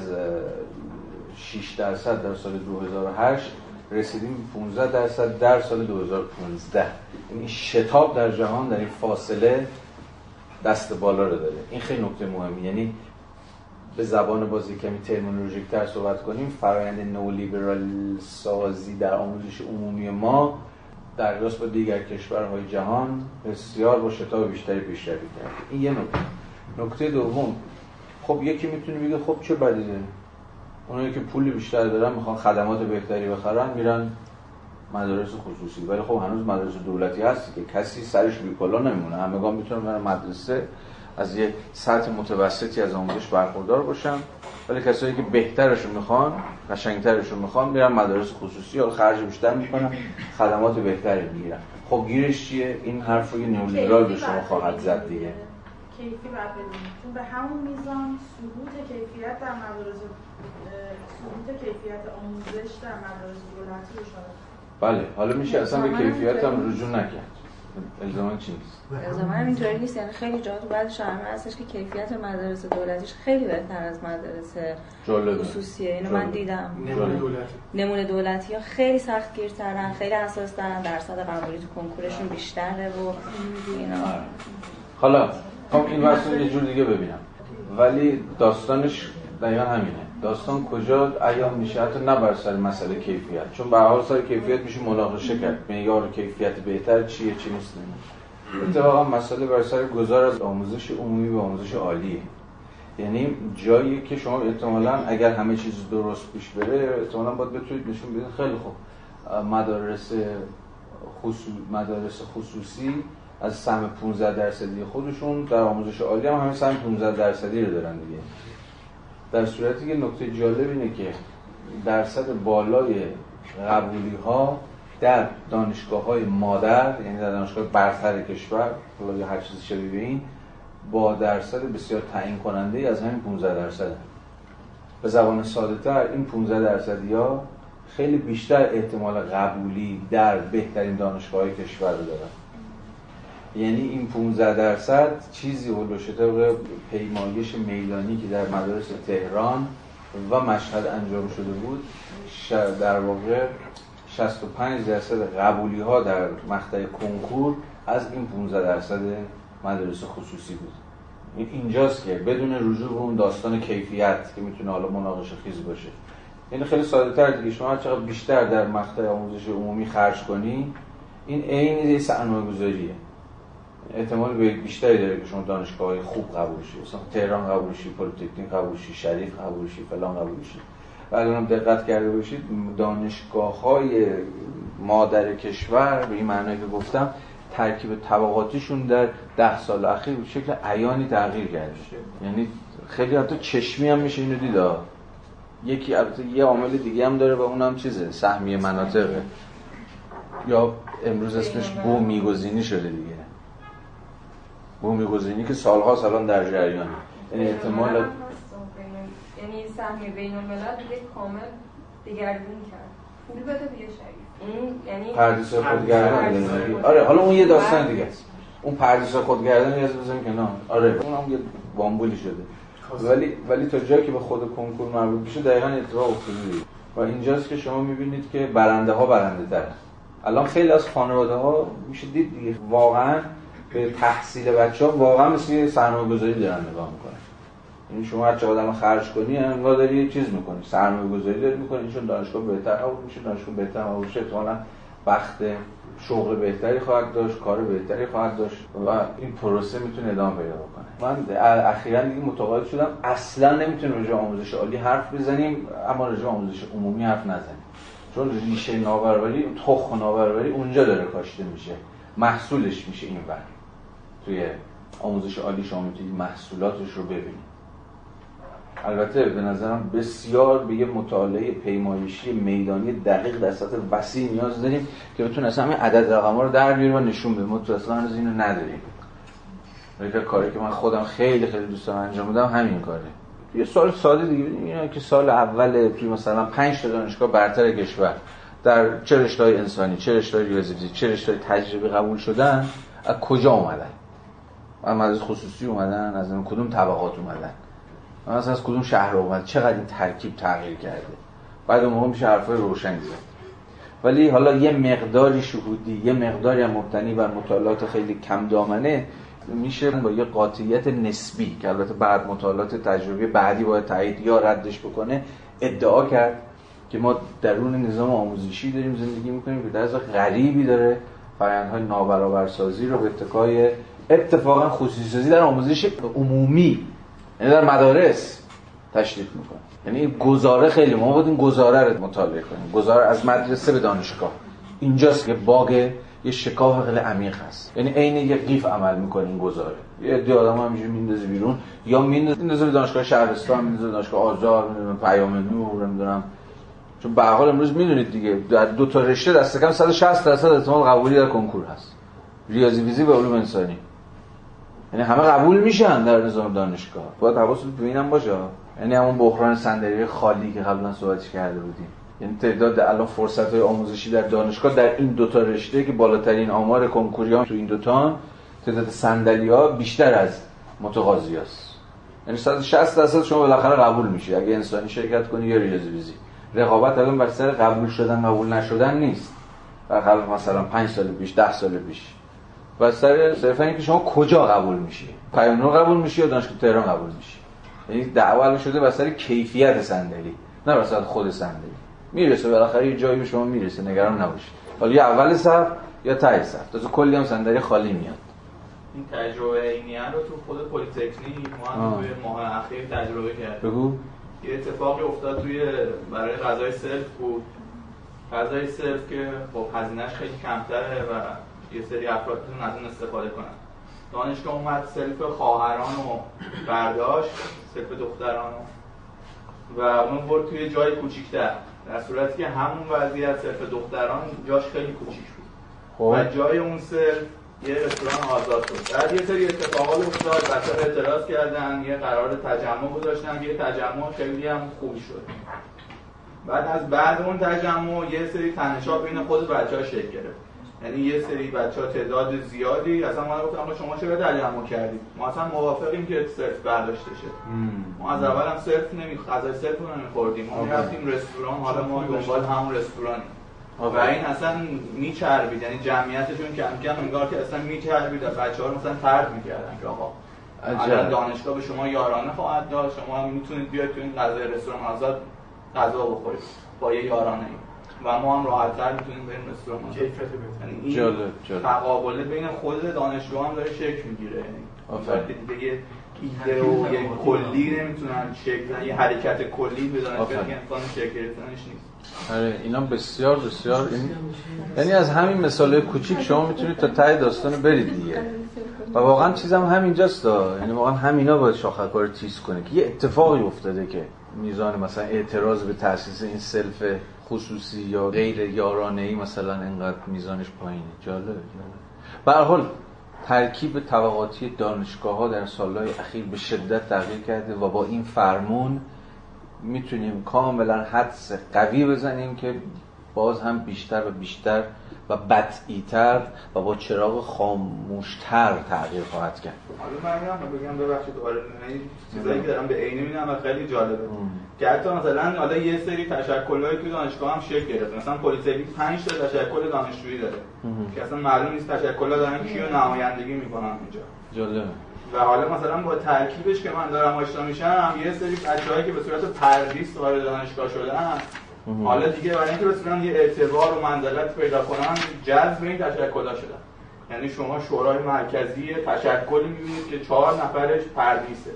6 درصد در سال 2008 رسیدیم 15 درصد در سال 2015 این شتاب در جهان در این فاصله دست بالا رو داره. این خیلی نکته مهمی. یعنی به زبان بازی کمی ترمینولوژیک تر صحبت کنیم فرایند نولیبرال سازی در آموزش عمومی ما در راست با دیگر کشورهای جهان بسیار با شتاب بیشتری پیشروی کرده. این یه نکته. نکته دوم. خب یکی می‌تونه بگه خب چه بدی اونایی که پول بیشتر دارن می‌خوان خدمات بهتری بخرن میرن مدارس خصوصی. ولی خب هنوز مدارس دولتی هست که کسی سرش بی کلا نمیمونه. همگان می‌تونن برن مدرسه از یه سطح متوسطی از آموزش برخوردار باشن. ولی کسایی که بهترشون می‌خوان قشنگترشون می‌خوان میرن مدارس خصوصی. یا خرج بیشتر می‌کنن خدمات بهتری می‌گیرن. خب گیرش چیه؟ این حرف رو نیولیبرال به شما خواهد زد دیگه. کیفی چون به همون میزان سقوط کیفیت در مدارس کیفیت آموزش در مدارس دولتی رو بله حالا میشه اصلا به کیفیت هم رجوع نکرد. الزاما چی نیست؟ الزاما اینطوری نیست. یعنی خیلی جا تو بعد شهر هستش که کیفیت مدارس دولتیش خیلی بهتر از مدارس خصوصیه اینو من دیدم. نمونه دولتی. نمونه دولتی ها خیلی سخت گیرترن خیلی حساس ترن درصد قبولی تو کنکورشون بیشتره و اینا. حالا خب این واسه یه جور دیگه ببینم. ولی داستانش دقیقا همینه. داستان کجا ایام میشه؟ حتی نه بر سر مسئله کیفیت. چون به حال سر کیفیت میشه مناقشه کرد. معیار کیفیت بهتر چیه چی نیست اتفاقا مسئله بر سر گذار از آموزش عمومی به آموزش عالیه. یعنی جایی که شما احتمالا اگر همه چیز درست پیش بره احتمالا باید بتونید نشون بدید. خیلی خوب. مدارس خصوص... مدارس خصوصی از سهم 15 درصدی خودشون در آموزش عالی هم همین سهم 15 درصدی رو دارن دیگه. در صورتی که نکته جالب اینه که درصد بالای قبولی ها در دانشگاه های مادر یعنی در دانشگاه برتر کشور یا هر چیزی شبیه این با درصد بسیار تعیین کننده از همین 15 درصد به زبان ساده تر این 15 درصدی ها خیلی بیشتر احتمال قبولی در بهترین دانشگاه های کشور رو دارن. یعنی این 15 درصد چیزی هلوش طبق پیمایش میدانی که در مدارس تهران و مشهد انجام شده بود در واقع 65 درصد قبولی ها در مقطع کنکور از این 15 درصد مدارس خصوصی بود. این اینجاست که بدون رجوع به اون داستان کیفیت که می‌تونه حالا مناقشه خیز باشه. یعنی خیلی ساده تر دیگه. شما چقدر بیشتر در مقطع آموزش عمومی خرج کنی این عین یه سرمایه احتمال بیشتری داره که شما دانشگاه های خوب قبول شید. مثلا تهران قبول شید پلیتکنیک قبول شید شریف قبول شید فلان قبول شید. و اگر هم دقت کرده باشید دانشگاه های مادر کشور به این معنی که گفتم ترکیب طبقاتیشون در ده سال اخیر به شکل عیانی تغییر کرده یعنی خیلی حتی چشمی هم میشه اینو دیدا یکی البته یه عامل دیگه هم داره و اونم چیزه سهمیه مناطقه. یا امروز اسمش بو میگزینی شده دیگه. بومی گزینی که سالها سالان در جریانه یعنی احتمال یعنی سهمیه بین الملل دیگه کامل دیگرگون کرد. پول بده دیگه شریف. یعنی پردیس خودگردان آره حالا اون یه داستان دیگه است. اون پردیس خودگردان یه بزنیم کنار آره اون هم یه بامبولی شده. ولی ولی تا جایی که به خود کنکور مربوط میشه دقیقاً اتفاق افتاده و اینجاست که شما می‌بینید که برنده ها برنده تر الان خیلی از خانواده ها میشه دید دیگه. واقعا به تحصیل بچه ها واقعا مثل سرمایه گذاری دارن نگاه می‌کنن. یعنی شما هر چقدر الان خرج کنی انگار داری یه چیز می‌کنی. سرمایه گذاری داری می‌کنی چون دانشگاه بهتر قبول میشه دانشگاه بهتر قبول میشه احتمالاً وقت شغل بهتری خواهد داشت کار بهتری خواهد داشت و این پروسه می‌تونه ادامه پیدا بکنه. من اخیرا دیگه متقاعد شدم. اصلا نمی‌تونیم راجع آموزش عالی حرف بزنیم اما راجع آموزش عمومی حرف نزنیم. چون ریشه نابرابری تخم نابرابری اونجا داره کاشته میشه. محصولش میشه این ور. توی آموزش عالی شما می‌تونید محصولاتش رو ببینید. البته به نظرم بسیار به یه مطالعه پیمایشی میدانی دقیق در سطح وسیع نیاز داریم که بتون اصلا همین عدد رقم رو در بیاریم و نشون بدیم ما تو اصلا هنوز اینو نداریم. یکی کاری که من خودم خیلی خیلی دوست دارم انجام بدم همین کاره. یه سال ساده دیگه. بدیم که سال اول توی مثلا 5 تا دانشگاه برتر کشور در چه رشته انسانی چه رشته ریاضی چه رشته تجربه قبول شدن از کجا اومدن؟ از خصوصی اومدن از کدوم طبقات اومدن؟ مثلا از کدوم شهر اومد؟ چقدر این ترکیب تغییر کرده؟ بعد اون موقع میشه حرفای روشن زد. ولی حالا یه مقداری شهودی یه مقداری هم مبتنی بر مطالعات خیلی کم دامنه میشه با یه قاطعیت نسبی که البته بعد مطالعات تجربی بعدی باید تایید یا ردش بکنه ادعا کرد که ما درون نظام آموزشی داریم زندگی می‌کنیم که در غریبی داره فرآیندهای نابرابرسازی رو به اتکای اتفاقا خصوصی سازی در آموزش عمومی یعنی در مدارس تشریف می‌کنه. یعنی گزاره خیلی ما بودیم گزاره رو مطالعه کنیم. گزاره از مدرسه به دانشگاه. اینجاست که باگ یه شکاف خیلی عمیق هست. یعنی عین یه قیف عمل می‌کنه این گزاره. یه عده آدم هم اینجوری میندازه بیرون یا میندازه به دانشگاه شهرستان میندازه دانشگاه آزار میندازه پیام نور نمی‌دونم. چون به حال امروز می‌دونید دیگه در دو تا رشته دست کم 160 درصد احتمال قبولی در کنکور هست. ریاضی فیزیک و علوم انسانی. یعنی همه قبول میشن در نظام دانشگاه. باید حواست به اینم باشه. یعنی همون بحران صندلی خالی که قبلا صحبتش کرده بودیم. یعنی تعداد الان فرصت های آموزشی در دانشگاه در این دوتا رشته که بالاترین آمار کنکوریان تو این دوتا تعداد صندلی ها بیشتر از متقاضی است یعنی 160 درصد شما بالاخره قبول میشه اگه انسانی شرکت کنی یا ریاضی ریزی رقابت الان بر سر قبول شدن قبول نشدن نیست. برخلاف مثلا 5 سال پیش 10 سال پیش. و سر صرفا اینکه شما کجا قبول میشی؟ پیام نور قبول میشی یا دانشگاه تهران قبول میشی؟ یعنی دعوا شده بر سر کیفیت صندلی نه بر سر خود صندلی. می‌رسه بالاخره یه جایی به شما می‌رسه نگران نباشید. حالا یا اول صف یا ته صف. تازه کلی هم صندلی خالی میاد. این تجربه عیناً رو تو خود پلیتکنیک ما هم توی ماه اخیر تجربه کردیم. بگو. یه اتفاقی افتاد توی برای غذای سلف بود. غذای سلف که خب هزینهش خیلی کمتره و یه سری افراد از اون استفاده کنن. دانشگاه اومد سلف خواهران و برداشت سلف دختران و اون برد توی جای کوچیکتر. در صورتی که همون وضعیت سلف دختران جاش خیلی کوچیک بود. خب. و جای اون سلف یه رستوران آزاد بود. بعد یه سری اتفاقات افتاد بچه‌ها اعتراض کردن یه قرار تجمع گذاشتن یه تجمع خیلی هم خوب شد. بعد از بعد اون تجمع یه سری تنشا بین خود بچه‌ها شکل گرفت. یعنی یه سری بچه ها تعداد زیادی اصلا ما گفتم ما شما چرا تجمع کردید؟ ما اصلا موافقیم که صرف برداشته شه. ما از اول هم صرف نمی غذای صرف رو نمیخوردیم ما رفتیم رستوران حالا ما دنبال همون رستورانی. و این اصلا میچربید. یعنی جمعیتشون کم کم انگار که اصلا میچربید و بچه ها رو مثلا ترد می‌کردن که آقا الان دانشگاه به شما یارانه خواهد داد. شما می‌تونید بیاید تو این غذای رستوران آزاد غذا بخورید. با یه یارانه ای و ما هم راحت‌تر می‌تونیم بریم رستوران. کیفیت یعنی جالب جالب. تقابل بین خود دانشجو هم داره شکل می‌گیره. یعنی دیگه یه ایده و یه کلی نمی‌تونن شکل یه حرکت کلی به دانشجو که امکان شکل گرفتنش نیست. آره اینا بسیار بسیار این... یعنی از همین مثال کوچیک شما می‌تونید تا ته داستان برید دیگه. و واقعا چیزم همینجاست یعنی واقعا همینا باید شاخکار تیز کنه که یه اتفاقی افتاده که میزان مثلا اعتراض به تاسیس این سلف خصوصی یا غیر یارانه ای مثلا انقدر میزانش پایینه. جالب به حال ترکیب طبقاتی دانشگاه ها در سالهای اخیر به شدت تغییر کرده و با این فرمون می‌تونیم کاملا حدس قوی بزنیم که باز هم بیشتر و بیشتر و بدئیتر و با چراغ خاموشتر تغییر خواهد کرد. حالا من میگم بگم ببخشید دوباره. چیزایی که دارم به عینه می‌بینم و خیلی جالبه. که حتی مثلا حالا یه سری تشکل‌های توی دانشگاه هم شکل گرفته. مثلا پلیتکنیک 5 تا تشکل دانشجویی داره. که اصلا معلوم نیست تشکل‌ها دارن کیو نمایندگی می‌کنن اینجا. جالبه. و حالا مثلا با ترکیبش که من دارم آشنا میشم یه سری بچه‌هایی که به صورت پردیس وارد دانشگاه شدن حالا دیگه برای اینکه بتونن یه اعتبار و منزلت پیدا کنن جذب این تشکل‌ها شدن. یعنی شما شورای مرکزی تشکلی می‌بینید که چهار نفرش پردیسه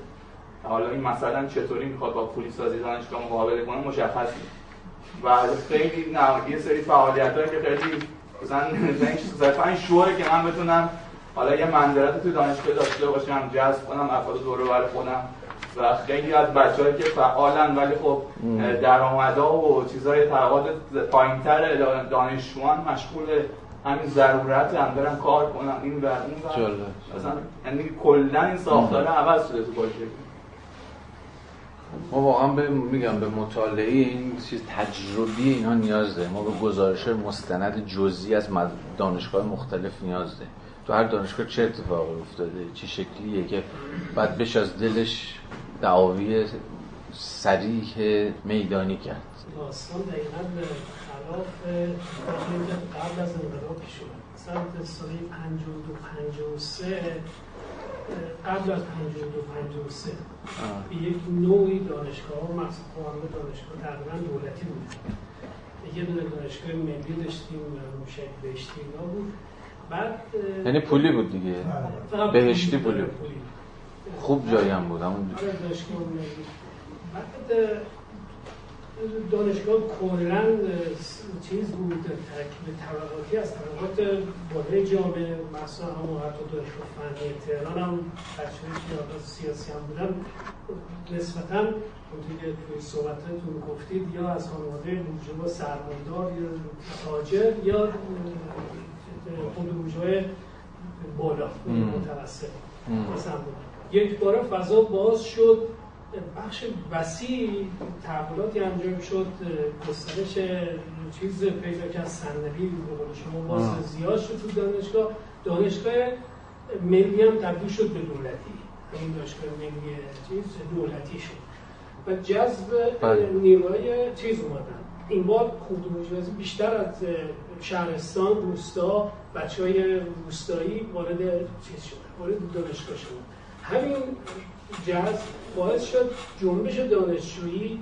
حالا این مثلا چطوری می‌خواد با پولی سازی دانشگاه مقابله کنه مشخص نیست. و خیلی نه یه سری فعالیت که خیلی مثلا صرفا شوره که من بتونم حالا یه منظرت تو دانشگاه داشته باشم جذب کنم افراد و خودم و خیلی از بچه‌هایی که فعالن ولی خب درآمدها و چیزای طبقات پایینتر دانشجویان مشغول همین ضرورت هم برن کار کنن این و اون مثلا یعنی کلا این ساختار عوض شده تو ما واقعا به میگم به مطالعه این چیز تجربی اینها نیاز داریم. ما به گزارش مستند جزئی از دانشگاه مختلف نیاز داریم. تو هر دانشگاه چه اتفاقی افتاده چه شکلیه که بعد بش از دلش دعاوی سریح میدانی کرد. داستان دقیقا خلاف قبل از انقلاب شد مثلا سال 52 53 قبل از 52 53 به یک نوعی دانشگاه ها مخصوصا دانشگاه تقریبا دولتی بود. یه دونه دانشگاه ملی داشتیم موشک بهشتی اینا بود. بعد یعنی پولی بود دیگه. بهشتی پولی بود. خوب جایی هم بود همون دانشگاه کلا چیز بود ترکیب طبقاتی از طبقات بالای جامعه مثلا همون حتی دانشگاه فنی تهران هم بچه‌ای که سیاسی هم بودن نسبتا اونطوری که توی صحبتتون گفتید یا از خانواده بورژوا سرمایه‌دار یا تاجر یا خود بورژوای بالا متوسط. مثلا یک بار فضا باز شد. بخش وسیع تحولاتی انجام شد. گسترش چیز پیدا کرد صندلی شما باز زیاد شد تو دانشگاه. دانشگاه ملی هم تبدیل شد به دولتی. این دانشگاه ملی چیز دولتی شد. و جذب بله. نیروهای چیز اومدن. این بار خود بیشتر از شهرستان روستا بچه های روستایی وارد چیز شد وارد دانشگاه شد همین جذب باعث شد جنبش دانشجویی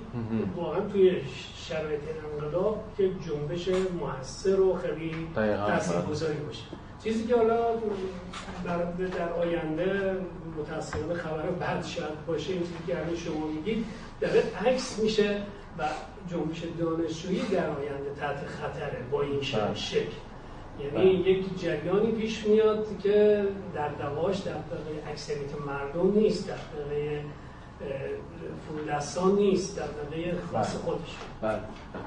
واقعا توی شرایط انقلاب که جنبش موثر و خیلی تاثیرگذاری باشه. چیزی که حالا در, در آینده متاسفانه خبر بد شاید باشه این چیزی که همین شما میگید داره عکس میشه و جنبش دانشجویی در آینده تحت خطره با این بله. شکل. یعنی یک جریانی پیش میاد که در دواش در دقیقه اکثریت مردم نیست در دقیقه فرودستان نیست در دقیقه خاص بله. خودش. بله.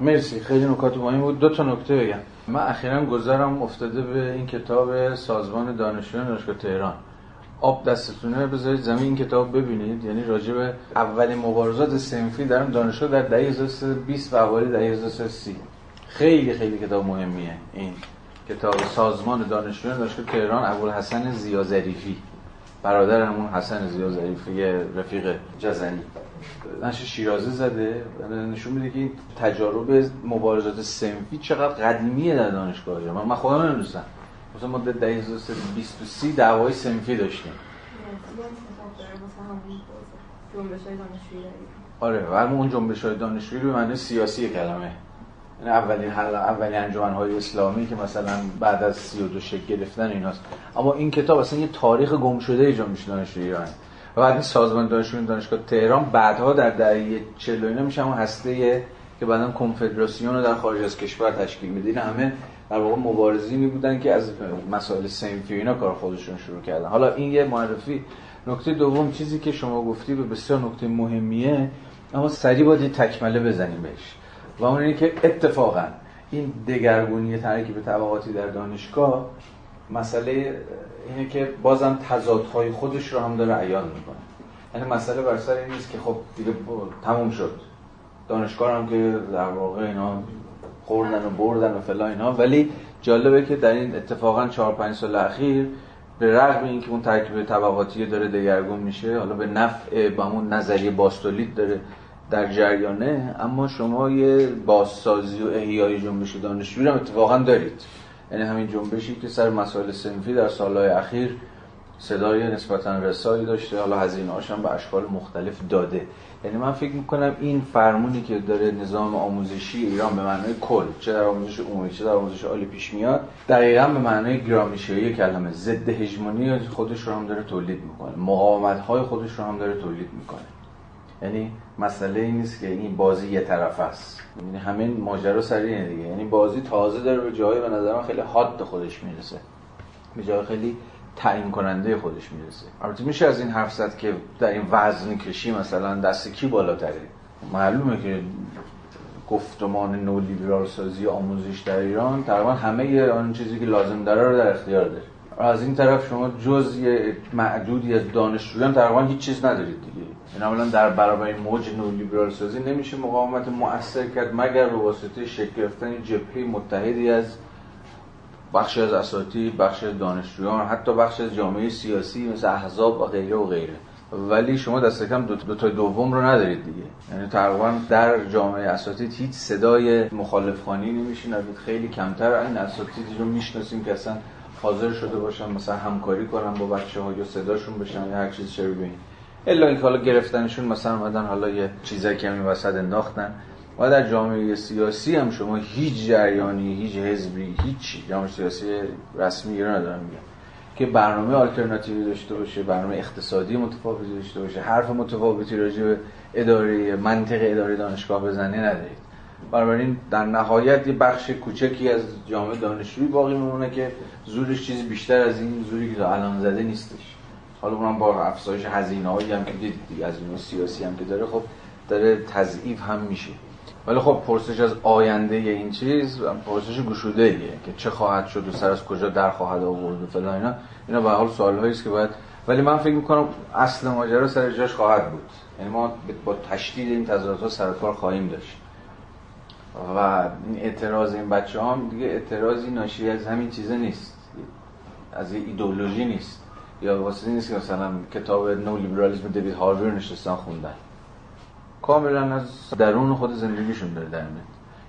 مرسی. خیلی نکات مهم بود. دو تا نکته بگم. من اخیرا گذارم افتاده به این کتاب سازمان دانشجویان دانشگاه تهران. آب دستتونه بذارید زمین این کتاب ببینید. یعنی راجع به اولین مبارزات سنفی در دانشگاه در دهه 20 و اوایل دهه 1330 خیلی خیلی کتاب مهمیه این. کتاب سازمان دانشجویان دانشگاه تهران ابوالحسن زیا ظریفی برادر همون حسن زیا ظریفی رفیق جزنی. نشه شیرازه زده. نشون میده که این تجارب مبارزات سنفی چقدر قدیمیه در دانشگاه من, من خودم نمی‌دونستم. مثلا ما در 20 دعوای سنفی داشتیم. آره و اون جنبش های دانشجویی رو معنی سیاسی کلمه. این اولین حل اولین انجمن های اسلامی که مثلا بعد از 32 شکل گرفتن ایناست. اما این کتاب اصلا یه تاریخ گم شده جنبش دانشجویی ایران. و بعد این سازمان دانشجویان دانشگاه تهران بعدها در دهه 40 اینا میشه اون هسته که بعدا کنفدراسیون رو در خارج از کشور تشکیل میده. همه در واقع مبارزینی بودن که از مسائل سنفی اینا کار خودشون شروع کردن. حالا این یه معرفی. نکته دوم چیزی که شما گفتی به بسیار نکته مهمیه اما سریع باید تکمله بزنیم بهش. و اون اینه که اتفاقا این دگرگونی ترکیب طبقاتی در دانشگاه مسئله اینه که بازم تضادهای خودش رو هم داره عیان می‌کنه. یعنی مسئله بر سر این نیست که خب دیگه تموم شد. دانشگاه هم که در واقع اینا خوردن و بردن و فلا اینا. ولی جالبه که در این اتفاقا 4 5 سال اخیر به رغم اینکه اون ترکیب طبقاتی داره دگرگون میشه حالا به نفع با اون نظریه باستولید داره در جریانه اما شما یه بازسازی و احیای جنبش دانشجویی هم اتفاقا دارید. یعنی همین جنبشی که سر مسائل سنفی در سالهای اخیر صدای نسبتا رسایی داشته حالا هزینه هم به اشکال مختلف داده. یعنی من فکر می‌کنم این فرمونی که داره نظام آموزشی ایران به معنای کل چه در آموزش عمومی چه در آموزش عالی پیش میاد دقیقا به معنای گرامیشایی کلمه. ضد هژمونی خودش رو هم داره تولید می‌کنه. مقاومت های خودش رو هم داره تولید می‌کنه. یعنی مسئله این نیست که این بازی یه طرف است. یعنی همین ماجرا سر اینه دیگه. یعنی بازی تازه داره به جای به نظر خیلی حاد خودش می‌رسه. به جای خیلی تعیین کننده خودش می‌رسه. البته میشه از این حرف زد که در این وزن کشی مثلا دست کی بالاتره؟ معلومه که گفتمان نولیبرال سازی آموزش در ایران تقریبا همه آن چیزی که لازم داره رو در اختیار داره. از این طرف شما جز معدودی از دانشجویان تقریبا هیچ چیز ندارید دیگه. این اولا در برابر موج نولیبرال سازی نمیشه مقاومت مؤثر کرد مگر به واسطه شکل گرفتن جبهه متحدی از بخشی از اساتید بخش از دانشجویان حتی بخش از جامعه سیاسی مثل احزاب و غیره و غیره. ولی شما دست کم دو, تا دوم رو ندارید دیگه. یعنی تقریبا در جامعه اساتید هیچ صدای مخالف خانی نمیشنوید خیلی کمتر. این اساتیدی رو می‌شناسیم که اصلا حاضر شده باشن مثلا همکاری کنن با بچه ها یا صداشون بشن یا هر چیز چه ببینید الا اینکه حالا گرفتنشون مثلا اومدن حالا یه چیزایی که همین وسط انداختن. و در جامعه سیاسی هم شما هیچ جریانی هیچ حزبی هیچ جامعه سیاسی رسمی ایران ندارم میگم که برنامه آلترناتیوی داشته باشه برنامه اقتصادی متفاوتی داشته باشه حرف متفاوتی راجع به اداره منطق اداره دانشگاه بزنی ندارید. بنابراین در نهایت یه بخش کوچکی از جامعه دانشجویی باقی میمونه که زورش چیزی بیشتر از این زوری که الان زده نیستش. حالا اونم با افزایش هزینه هایی هم که دیدید از این سیاسی هم که داره خب داره تضعیف هم میشه. ولی خب پرسش از آینده این چیز پرسش گشوده ایه که چه خواهد شد و سر از کجا در خواهد آورد و فلان اینا. اینا به حال سوال است که باید ولی من فکر می‌کنم اصل ماجرا سر جاش خواهد بود. یعنی ما با تشدید این تظاهرات سر کار خواهیم داشت. و این اعتراض این بچه هم دیگه اعتراضی ناشی از همین چیزه نیست. از ایدئولوژی نیست. یا واسه نیست که مثلا کتاب نو لیبرالیسم دیوید هاروی رو نشستن خوندن. کاملا از درون خود زندگیشون داره در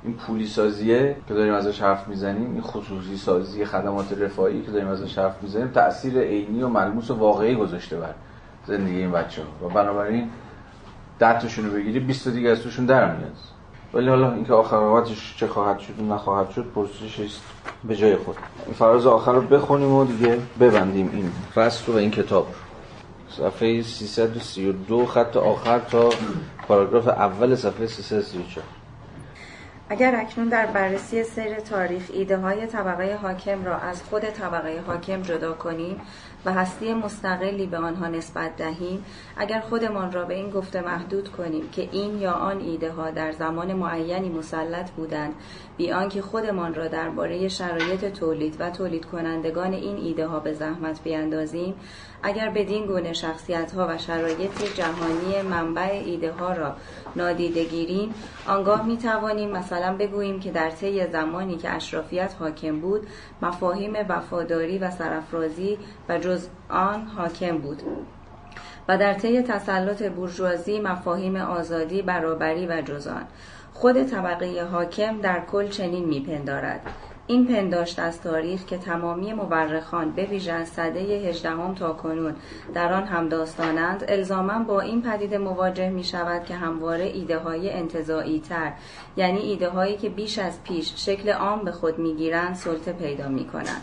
این پولی سازیه که داریم ازش حرف می‌زنیم این خصوصی سازی خدمات رفاهی که داریم ازش حرف می‌زنیم تأثیر عینی و ملموس و واقعی گذاشته بر زندگی این بچه ها و بنابراین ده رو بگیری 20 دیگه از توشون در میاد. ولی حالا اینکه آخر چه خواهد شد و نخواهد شد پرسشش است به جای خود. این فراز آخر رو بخونیم و دیگه ببندیم این فصل رو و این کتاب صفحه 332 خط آخر تا پاراگراف اول صفحه 334 اگر اکنون در بررسی سیر تاریخ ایده های طبقه حاکم را از خود طبقه حاکم جدا کنیم و هستی مستقلی به آنها نسبت دهیم اگر خودمان را به این گفته محدود کنیم که این یا آن ایده ها در زمان معینی مسلط بودند بی آنکه خودمان را درباره شرایط تولید و تولید کنندگان این ایده ها به زحمت بیاندازیم اگر بدین گونه شخصیت ها و شرایط جهانی منبع ایده ها را نادیده گیریم آنگاه می توانیم مثلا بگوییم که در طی زمانی که اشرافیت حاکم بود مفاهیم وفاداری و سرافرازی و جز آن حاکم بود و در طی تسلط بورژوازی مفاهیم آزادی برابری و جزان خود طبقه حاکم در کل چنین میپندارد. این پنداشت از تاریخ که تمامی مورخان به ویژه از سده هجدهم تا کنون در آن هم داستانند الزاما با این پدیده مواجه می شود که همواره ایده های انتظایی تر یعنی ایده هایی که بیش از پیش شکل عام به خود می گیرند سلطه پیدا می کنند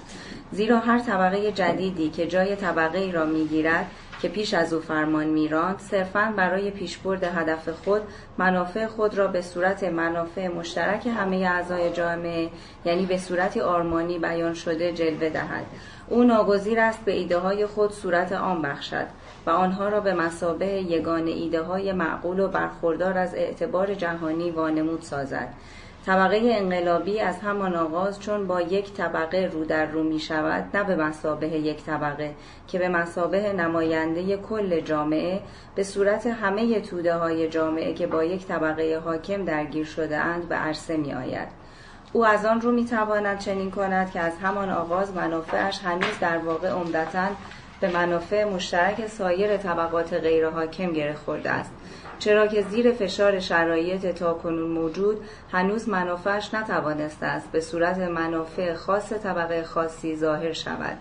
زیرا هر طبقه جدیدی که جای طبقه ای را می گیرد که پیش از او فرمان میراند صرفا برای پیشبرد هدف خود منافع خود را به صورت منافع مشترک همه اعضای جامعه یعنی به صورت آرمانی بیان شده جلوه دهد. او ناگزیر است به ایده های خود صورت آن بخشد و آنها را به مسابه یگان ایده های معقول و برخوردار از اعتبار جهانی وانمود سازد. طبقه انقلابی از همان آغاز چون با یک طبقه رو در رو می شود نه به مسابه یک طبقه که به مسابه نماینده کل جامعه به صورت همه توده های جامعه که با یک طبقه حاکم درگیر شده اند به عرصه می آید. او از آن رو می‌تواند چنین کند که از همان آغاز منافعش هنوز در واقع عمدتا به منافع مشترک سایر طبقات غیر حاکم گره خورده است چرا که زیر فشار شرایط تا کنون موجود هنوز منافعش نتوانسته است. به صورت منافع خاص طبقه خاصی ظاهر شود.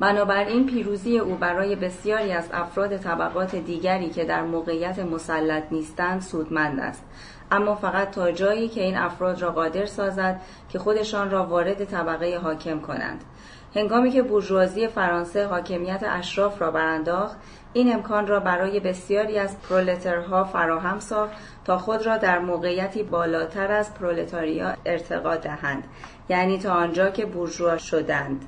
بنابراین پیروزی او برای بسیاری از افراد طبقات دیگری که در موقعیت مسلط نیستند سودمند است. اما فقط تا جایی که این افراد را قادر سازد که خودشان را وارد طبقه حاکم کنند. هنگامی که بورژوازی فرانسه حاکمیت اشراف را برانداخت این امکان را برای بسیاری از پرولترها فراهم ساخت تا خود را در موقعیتی بالاتر از پرولتاریا ارتقا دهند یعنی تا آنجا که بورژوا شدند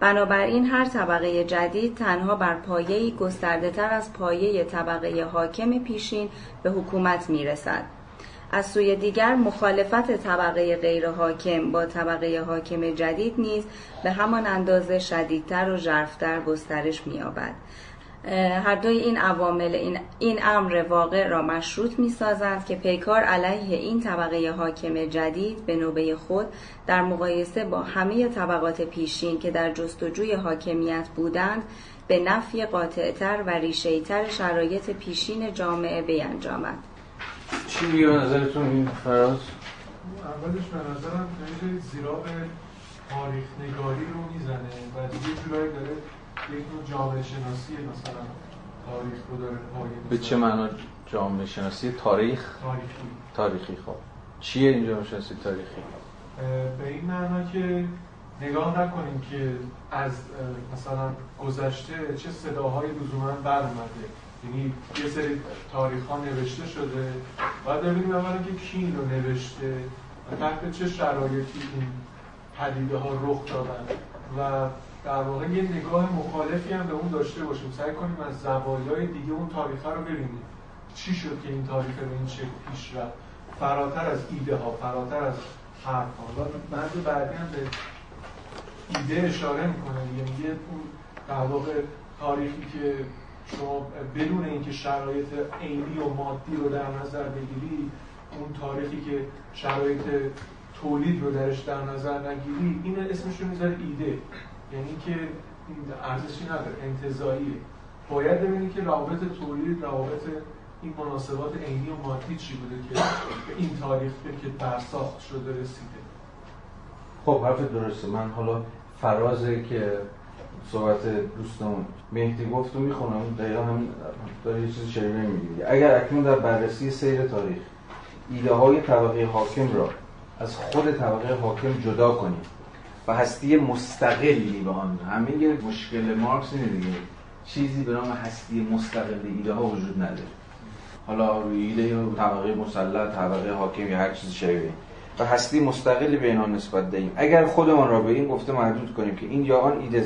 بنابراین هر طبقه جدید تنها بر پایه‌ای گسترده تر از پایه طبقه حاکم پیشین به حکومت می رسد. از سوی دیگر مخالفت طبقه غیر حاکم با طبقه حاکم جدید نیز به همان اندازه شدیدتر و ژرفتر گسترش می‌یابد. هر دوی این عوامل این, این امر واقع را مشروط می سازند که پیکار علیه این طبقه حاکم جدید به نوبه خود در مقایسه با همه طبقات پیشین که در جستجوی حاکمیت بودند به نفی قاطعتر و ریشهیتر شرایط پیشین جامعه بیانجامد چی میگه به نظرتون این فراز؟ اولش به نظرم زیرا به تاریخ نگاری رو می‌زنه و یه جورایی داره یک نوع جامعه شناسی مثلا تاریخ رو داره به چه معنا جامعه شناسی؟ تاریخ؟ تاریخی. تاریخی خب. چیه این جامعه شناسی تاریخی؟ به این معنا که نگاه نکنیم که از مثلا گذشته چه صداهای لزوما بر اومده یعنی یه سری تاریخ ها نوشته شده. باید ببینیم اولا که کی این رو نوشته و تحت چه شرایطی این پدیده ها رخ دادن. و در واقع یه نگاه مخالفی هم به اون داشته باشیم. سعی کنیم از زوایای دیگه اون تاریخ رو ببینیم. چی شد که این تاریخ به این شکل پیش رفت؟ فراتر از ایده ها فراتر از حرف ها مرد بعدی هم به ایده اشاره می‌کنه. یعنی اون در واقع تاریخی که شما بدون اینکه شرایط عینی و مادی رو در نظر بگیری اون تاریخی که شرایط تولید رو درش در نظر نگیری این اسمش رو می‌ذاره ایده. یعنی که ارزشی نداره انتظاییه باید ببینی که روابط تولید روابط این مناسبات عینی و مادی چی بوده که این تاریخ که برساخت شده رسیده. خب حرف درسته. من حالا فرازه که صحبت دوستمون مهدی گفت و می‌خونم. دقیقا هم داره یه چیز میگه. اگر اکنون در بررسی سیر تاریخ ایده های طبقه حاکم را از خود طبقه حاکم جدا کنیم و هستی مستقلی به آن. همه مشکل مارکس اینه دیگه. چیزی به نام هستی مستقل ایده ها وجود نداره. حالا روی ایده طبقه مسلط طبقه حاکم یا هر چیز شبیه. و هستی مستقلی به اینها نسبت دهیم اگر خودمان را به این گفته محدود کنیم که این یا آن ایده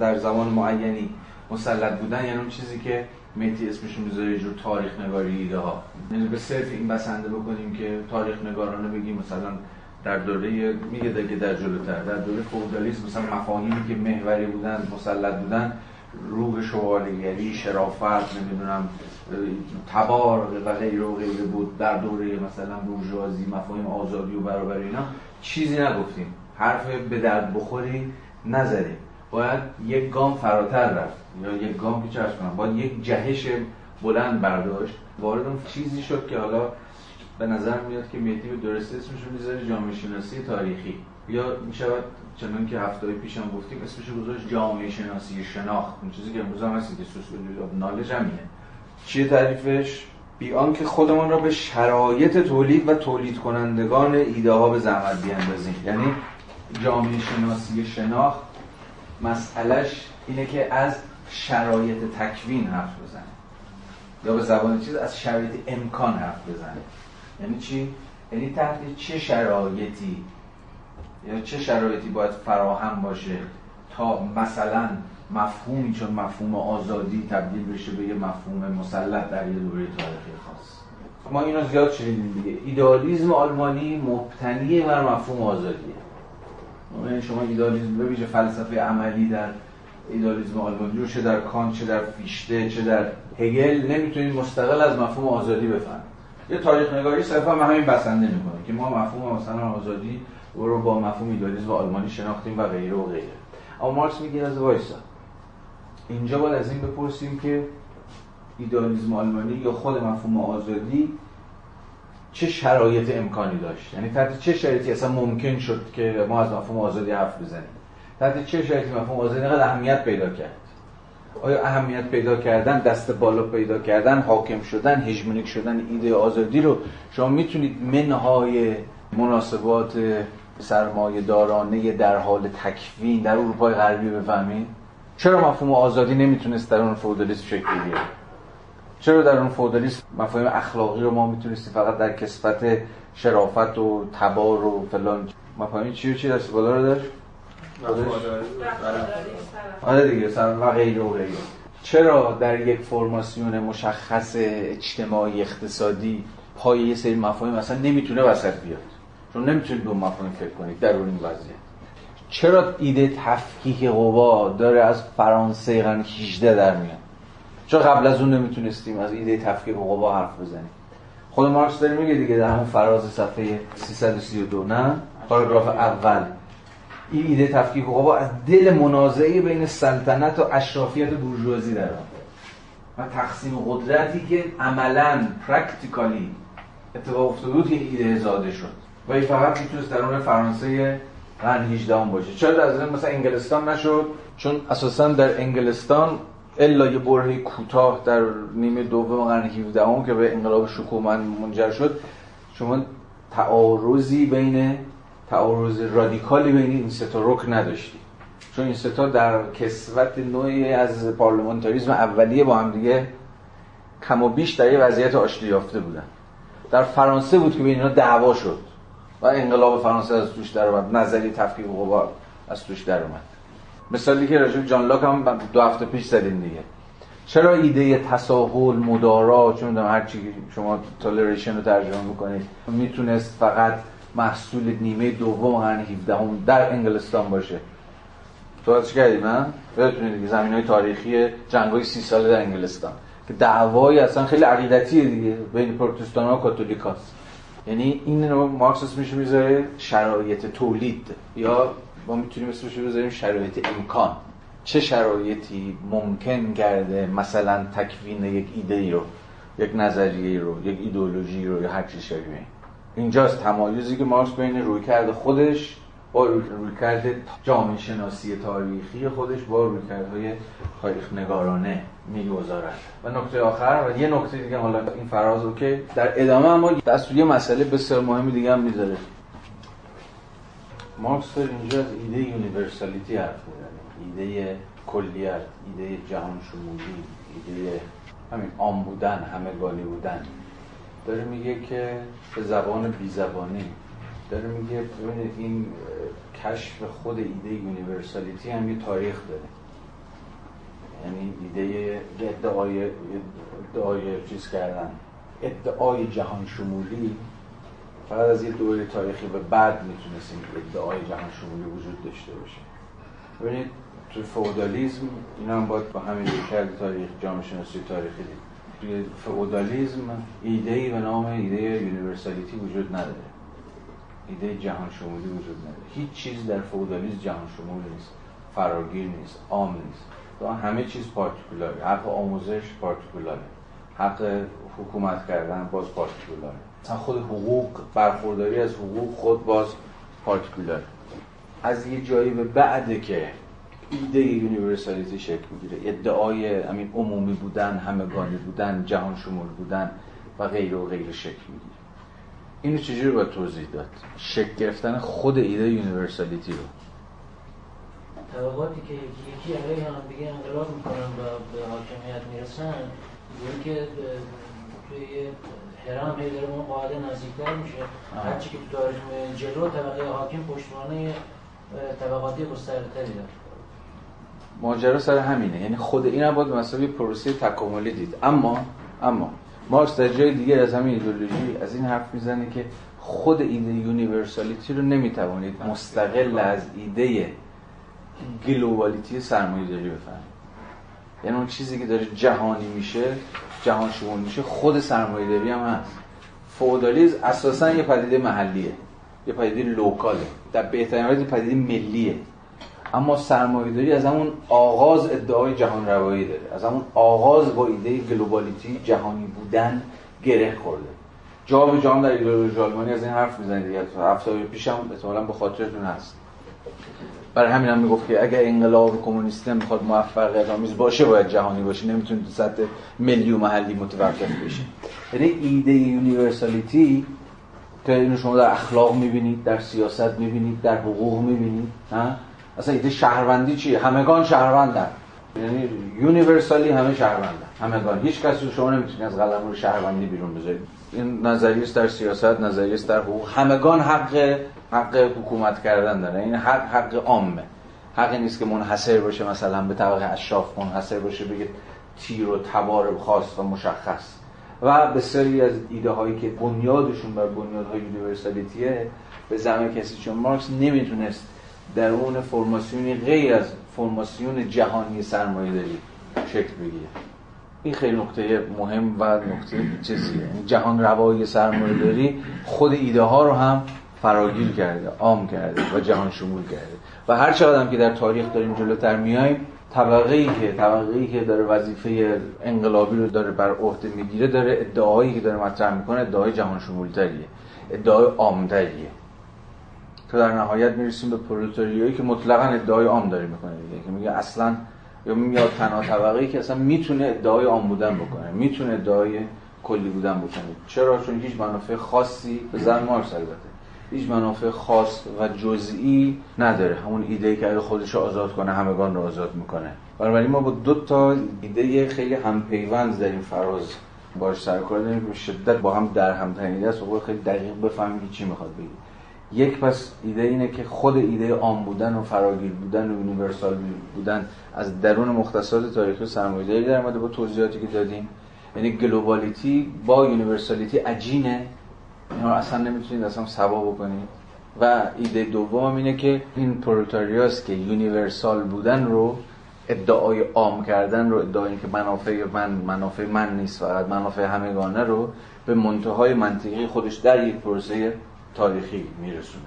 در زمان معینی مسلط بودن یعنی اون چیزی که میتی اسمش می‌ذاره یه جور تاریخ نگاری ایده ها. یعنی به صرف این بسنده بکنیم که تاریخ نگارانه بگیم مثلا در دوره میگه دیگه در جلوتر در دوره فودالیسم مثلا مفاهیمی که محوری بودن مسلط بودن روح شوالیگری شرافت نمی‌دونم تبار و غیر و غیره بود. در دوره مثلا بورژوازی مفاهیم آزادی و برابری اینا چیزی نگفتیم. حرف به درد بخوری نزدیم. باید یک گام فراتر رفت. یا یک گام پیچ کنم. باید یک جهش بلند برداشت. وارد اون چیزی شد که حالا به نظر میاد که مهدی به درسته اسمش رو می‌ذاره جامعه شناسی تاریخی. یا می‌شود چنان که هفته پیش هم گفتیم اسمش گذاشت جامعه شناسی شناخت. اون چیزی که امروز هم هستی که سوسیولوژی نالج همینه چیه تعریفش؟ بی آنکه خودمان را به شرایط تولید و تولید کنندگان ایده ها به زحمت بیاندازیم. یعنی جامعه شناسی شناخت مسئلهش اینه که از شرایط تکوین حرف بزنه. یا به زبان چیز از شرایط امکان حرف بزنه. یعنی چی؟ یعنی تحت چه شرایطی؟ یا چه شرایطی باید فراهم باشه تا مثلا مفهومی چون مفهوم آزادی تبدیل بشه به یه مفهوم مسلط در یه دوره تاریخی خاص؟ ما اینو زیاد شنیدیم دیگه. ایدئالیسم آلمانی مبتنی بر مفهوم آزادیه یعنی شما ایدئالیسم ببینید فلسفه عملی در ایدئالیسم آلمانی رو چه در کانت چه در فیشته چه در هگل نمی‌تونید مستقل از مفهوم آزادی بفهمید. یه تاریخ نگاری صرفا به همین بسنده می‌کنه که ما مفهوم مثلا آزادی رو با مفهوم ایدالیسم و آلمانی شناختیم و غیره و غیره. اما مارکس میگه از وایسا اینجا باید از این بپرسیم که ایدالیسم آلمانی یا خود مفهوم آزادی چه شرایط امکانی داشت؟ یعنی تحت چه شرایطی اصلا ممکن شد که ما از مفهوم آزادی حرف بزنیم؟ تحت چه شرایطی مفهوم آزادی اهمیت پیدا کرد؟ آیا اهمیت پیدا کردن دست بالا پیدا کردن حاکم شدن هژمونیک شدن ایده آزادی رو شما می‌تونید منهای مناسبات سرمایه دارانه در حال تکوین در اروپای غربی بفهمید؟ چرا مفهوم آزادی نمی‌تونست در اون فودالیسم شکل بگیره؟ چرا در اون فودالیسم مفاهیم اخلاقی رو ما می‌تونستیم فقط در کسفت شرافت و تبار و فلان؟ مفاهیم چی و چی دست بالا رو داشت؟ آره دیگه و غیره و غیره. چرا در یک فرماسیون مشخص اجتماعی اقتصادی پای یه سری مفاهیم اصلا نمی‌تونه وسط بیاد؟ چون نمی‌تونید به مفاهیم فکر کنید در اون وضعیت. چرا ایده تفکیک قوا داره از فرانسه قرن 18 در میاد؟ چرا قبل از اون نمی‌تونستیم از ایده تفکیک قوا حرف بزنیم؟ خود مارکس داره میگه دیگه در همون فراز صفحه 332 نه؟ پاراگراف اول. این ایده تفکیک قوا از دل منازعه بین سلطنت و اشرافیت بورژوازی در و تقسیم قدرتی که عملا پرکتیکالی اتفاق افتاده بود که ایده زاده شد. و این فقط می‌تونست درون فرانسه قرن 18 باشه. چرا در مثلا انگلستان نشد چون اساسا در انگلستان الا یه برهه کوتاه در نیمه دوم قرن 17 که به انقلاب شکومن منجر شد شما تعارضی بین تعارض رادیکالی بین این سه تا رکن نداشتی چون این سه تا در کسوت نوعی از پارلمانتاریزم اولیه با هم دیگه کم و بیش در یه وضعیت آشتی یافته بودن. در فرانسه بود که بین اینا دعوا شد و انقلاب فرانسه از توش در اومد. نظری تفکیک قوا از توش در اومد. مثالی که راجع جان لاک هم دو هفته پیش زدیم دیگه. چرا ایده تساهل مدارا چون هر چی شما تولریشن رو ترجمه می‌کنید می‌تونست فقط محصول نیمه دوم قرن 17 هم در انگلستان باشه. تو چی کردیم نه بتونید دیگه زمین های تاریخی جنگ های سی ساله در انگلستان. که دعوای اصلا خیلی عقیدتیه دیگه بین پروتستان و کاتولیک. یعنی این رو مارکس میشه می‌ذاره شرایط تولید. یا ما می‌تونیم اسمش بذاریم شرایط امکان. چه شرایطی ممکن کرده مثلا تکوین یک ایده ای رو یک نظریه رو یک ایدئولوژی رو یا هر چیز شبیه. اینجاست تمایزی که مارکس بین رویکرد خودش با رویکرد جامعه شناسی تاریخی خودش با رویکرد تاریخ نگارانه می‌گذارد. و نکته آخر و یه نکته دیگه حالا این فراز رو که در ادامه ما دست یه مسئله بسیار مهمی دیگه هم می‌ذاره. مارکس داره اینجا از ایده universality حرف می‌زنه. ایده کلیت ایده جهان شمولی ایده همین عام بودن همگانی بودن. داره میگه که به زبان بی زبانی داره میگه ببینید این کشف خود ایده universality هم یه تاریخ داره. یعنی ایده ادعای ادعای چیز کردن. ادعای جهان شمولی فقط از یه دوره تاریخی به بعد می‌تونستیم ادعای جهان شمولی وجود داشته باشه. ببینید تو فئودالیزم اینا هم باید با همین رویکرد تاریخ جامعه شناسی تاریخی دید. توی فئودالیزم ایده ای به نام ایده universality وجود نداره. ایده جهان شمولی وجود نداره. هیچ چیز در فئودالیزم جهان شمول نیست فراگیر نیست عام نیست. و همه چیز particular ه. حق آموزش particular ه. حق حکومت کردن باز particular ه. مثلا خود حقوق برخورداری از حقوق خود باز particular ه. از یه جایی به بعد که ایده universality شکل می‌گیره. ادعای همین عمومی بودن همگانی بودن جهان شمول بودن و غیره و غیره شکل می‌گیره. اینو چجوری باید توضیح داد؟ شکل گرفتن خود ایده universality رو. طبقاتی که یکی یکی علیه هم دیگه انقلاب می‌کنن و به حاکمیت می‌رسن که توی هرم هی داره اون قاعده نزدیکتر میشه. هرچی که تو تاریخ جلو طبقه حاکم پشتوانه طبقاتی گسترده داره. ماجرا سر همینه. یعنی خود این هم باید مسئله پروسه تکاملی دید. اما اما مارکس در جای دیگه از همین ایدئولوژی از این حرف می‌زنه که خود ایده universality رو نمی‌توانید مستقل از ایده globality سرمایه داری بفهمید. یعنی اون چیزی که داره جهانی میشه جهان شمول میشه خود سرمایه داری هم هست. فودالیزم اساسا یه پدیده محلیه. یه پدیده لوکاله. در بهترین حالت پدیده ملیه. اما سرمایه‌داری از همون آغاز ادعای جهان روایی داره. از همون آغاز با ایده گلوبالیتی جهانی بودن گره خورده. جا به جام در ایدئولوژی آلمانی از این حرف می‌زنید. دیگه هفته پیشم احتمالاً به خاطرتون هست. برای همین هم می‌گفت که اگر انقلاب کمونیستی هم می‌خواد موفقیت آمیز باشه باید جهانی باشه. نمی‌تونه تو سطح ملی و محلی متوقف بشه یعنی ایده universality که اینو شما در اخلاق می‌بینید در سیاست می‌بینید در حقوق می‌بینید اصلا ایده شهروندی چیه؟ همگان شهروندن. یعنی universally همه شهروندن. همگان. هیچ کسی شما نمی‌تونید از قلمرو شهروندی بیرون بذارید این نظریه در سیاست نظریه در حقوق. همگان حق حق حکومت کردن داره. این حق حق عامه. حقی نیست که منحصر باشه مثلا به طبقه اشراف منحصر باشه بگه تیر و تبار خاص و مشخص. و بسیاری از ایده هایی که بنیادشون بر بنیادهای یونیورسالیتیه به زمان کسی چون مارکس نمی‌تونست در اون فرماسیونی غیر از فرماسیون جهانی سرمایه داری شکل بگیره. این خیلی نقطه مهم و نقطه چیزیه. جهان روایی سرمایه داری خود ایده ها رو هم فراگیر کرده عام کرده و جهان شمول کرده. و هر چقدر هم که در تاریخ داریم جلوتر میایم طبقه ای که طبقه ای که داره وظیفه انقلابی رو داره بر عهده می‌گیره داره ادعایی که داره مطرح می‌کنه ادعای جهان شمولتریه ادعای عامتریه. تا در نهایت می‌رسیم به پرولتاریایی که مطلقا ادعای عام داره می‌کنه دیگه که میگه اصلا یا میاد تنها طبقه ای که اصلا می‌تونه ادعای عام بودن بکنه می‌تونه ادعای کلی بودن بکنه. چرا؟ چون هیچ منافع خاصی به زن مارکس البته. هیچ منافع خاص و جزئی نداره. همون ایده که اگه خودش آزاد کنه همگان رو آزاد می‌کنه. بنابراین ما با دو تا ایده خیلی همپیوند در این فراز. باش سر کار داریم شدت با هم در هم تنیده است. و خیلی دقیق بفهمیم چی می‌خواد بگه یک پس ایده اینه که خود ایده عام بودن و فراگیر بودن و یونیورسال بودن از درون مختصات تاریخی سرمایه‌داری در اومده با توضیحاتی که دادیم. یعنی globality با universality عجینه. اینا رو اصلا نمی‌تونید اصلا سوا بکنید. و ایده دوم اینه که این پرولتاریاست که universal بودن رو ادعای عام کردن رو ادعای که منافع من منافع من نیست فقط منافع همگانه رو به منتهای منطقی خودش در یک پروسه تاریخی میرسونه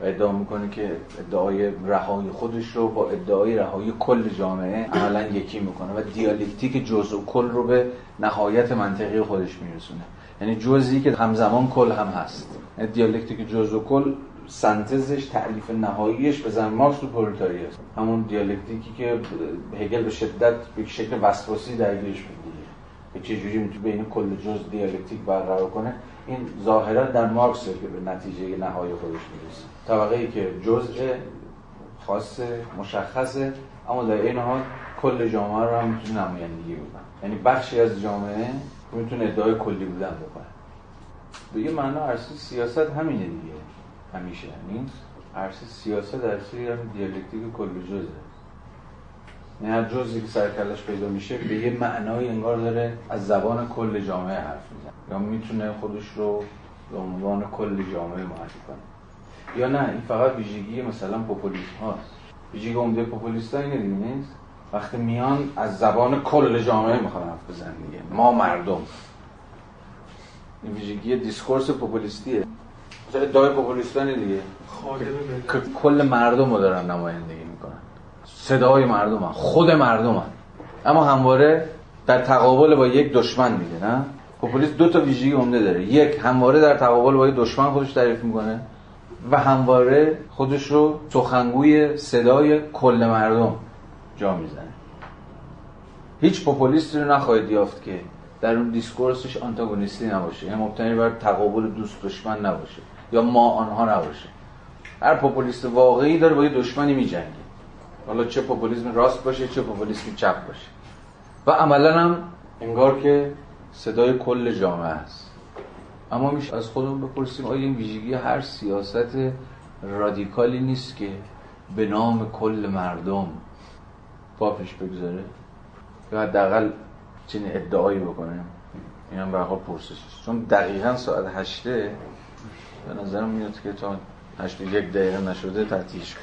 و ادعا می‌کنه که ادعای رهایی خودش رو با ادعای رهایی کل جامعه عملا یکی می‌کنه و دیالکتیک جزء و کل رو به نهایت منطقی خودش میرسونه. یعنی جزئی که همزمان کل هم هست. یعنی دیالکتیک جزء و کل سنتزش تألیف نهاییش به زعم مارکس پرولتاریاست همون دیالکتیکی که هگل به شدت به شکل وسواسی درگیرش می‌گیره. که چجوری می‌تونه بین کل جزء دیالکتیک برقرار کنه؟ این ظاهرا در مارکس که به نتیجه نهایی خودش می‌رسه. طبقه ای که جزء خاص مشخصه اما در این حال کل جامعه رو هم می‌تونه نمایندگی بکنه. یعنی بخشی از جامعه می‌تونه ادعای کلی بودن بکنه. به یه معنا عرصه سیاست همینه دیگه. همیشه. یعنی عرصه سیاست عرصه همین دیالکتیک کل جزه یعنی هر جزی که سرکلش پیدا میشه به یه معنای انگار داره از زبان کل جامعه حرف می‌زنه. یا می‌تونه خودش رو به عنوان کل جامعه معرفی کنه. یا نه این فقط ویژگی مثلا پوپولیسم هاست. ویژگی عمده پوپولیست اینه دیگه نیست؟ وقتی میان از زبان کل جامعه می‌خوان حرف بزنن دیگه. ما مردم. این ویژگی discourse پوپولیستیه. مثلا ادعای پوپولیستانه دیگه. که کل مردم رو دارن نمایندگی صدای مردمم. خود مردمم. اما همواره در تقابل با یک دشمن میگه نه؟ پوپولیست دو تا ویژگی عمده داره. یک همواره در تقابل با یک دشمن خودش تعریف می‌کنه و همواره خودش رو سخنگوی صدای کل مردم جا می‌زنه. هیچ پوپولیستی رو نخواهید یافت که در اون دیسکورسش آنتاگونیستی نباشه. یعنی مبتنی بر تقابل دوست دشمن نباشه. یا ما آنها نباشه. هر پوپولیست واقعی داره با یه دشمنی میجنگه. حالا چه پوپولیسم راست باشه چه پوپولیسم چپ باشه. و عملا هم انگار که صدای کل جامعه است. اما میشه از خودمون بپرسیم آیا این ویژگی هر سیاست رادیکالی نیست که به نام کل مردم پا پیش بگذاره؟ یا حداقل چنین ادعایی بکنه این هم حال پرسش چون دقیقا ساعت هشته به نظرم میاد که تا هشت یک دقیقه نشده تعطیش